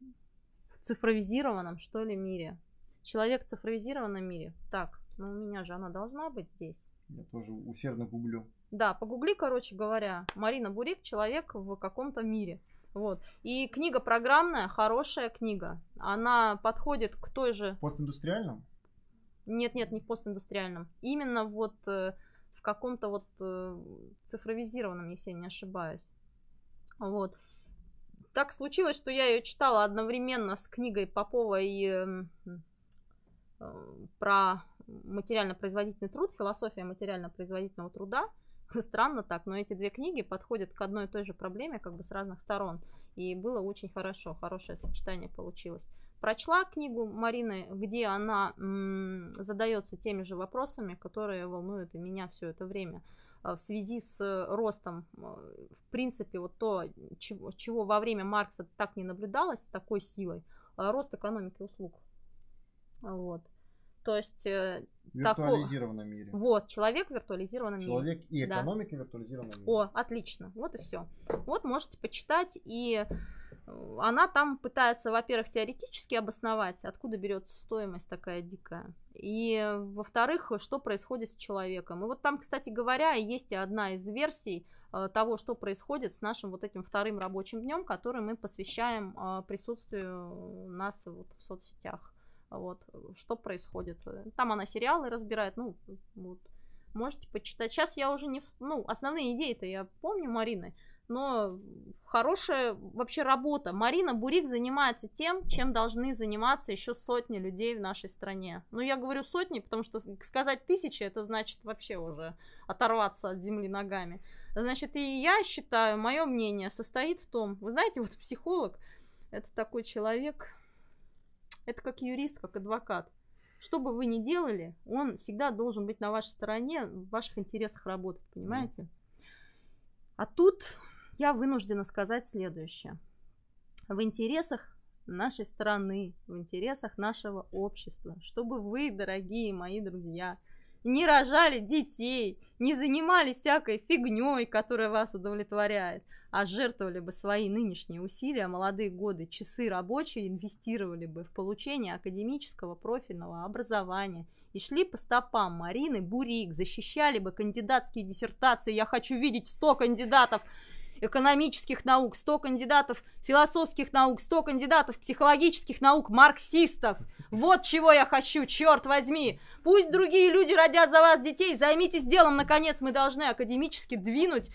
S2: в цифровизированном, что ли, мире. Человек в цифровизированном мире. Так, ну у меня же она должна быть здесь.
S1: Я тоже усердно гуглю.
S2: Да, погугли, короче говоря, Марина Бурик, человек в каком-то мире. Вот. И книга программная, хорошая книга. Она подходит к той же...
S1: Постиндустриальном?
S2: Нет, нет, не в постиндустриальном. Именно вот э, в каком-то вот э, цифровизированном, если я не ошибаюсь. Вот так случилось, что я ее читала одновременно с книгой Попова и э, про материально-производительный труд, философия материально-производительного труда. Странно так, но эти две книги подходят к одной и той же проблеме как бы с разных сторон. И было очень хорошо, хорошее сочетание получилось. Прочла книгу Марины, где она м, задается теми же вопросами, которые волнуют и меня все это время. Э, в связи с э, ростом, э, в принципе, вот то, чего, чего во время Маркса так не наблюдалось с такой силой, рост экономики услуг. Вот. То есть... В
S1: виртуализированном такого...
S2: мире. Вот, человек в виртуализированном
S1: человек
S2: мире.
S1: Человек и экономика да. в виртуализированном мире.
S2: О, отлично. Вот и все. Вот можете почитать и она там пытается, во-первых, теоретически обосновать, откуда берется стоимость такая дикая. И, во-вторых, что происходит с человеком. И вот там, кстати говоря, есть одна из версий э, того, что происходит с нашим вот этим вторым рабочим днем, который мы посвящаем э, присутствию нас вот в соцсетях. Вот, что происходит. Там она сериалы разбирает, ну, вот, можете почитать. Сейчас я уже не... Всп... Ну, основные идеи-то я помню Марины, но хорошая вообще работа. Марина Бурик занимается тем, чем должны заниматься еще сотни людей в нашей стране. Ну, я говорю сотни, потому что сказать тысячи, это значит вообще уже оторваться от земли ногами. Значит, и я считаю, мое мнение состоит в том, вы знаете, вот психолог, это такой человек, это как юрист, как адвокат. Что бы вы ни делали, он всегда должен быть на вашей стороне, в ваших интересах работать, понимаете? А тут я вынуждена сказать следующее. В интересах нашей страны, в интересах нашего общества, чтобы вы, дорогие мои друзья, не рожали детей, не занимались всякой фигней, которая вас удовлетворяет, а жертвовали бы свои нынешние усилия, молодые годы, часы рабочие инвестировали бы в получение академического профильного образования и шли по стопам Марины Бурик, защищали бы кандидатские диссертации. Я хочу видеть 100 кандидатов экономических наук, 100 кандидатов философских наук, 100 кандидатов психологических наук, марксистов. Вот чего я хочу, черт возьми. Пусть другие люди родят за вас детей, займитесь делом, наконец, мы должны академически двинуть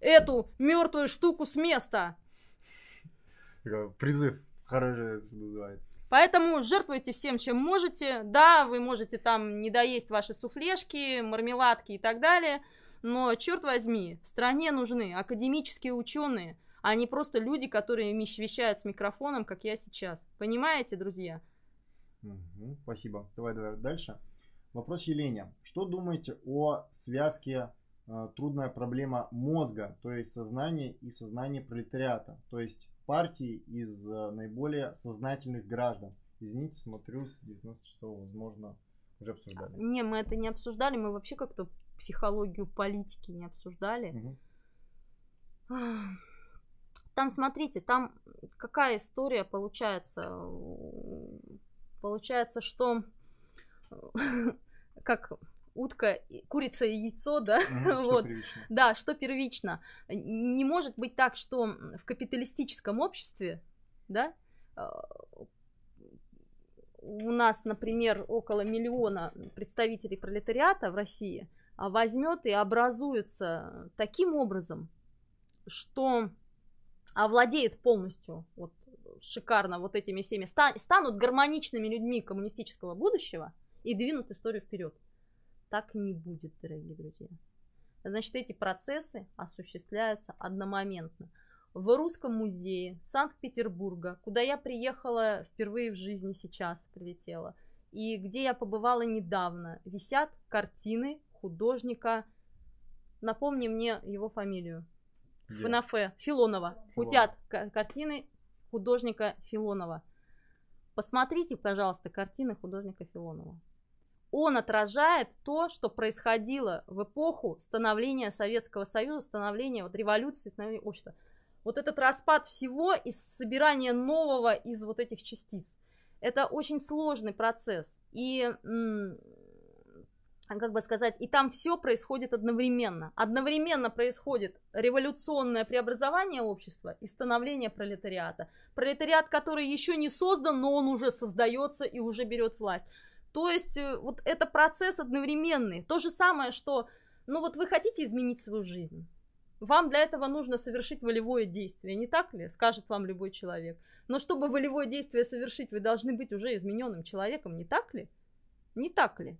S2: эту мертвую штуку с места.
S1: Призыв, хороший называется.
S2: Поэтому жертвуйте всем, чем можете. Да, вы можете там не доесть ваши суфлешки, мармеладки и так далее – но, черт возьми, стране нужны академические ученые, а не просто люди, которые вещают с микрофоном, как я сейчас. Понимаете, друзья?
S1: Угу, спасибо. Давай, давай дальше. Вопрос Елене. Что думаете о связке э, трудная проблема мозга, то есть сознание и сознание пролетариата, то есть партии из э, наиболее сознательных граждан? Извините, смотрю с 19 часов, возможно, уже обсуждали.
S2: Не, мы это не обсуждали, мы вообще как-то психологию политики не обсуждали. Угу. Там, смотрите, там какая история получается? Получается, что как утка, курица и яйцо, да, угу, вот, что да, что первично. Не может быть так, что в капиталистическом обществе, да, а, у нас, например, около миллиона представителей пролетариата в России, возьмет и образуется таким образом, что овладеет полностью вот, шикарно вот этими всеми, станут гармоничными людьми коммунистического будущего и двинут историю вперед. Так не будет, дорогие друзья. Значит, эти процессы осуществляются одномоментно. в Русском музее Санкт-Петербурга, куда я приехала впервые в жизни сейчас, прилетела, и где я побывала недавно, висят картины художника, напомни мне его фамилию, где? Фанафе, Филонова. Филонова. Картины художника Филонова. Посмотрите, пожалуйста, картины художника Филонова. Он отражает то, что происходило в эпоху становления Советского Союза, становления вот революции, становления общества. Вот этот распад всего и собирание нового из вот этих частиц. Это очень сложный процесс. И как бы сказать, и там все происходит одновременно. Одновременно происходит революционное преобразование общества и становление пролетариата. Пролетариат, который еще не создан, но он уже создается и уже берет власть. То есть э, вот это процесс одновременный. То же самое, что, ну вот вы хотите изменить свою жизнь. Вам для этого нужно совершить волевое действие, не так ли? Скажет вам любой человек. Но чтобы волевое действие совершить, вы должны быть уже измененным человеком, не так ли? Не так ли?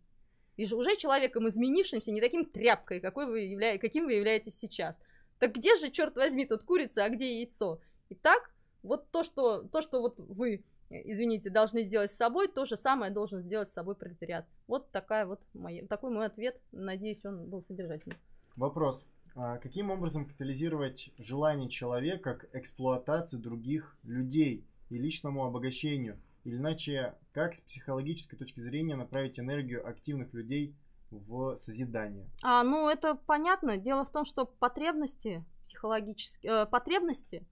S2: И уже человеком изменившимся, не таким тряпкой, какой вы явля... каким вы являетесь сейчас. Так где же, черт возьми, тут курица, а где яйцо? Итак, вот то, что, то, что вот вы, извините, должны сделать с собой, то же самое должен сделать с собой пролетариат. Вот такая вот моя, такой мой ответ. Надеюсь, он был содержательный.
S1: Вопрос. А каким образом катализировать желание человека к эксплуатации других людей и личному обогащению? Или иначе, как с психологической точки зрения направить энергию активных людей в созидание?
S2: А, ну, это понятно. Дело в том, что потребности психологические, э, потребности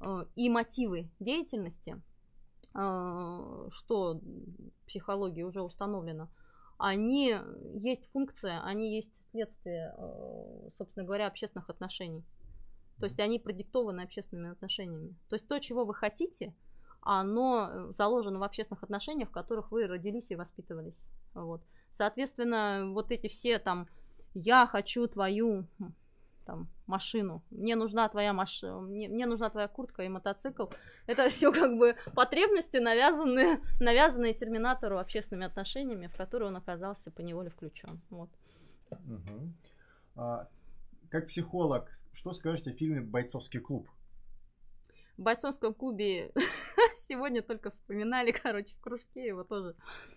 S2: э, и мотивы деятельности, э, что психологии уже установлено, они есть функция, они есть следствие, э, собственно говоря, общественных отношений. То есть они продиктованы общественными отношениями. То есть то, чего вы хотите – оно э, заложено в общественных отношениях, в которых вы родились и воспитывались. Вот. Соответственно, вот эти все там «я хочу твою там, машину, мне нужна твоя машина, мне, мне нужна твоя куртка и мотоцикл. Это все как бы потребности, навязанные, навязанные терминатору общественными отношениями, в которые он оказался по неволе включен. Вот.
S1: Угу. А, как психолог, что скажете о фильме «Бойцовский клуб»?
S2: В бойцовском клубе сегодня только вспоминали, короче, в кружке его тоже.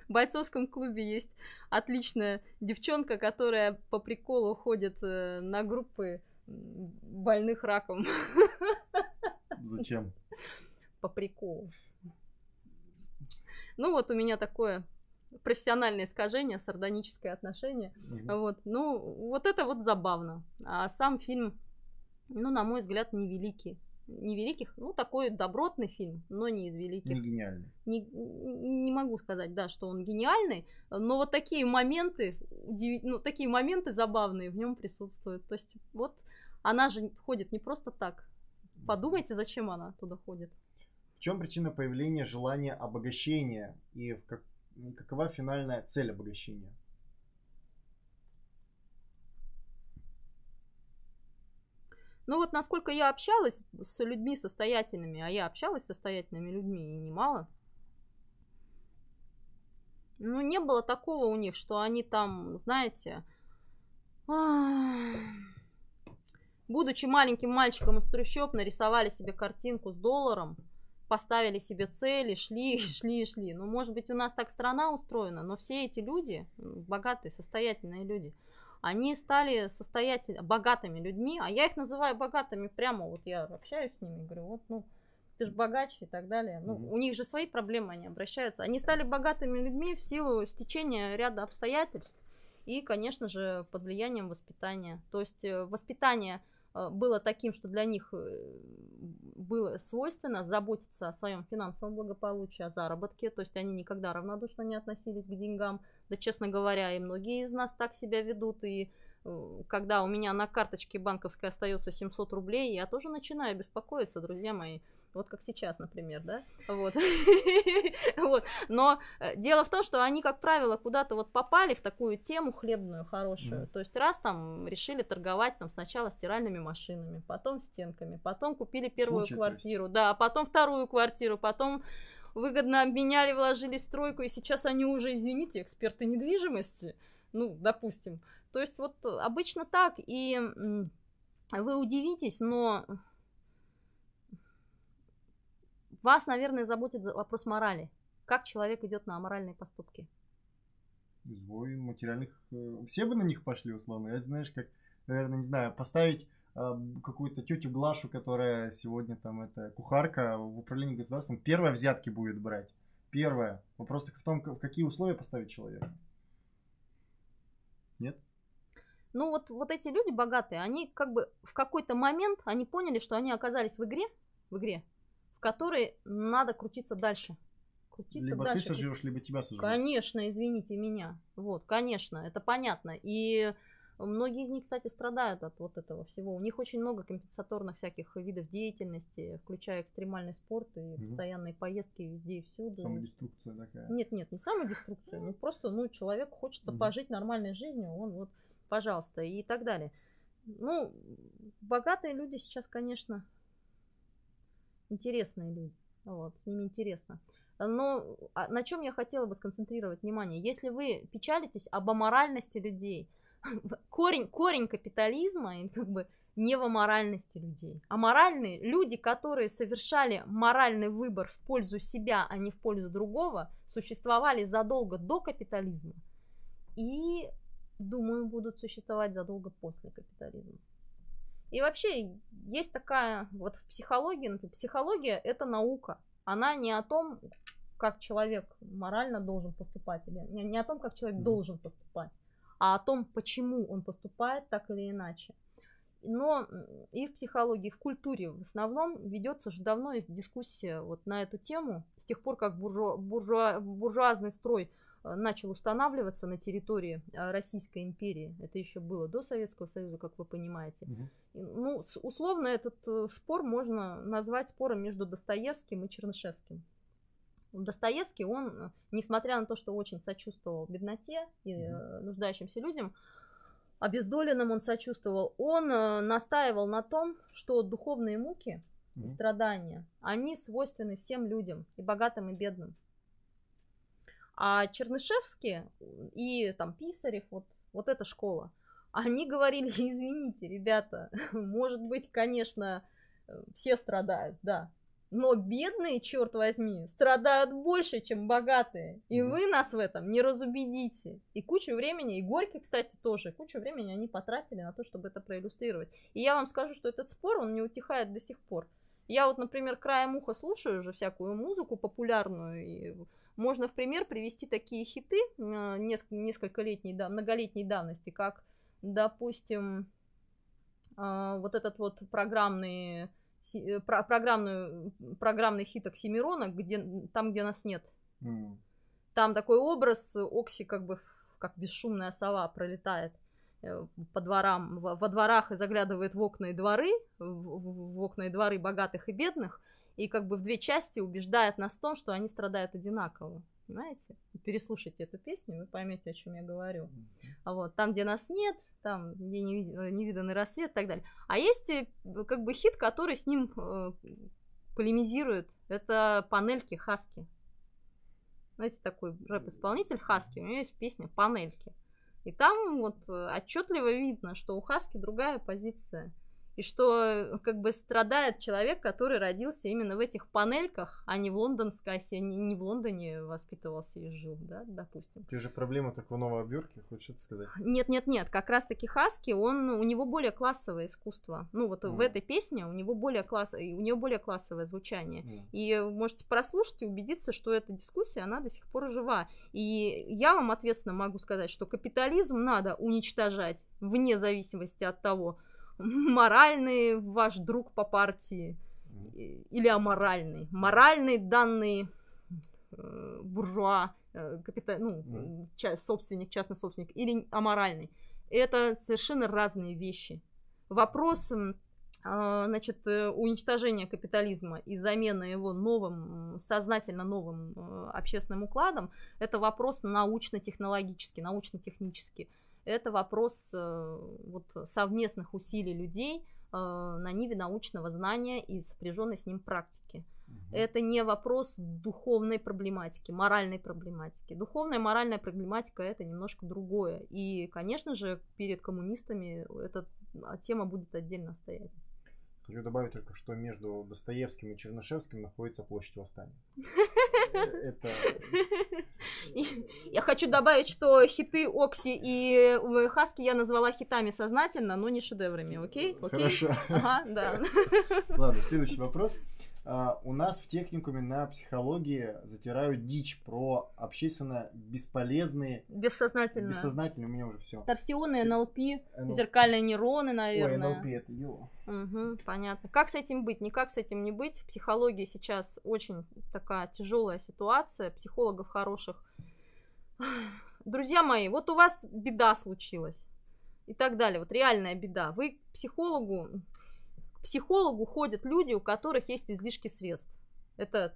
S2: В бойцовском клубе есть отличная девчонка, которая по приколу ходит э, на группы больных раком.
S1: Зачем?
S2: По приколу. Ну вот у меня такое профессиональное искажение, сардоническое отношение. Угу. Вот, ну, вот это вот забавно. А сам фильм, ну, на мой взгляд, невеликий не великих, ну, такой добротный фильм, но не из великих.
S1: Не гениальный.
S2: Не, не могу сказать, да, что он гениальный, но вот такие моменты, ну, такие моменты забавные в нем присутствуют. То есть вот она же ходит не просто так. Подумайте, зачем она туда ходит.
S1: В чем причина появления желания обогащения и как, какова финальная цель обогащения?
S2: Ну вот насколько я общалась с людьми состоятельными, а я общалась с состоятельными людьми и немало, ну не было такого у них, что они там, знаете, будучи маленьким мальчиком из трущоб, нарисовали себе картинку с долларом, поставили себе цели, шли, шли, шли. Ну, может быть, у нас так страна устроена, но все эти люди, богатые, состоятельные люди – они стали состоятельными, богатыми людьми, а я их называю богатыми прямо, вот я общаюсь с ними, говорю, вот, ну, ты же богаче и так далее. Ну, mm-hmm. у них же свои проблемы, они обращаются. Они стали богатыми людьми в силу стечения ряда обстоятельств и, конечно же, под влиянием воспитания. То есть э, воспитание Э, было таким, что для них э, было свойственно заботиться о своем финансовом благополучии, о заработке, то есть они никогда равнодушно не относились к деньгам. Да, честно говоря, и многие из нас так себя ведут, и э, когда у меня на карточке банковской остается 700 рублей, я тоже начинаю беспокоиться, друзья мои. Вот как сейчас, например, да? Вот. вот. Но э, дело в том, что они, как правило, куда-то вот попали в такую тему хлебную, хорошую. Mm. То есть раз там решили торговать там сначала стиральными машинами, потом стенками, потом купили первую Случай, квартиру, да, потом вторую квартиру, потом выгодно обменяли, вложили стройку, и сейчас они уже, извините, эксперты недвижимости, ну, допустим. То есть вот обычно так, и вы удивитесь, но Вас, наверное, заботит вопрос морали. Как человек идет на аморальные поступки?
S1: Звой материальных... Э, все бы на них пошли, условно. Я, знаешь, как, наверное, не знаю, поставить какую-то тетю Глашу, которая сегодня там это кухарка в управлении государством, первая взятки будет брать. Первое. Вопрос только в том, в какие условия поставить человека. Нет?
S2: Ну вот, вот эти люди богатые, они как бы в какой-то момент, они поняли, что они оказались в игре, в игре, в которой надо крутиться дальше.
S1: Крутиться либо дальше. ты сожрешь, либо тебя сожрешь.
S2: Конечно, извините меня. Вот, конечно, это понятно. И многие из них, кстати, страдают от вот этого всего. У них очень много компенсаторных всяких видов деятельности, включая экстремальный спорт и угу. постоянные поездки везде и всюду.
S1: Самодеструкция такая.
S2: Нет, нет, не самодеструкция. Ну просто, ну, человеку хочется угу. пожить нормальной жизнью, он вот пожалуйста, и так далее. Ну, богатые люди сейчас, конечно, интересные люди. Вот, с ними интересно. Но а, на чем я хотела бы сконцентрировать внимание? Если вы печалитесь об аморальности людей, корень, корень капитализма как бы не в аморальности людей. Аморальные люди, которые совершали моральный выбор в пользу себя, а не в пользу другого, существовали задолго до капитализма. И думаю, будут существовать задолго после капитализма. И вообще есть такая, вот в психологии, например, психология это наука. Она не о том, как человек морально должен поступать, или не, не о том, как человек mm-hmm. должен поступать, а о том, почему он поступает так или иначе. Но и в психологии, и в культуре в основном ведется же давно дискуссия вот на эту тему, с тех пор, как буржуа, буржуа, буржуазный строй Э, начал устанавливаться на территории э, Российской империи. Это еще было до Советского Союза, как вы понимаете. Угу. Ну, условно, этот э, спор можно назвать спором между Достоевским и Чернышевским. Достоевский, он, несмотря на то, что очень сочувствовал бедноте и угу. нуждающимся людям, обездоленным он сочувствовал, он настаивал на том, что духовные муки и страдания, они свойственны всем людям, и богатым, и бедным. А Чернышевский и там Писарев, вот, вот эта школа, они говорили, извините, ребята, может быть, конечно, все страдают, да, но бедные, черт возьми, страдают больше, чем богатые. И mm вы нас в этом не разубедите. И кучу времени, и Горький, кстати, тоже, кучу времени они потратили на то, чтобы это проиллюстрировать. И я вам скажу, что этот спор, он не утихает до сих пор. Я вот, например, краем уха слушаю уже всякую музыку популярную, и можно в пример привести такие хиты а, несколько летней, да, многолетней давности, как, допустим, а, вот этот вот программный, э, программный, программный хит Оксимирона, где, там, где нас нет. Mm. Там такой образ Окси как бы как бесшумная сова пролетает э, по дворам, во дворах и заглядывает в окна и дворы, в, в окна и дворы богатых и бедных, и как бы в две части убеждает нас в том, что они страдают одинаково. Понимаете? Переслушайте эту песню, вы поймете, о чем я говорю. А вот там, где нас нет, там, где невиданный рассвет и так далее. А есть э, как бы хит, который с ним э, полемизирует. Это панельки Хаски. Знаете, такой рэп-исполнитель Хаски, у него есть песня «Панельки». И там вот э, отчетливо видно, что у Хаски другая позиция и что как бы страдает человек, который родился именно в этих панельках, а не в лондонской, а не в Лондоне воспитывался и жил, да, допустим.
S1: Ты же проблема так в новой обертке, хочешь это сказать?
S2: Нет, нет, нет, как раз таки Хаски, он, у него более классовое искусство. Ну вот mm. в этой песне у него более класс, у него более классовое звучание. Mm. И можете прослушать и убедиться, что эта дискуссия, она до сих пор жива. И я вам ответственно могу сказать, что капитализм надо уничтожать вне зависимости от того, моральный ваш друг по партии или аморальный. Моральный данный э, буржуа, э, капитал, ну, часть, собственник, частный собственник, или аморальный. Это совершенно разные вещи. Вопрос э, значит, уничтожения капитализма и замена его новым, сознательно новым общественным укладом, это вопрос научно-технологический, научно-технический это вопрос э, вот, совместных усилий людей э, на ниве научного знания и сопряженной с ним практики. Это не вопрос духовной проблематики, моральной проблематики. Духовная и моральная проблематика это немножко другое. И, конечно же, перед коммунистами эта тема будет отдельно стоять.
S1: Хочу добавить только, что между Достоевским и Чернышевским находится площадь Восстания. Это...
S2: Я хочу добавить, что хиты Окси и Хаски я назвала хитами сознательно, но не шедеврами, окей?
S1: Хорошо.
S2: Ага, да.
S1: Ладно, следующий вопрос. Uh, у нас в техникуме на психологии затирают дичь про общественно бесполезные...
S2: Бессознательно.
S1: Бессознательные, у меня уже все.
S2: Торсионы, НЛП, НЛ... зеркальные нейроны, наверное.
S1: Ой, НЛП это его.
S2: Угу, понятно. Как с этим быть? Никак с этим не быть. В психологии сейчас очень такая тяжелая ситуация. Психологов хороших. Друзья мои, вот у вас беда случилась. И так далее. Вот реальная беда. Вы к психологу психологу ходят люди, у которых есть излишки средств. Это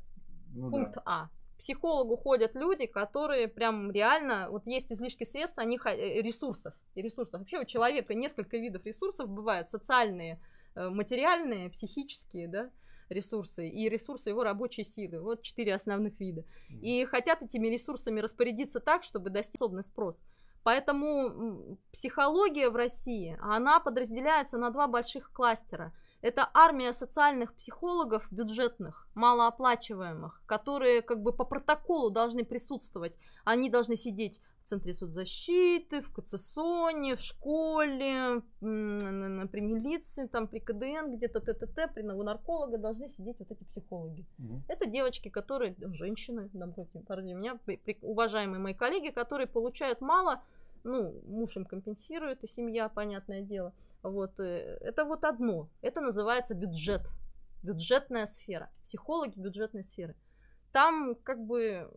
S2: ну, пункт да. А. К психологу ходят люди, которые прям реально, вот есть излишки средств, они э, ресурсов, ресурсов. Вообще у человека несколько видов ресурсов бывают, социальные, э, материальные, психические, да, ресурсы и ресурсы его рабочей силы. Вот четыре основных вида. И хотят этими ресурсами распорядиться так, чтобы достичь способный спрос. Поэтому психология в России, она подразделяется на два больших кластера. Это армия социальных психологов бюджетных, малооплачиваемых, которые как бы по протоколу должны присутствовать. Они должны сидеть в Центре соцзащиты, в КЦСОНе, в школе, при милиции, там при КДН, где-то ТТТ, при у нарколога должны сидеть вот эти психологи. Угу. Это девочки, которые, женщины, напротив, пардon, меня, уважаемые мои коллеги, которые получают мало, ну, муж им компенсирует, и семья, понятное дело. Вот, э, это вот одно. Это называется бюджет. Бюджетная сфера. Психологи бюджетной сферы. Там как бы,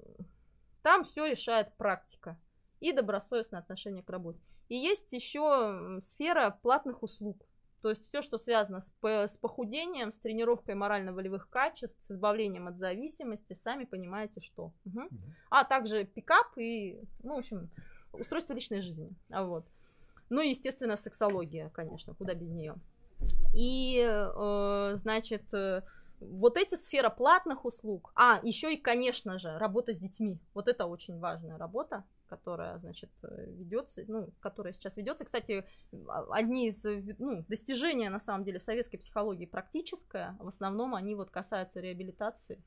S2: там все решает практика и добросовестное отношение к работе. И есть еще сфера платных услуг. То есть все, что связано с, с похудением, с тренировкой морально-волевых качеств, с избавлением от зависимости, сами понимаете, что. Угу. А также пикап и, ну, в общем, устройство личной жизни. А вот. Ну и, естественно, сексология, конечно, куда без нее. И, э, значит, э, вот эти сфера платных услуг, а, еще и, конечно же, работа с детьми. Вот это очень важная работа, которая, значит, ведется, ну, которая сейчас ведется. Кстати, а, одни из ну, достижений, на самом деле, советской психологии практическая, в основном они вот касаются реабилитации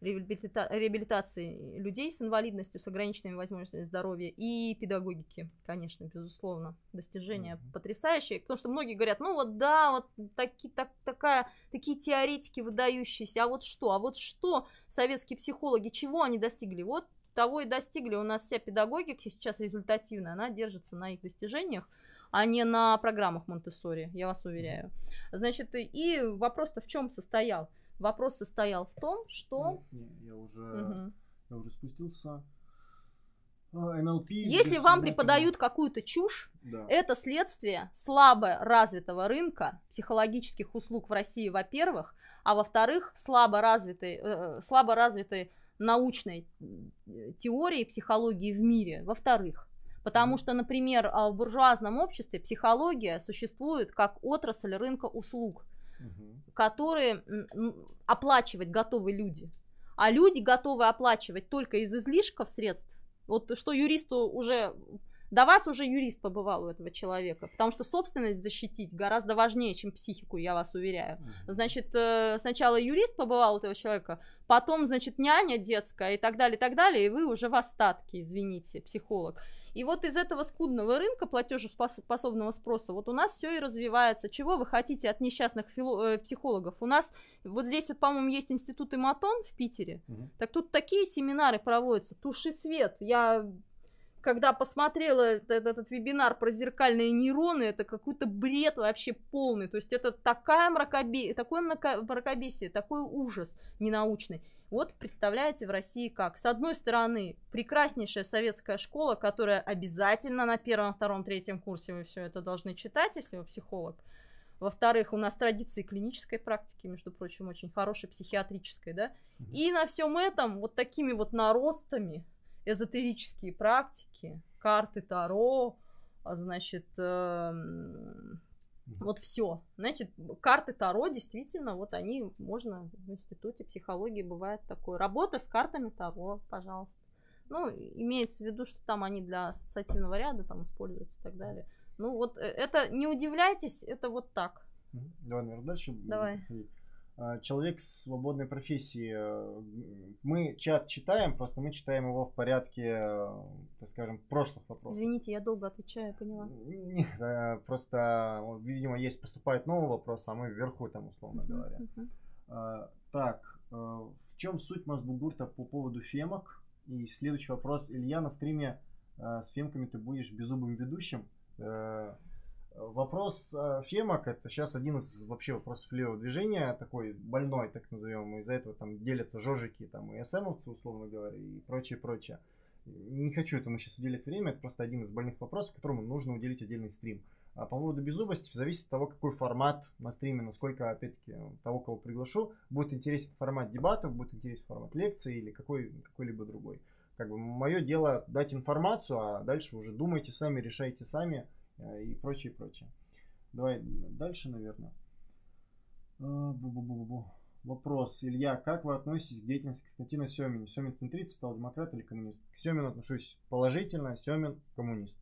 S2: реабилита- реабилитации людей с инвалидностью, с ограниченными возможностями здоровья и педагогики, конечно, безусловно. Достижения угу. потрясающие, потому что многие говорят, ну вот да, вот таки, так, такая, такие теоретики выдающиеся, а вот что, а вот что советские психологи, чего они достигли? Вот того и достигли. У нас вся педагогика сейчас результативная, она держится на их достижениях, а не на программах Монтессори, я вас уверяю. Значит, и вопрос-то в чем состоял? Вопрос состоял в том, что...
S1: Не, не, я уже, угу. я уже спустился. А, НЛП.
S2: Если вам преподают какую-то чушь, да. это следствие слабо развитого рынка психологических услуг в России, во-первых, а во-вторых, слабо развитой, э, слабо развитой научной теории психологии в мире, во-вторых. Потому что, например, а, в буржуазном обществе психология существует как отрасль рынка услуг угу. которые оплачивать готовы люди. А люди готовы оплачивать только из излишков средств. Вот что юристу уже до вас уже юрист побывал у этого человека, потому что собственность защитить гораздо важнее, чем психику, я вас уверяю. Значит, э, сначала юрист побывал у этого человека, потом, значит, няня детская и так далее, и так далее, и вы уже в остатке, извините, психолог. И вот из этого скудного рынка платежеспособного спроса вот у нас все и развивается. Чего вы хотите от несчастных фило- э, психологов? У нас вот здесь вот, по-моему, есть институт Иматон в Питере. Угу. Так тут такие семинары проводятся. Туши свет. Я когда посмотрела этот, этот вебинар про зеркальные нейроны, это какой-то бред вообще полный. То есть это такая мракобе... такое мракобесие, такой ужас ненаучный. Вот представляете в России как. С одной стороны, прекраснейшая советская школа, которая обязательно на первом, втором, третьем курсе вы все это должны читать, если вы психолог. Во-вторых, у нас традиции клинической практики, между прочим, очень хорошей, психиатрической, да. И на всем этом вот такими вот наростами эзотерические практики, карты Таро, а, значит, э, вот все. Значит, карты Таро действительно, вот они, можно в институте психологии бывает такое. Работа с картами Таро, пожалуйста. Ну, имеется в виду, что там они для ассоциативного ряда там используются и так далее. Ну, вот э, это, не удивляйтесь, это вот так.
S1: Давай, наверное, дальше.
S2: Давай.
S1: А, человек с свободной профессии. Э, мы чат читаем, просто мы читаем его в порядке, э, так скажем, прошлых вопросов.
S2: Извините, я долго отвечаю, поняла.
S1: Нет, э, просто, видимо, есть поступает новый вопрос, а мы вверху там, условно говоря. А, так, в чем суть Мазбугурта по поводу фемок? И следующий вопрос. Илья, на стриме с фемками ты будешь беззубым ведущим? Вопрос э, фемок это сейчас один из вообще вопросов левого движения, такой больной, так назовем. Из-за этого там делятся жожики там, и СМовцы, условно говоря, и прочее, прочее. Не хочу этому сейчас уделить время, это просто один из больных вопросов, которому нужно уделить отдельный стрим. А по поводу беззубости, зависит от того, какой формат на стриме, насколько, опять-таки, того, кого приглашу, будет интересен формат дебатов, будет интересен формат лекции или какой, какой-либо другой. Как бы мое дело дать информацию, а дальше уже думайте сами, решайте сами, и прочее, прочее. Давай дальше, наверное. Э, Бу-бу-бу-бу. Вопрос. Илья, как вы относитесь к деятельности Константина Семина? Семин центрист, стал демократ или коммунист? К Семину отношусь положительно, Семин коммунист.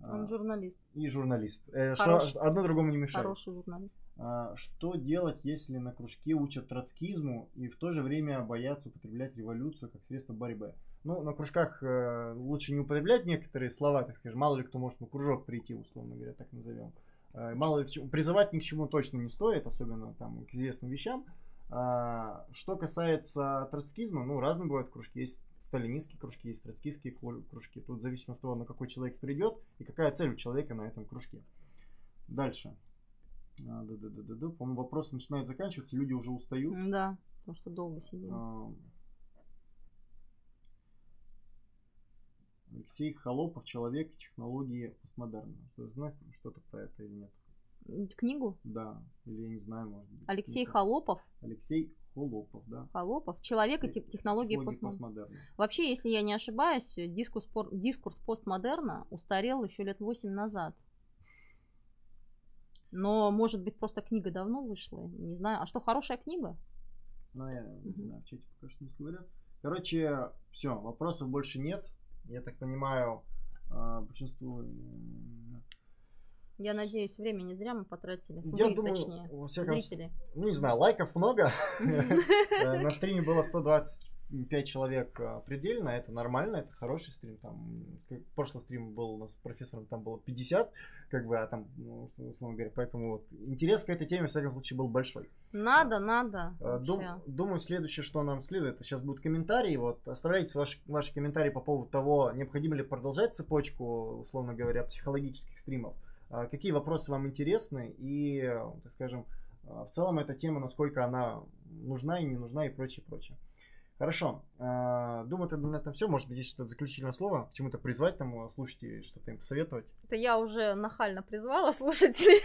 S2: Он а, журналист.
S1: И журналист. Э, что одно другому не мешает.
S2: Хороший журналист.
S1: А, что делать, если на кружке учат троцкизму и в то же время боятся употреблять революцию как средство борьбы? Ну, на кружках э, лучше не употреблять некоторые слова, так скажем. Мало ли кто может на кружок прийти, условно говоря, так назовем. Э, мало ли чему, призывать ни к чему точно не стоит, особенно там к известным вещам. А, что касается троцкизма, ну, разные бывают кружки. Есть сталинистские кружки, есть троцкистские кружки. Тут зависит от того, на какой человек придет и какая цель у человека на этом кружке. Дальше. А, да, да, да, да, да. По-моему, вопрос начинает заканчиваться, люди уже устают.
S2: Да, потому что долго сидим. А,
S1: Алексей Холопов «Человек и технологии постмодерна». Что знаешь что-то про это или нет?
S2: Книгу?
S1: Да, или я не знаю, может быть.
S2: Алексей книга. Холопов?
S1: Алексей Холопов, да.
S2: Холопов. Человек и технологии, технологии постмодерна. постмодерна. Вообще, если я не ошибаюсь, дискурс, дискурс постмодерна устарел еще лет 8 назад. Но, может быть, просто книга давно вышла. Не знаю. А что, хорошая книга?
S1: Ну, я не знаю, в чате пока что не говорят. Короче, все, вопросов больше нет я так понимаю, а, большинство...
S2: Я надеюсь, время не зря мы потратили.
S1: Я Вы, думаю, точнее, всяком... зрители. Ну, не знаю, лайков много. Э, на стриме было 120 5 человек а, предельно, это нормально, это хороший стрим. Там, прошлый стрим был у нас с профессором, там было 50, как бы, а там, ну, условно говоря, поэтому вот интерес к этой теме, в всяком случае, был большой.
S2: Надо, надо.
S1: А, дум, думаю, следующее, что нам следует, это сейчас будут комментарии. Вот, оставляйте ваши, ваши комментарии по поводу того, необходимо ли продолжать цепочку, условно говоря, психологических стримов. А, какие вопросы вам интересны и, так скажем, в целом эта тема, насколько она нужна и не нужна и прочее, прочее. Хорошо. А, думаю, тогда на этом все. Может быть, есть что-то заключительное слово, к чему-то призвать там слушателей, что-то им посоветовать.
S2: Это я уже нахально призвала слушателей.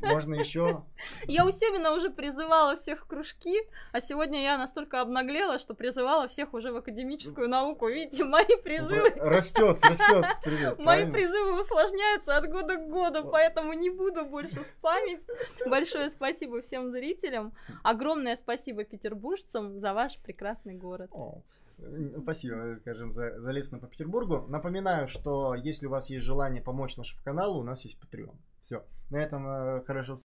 S1: Можно еще.
S2: Я у Семина уже призывала всех в кружки, а сегодня я настолько обнаглела, что призывала всех уже в академическую науку. Видите, мои призывы...
S1: Растет, растет призыв.
S2: Мои призывы усложняются от года к году, поэтому не буду больше спамить. Большое спасибо всем зрителям. Огромное спасибо петербуржцам за ваш прекрасный год город.
S1: О, спасибо, скажем, за, за лестно по Петербургу. Напоминаю, что если у вас есть желание помочь нашему каналу, у нас есть Patreon. Все. На этом э, хорошо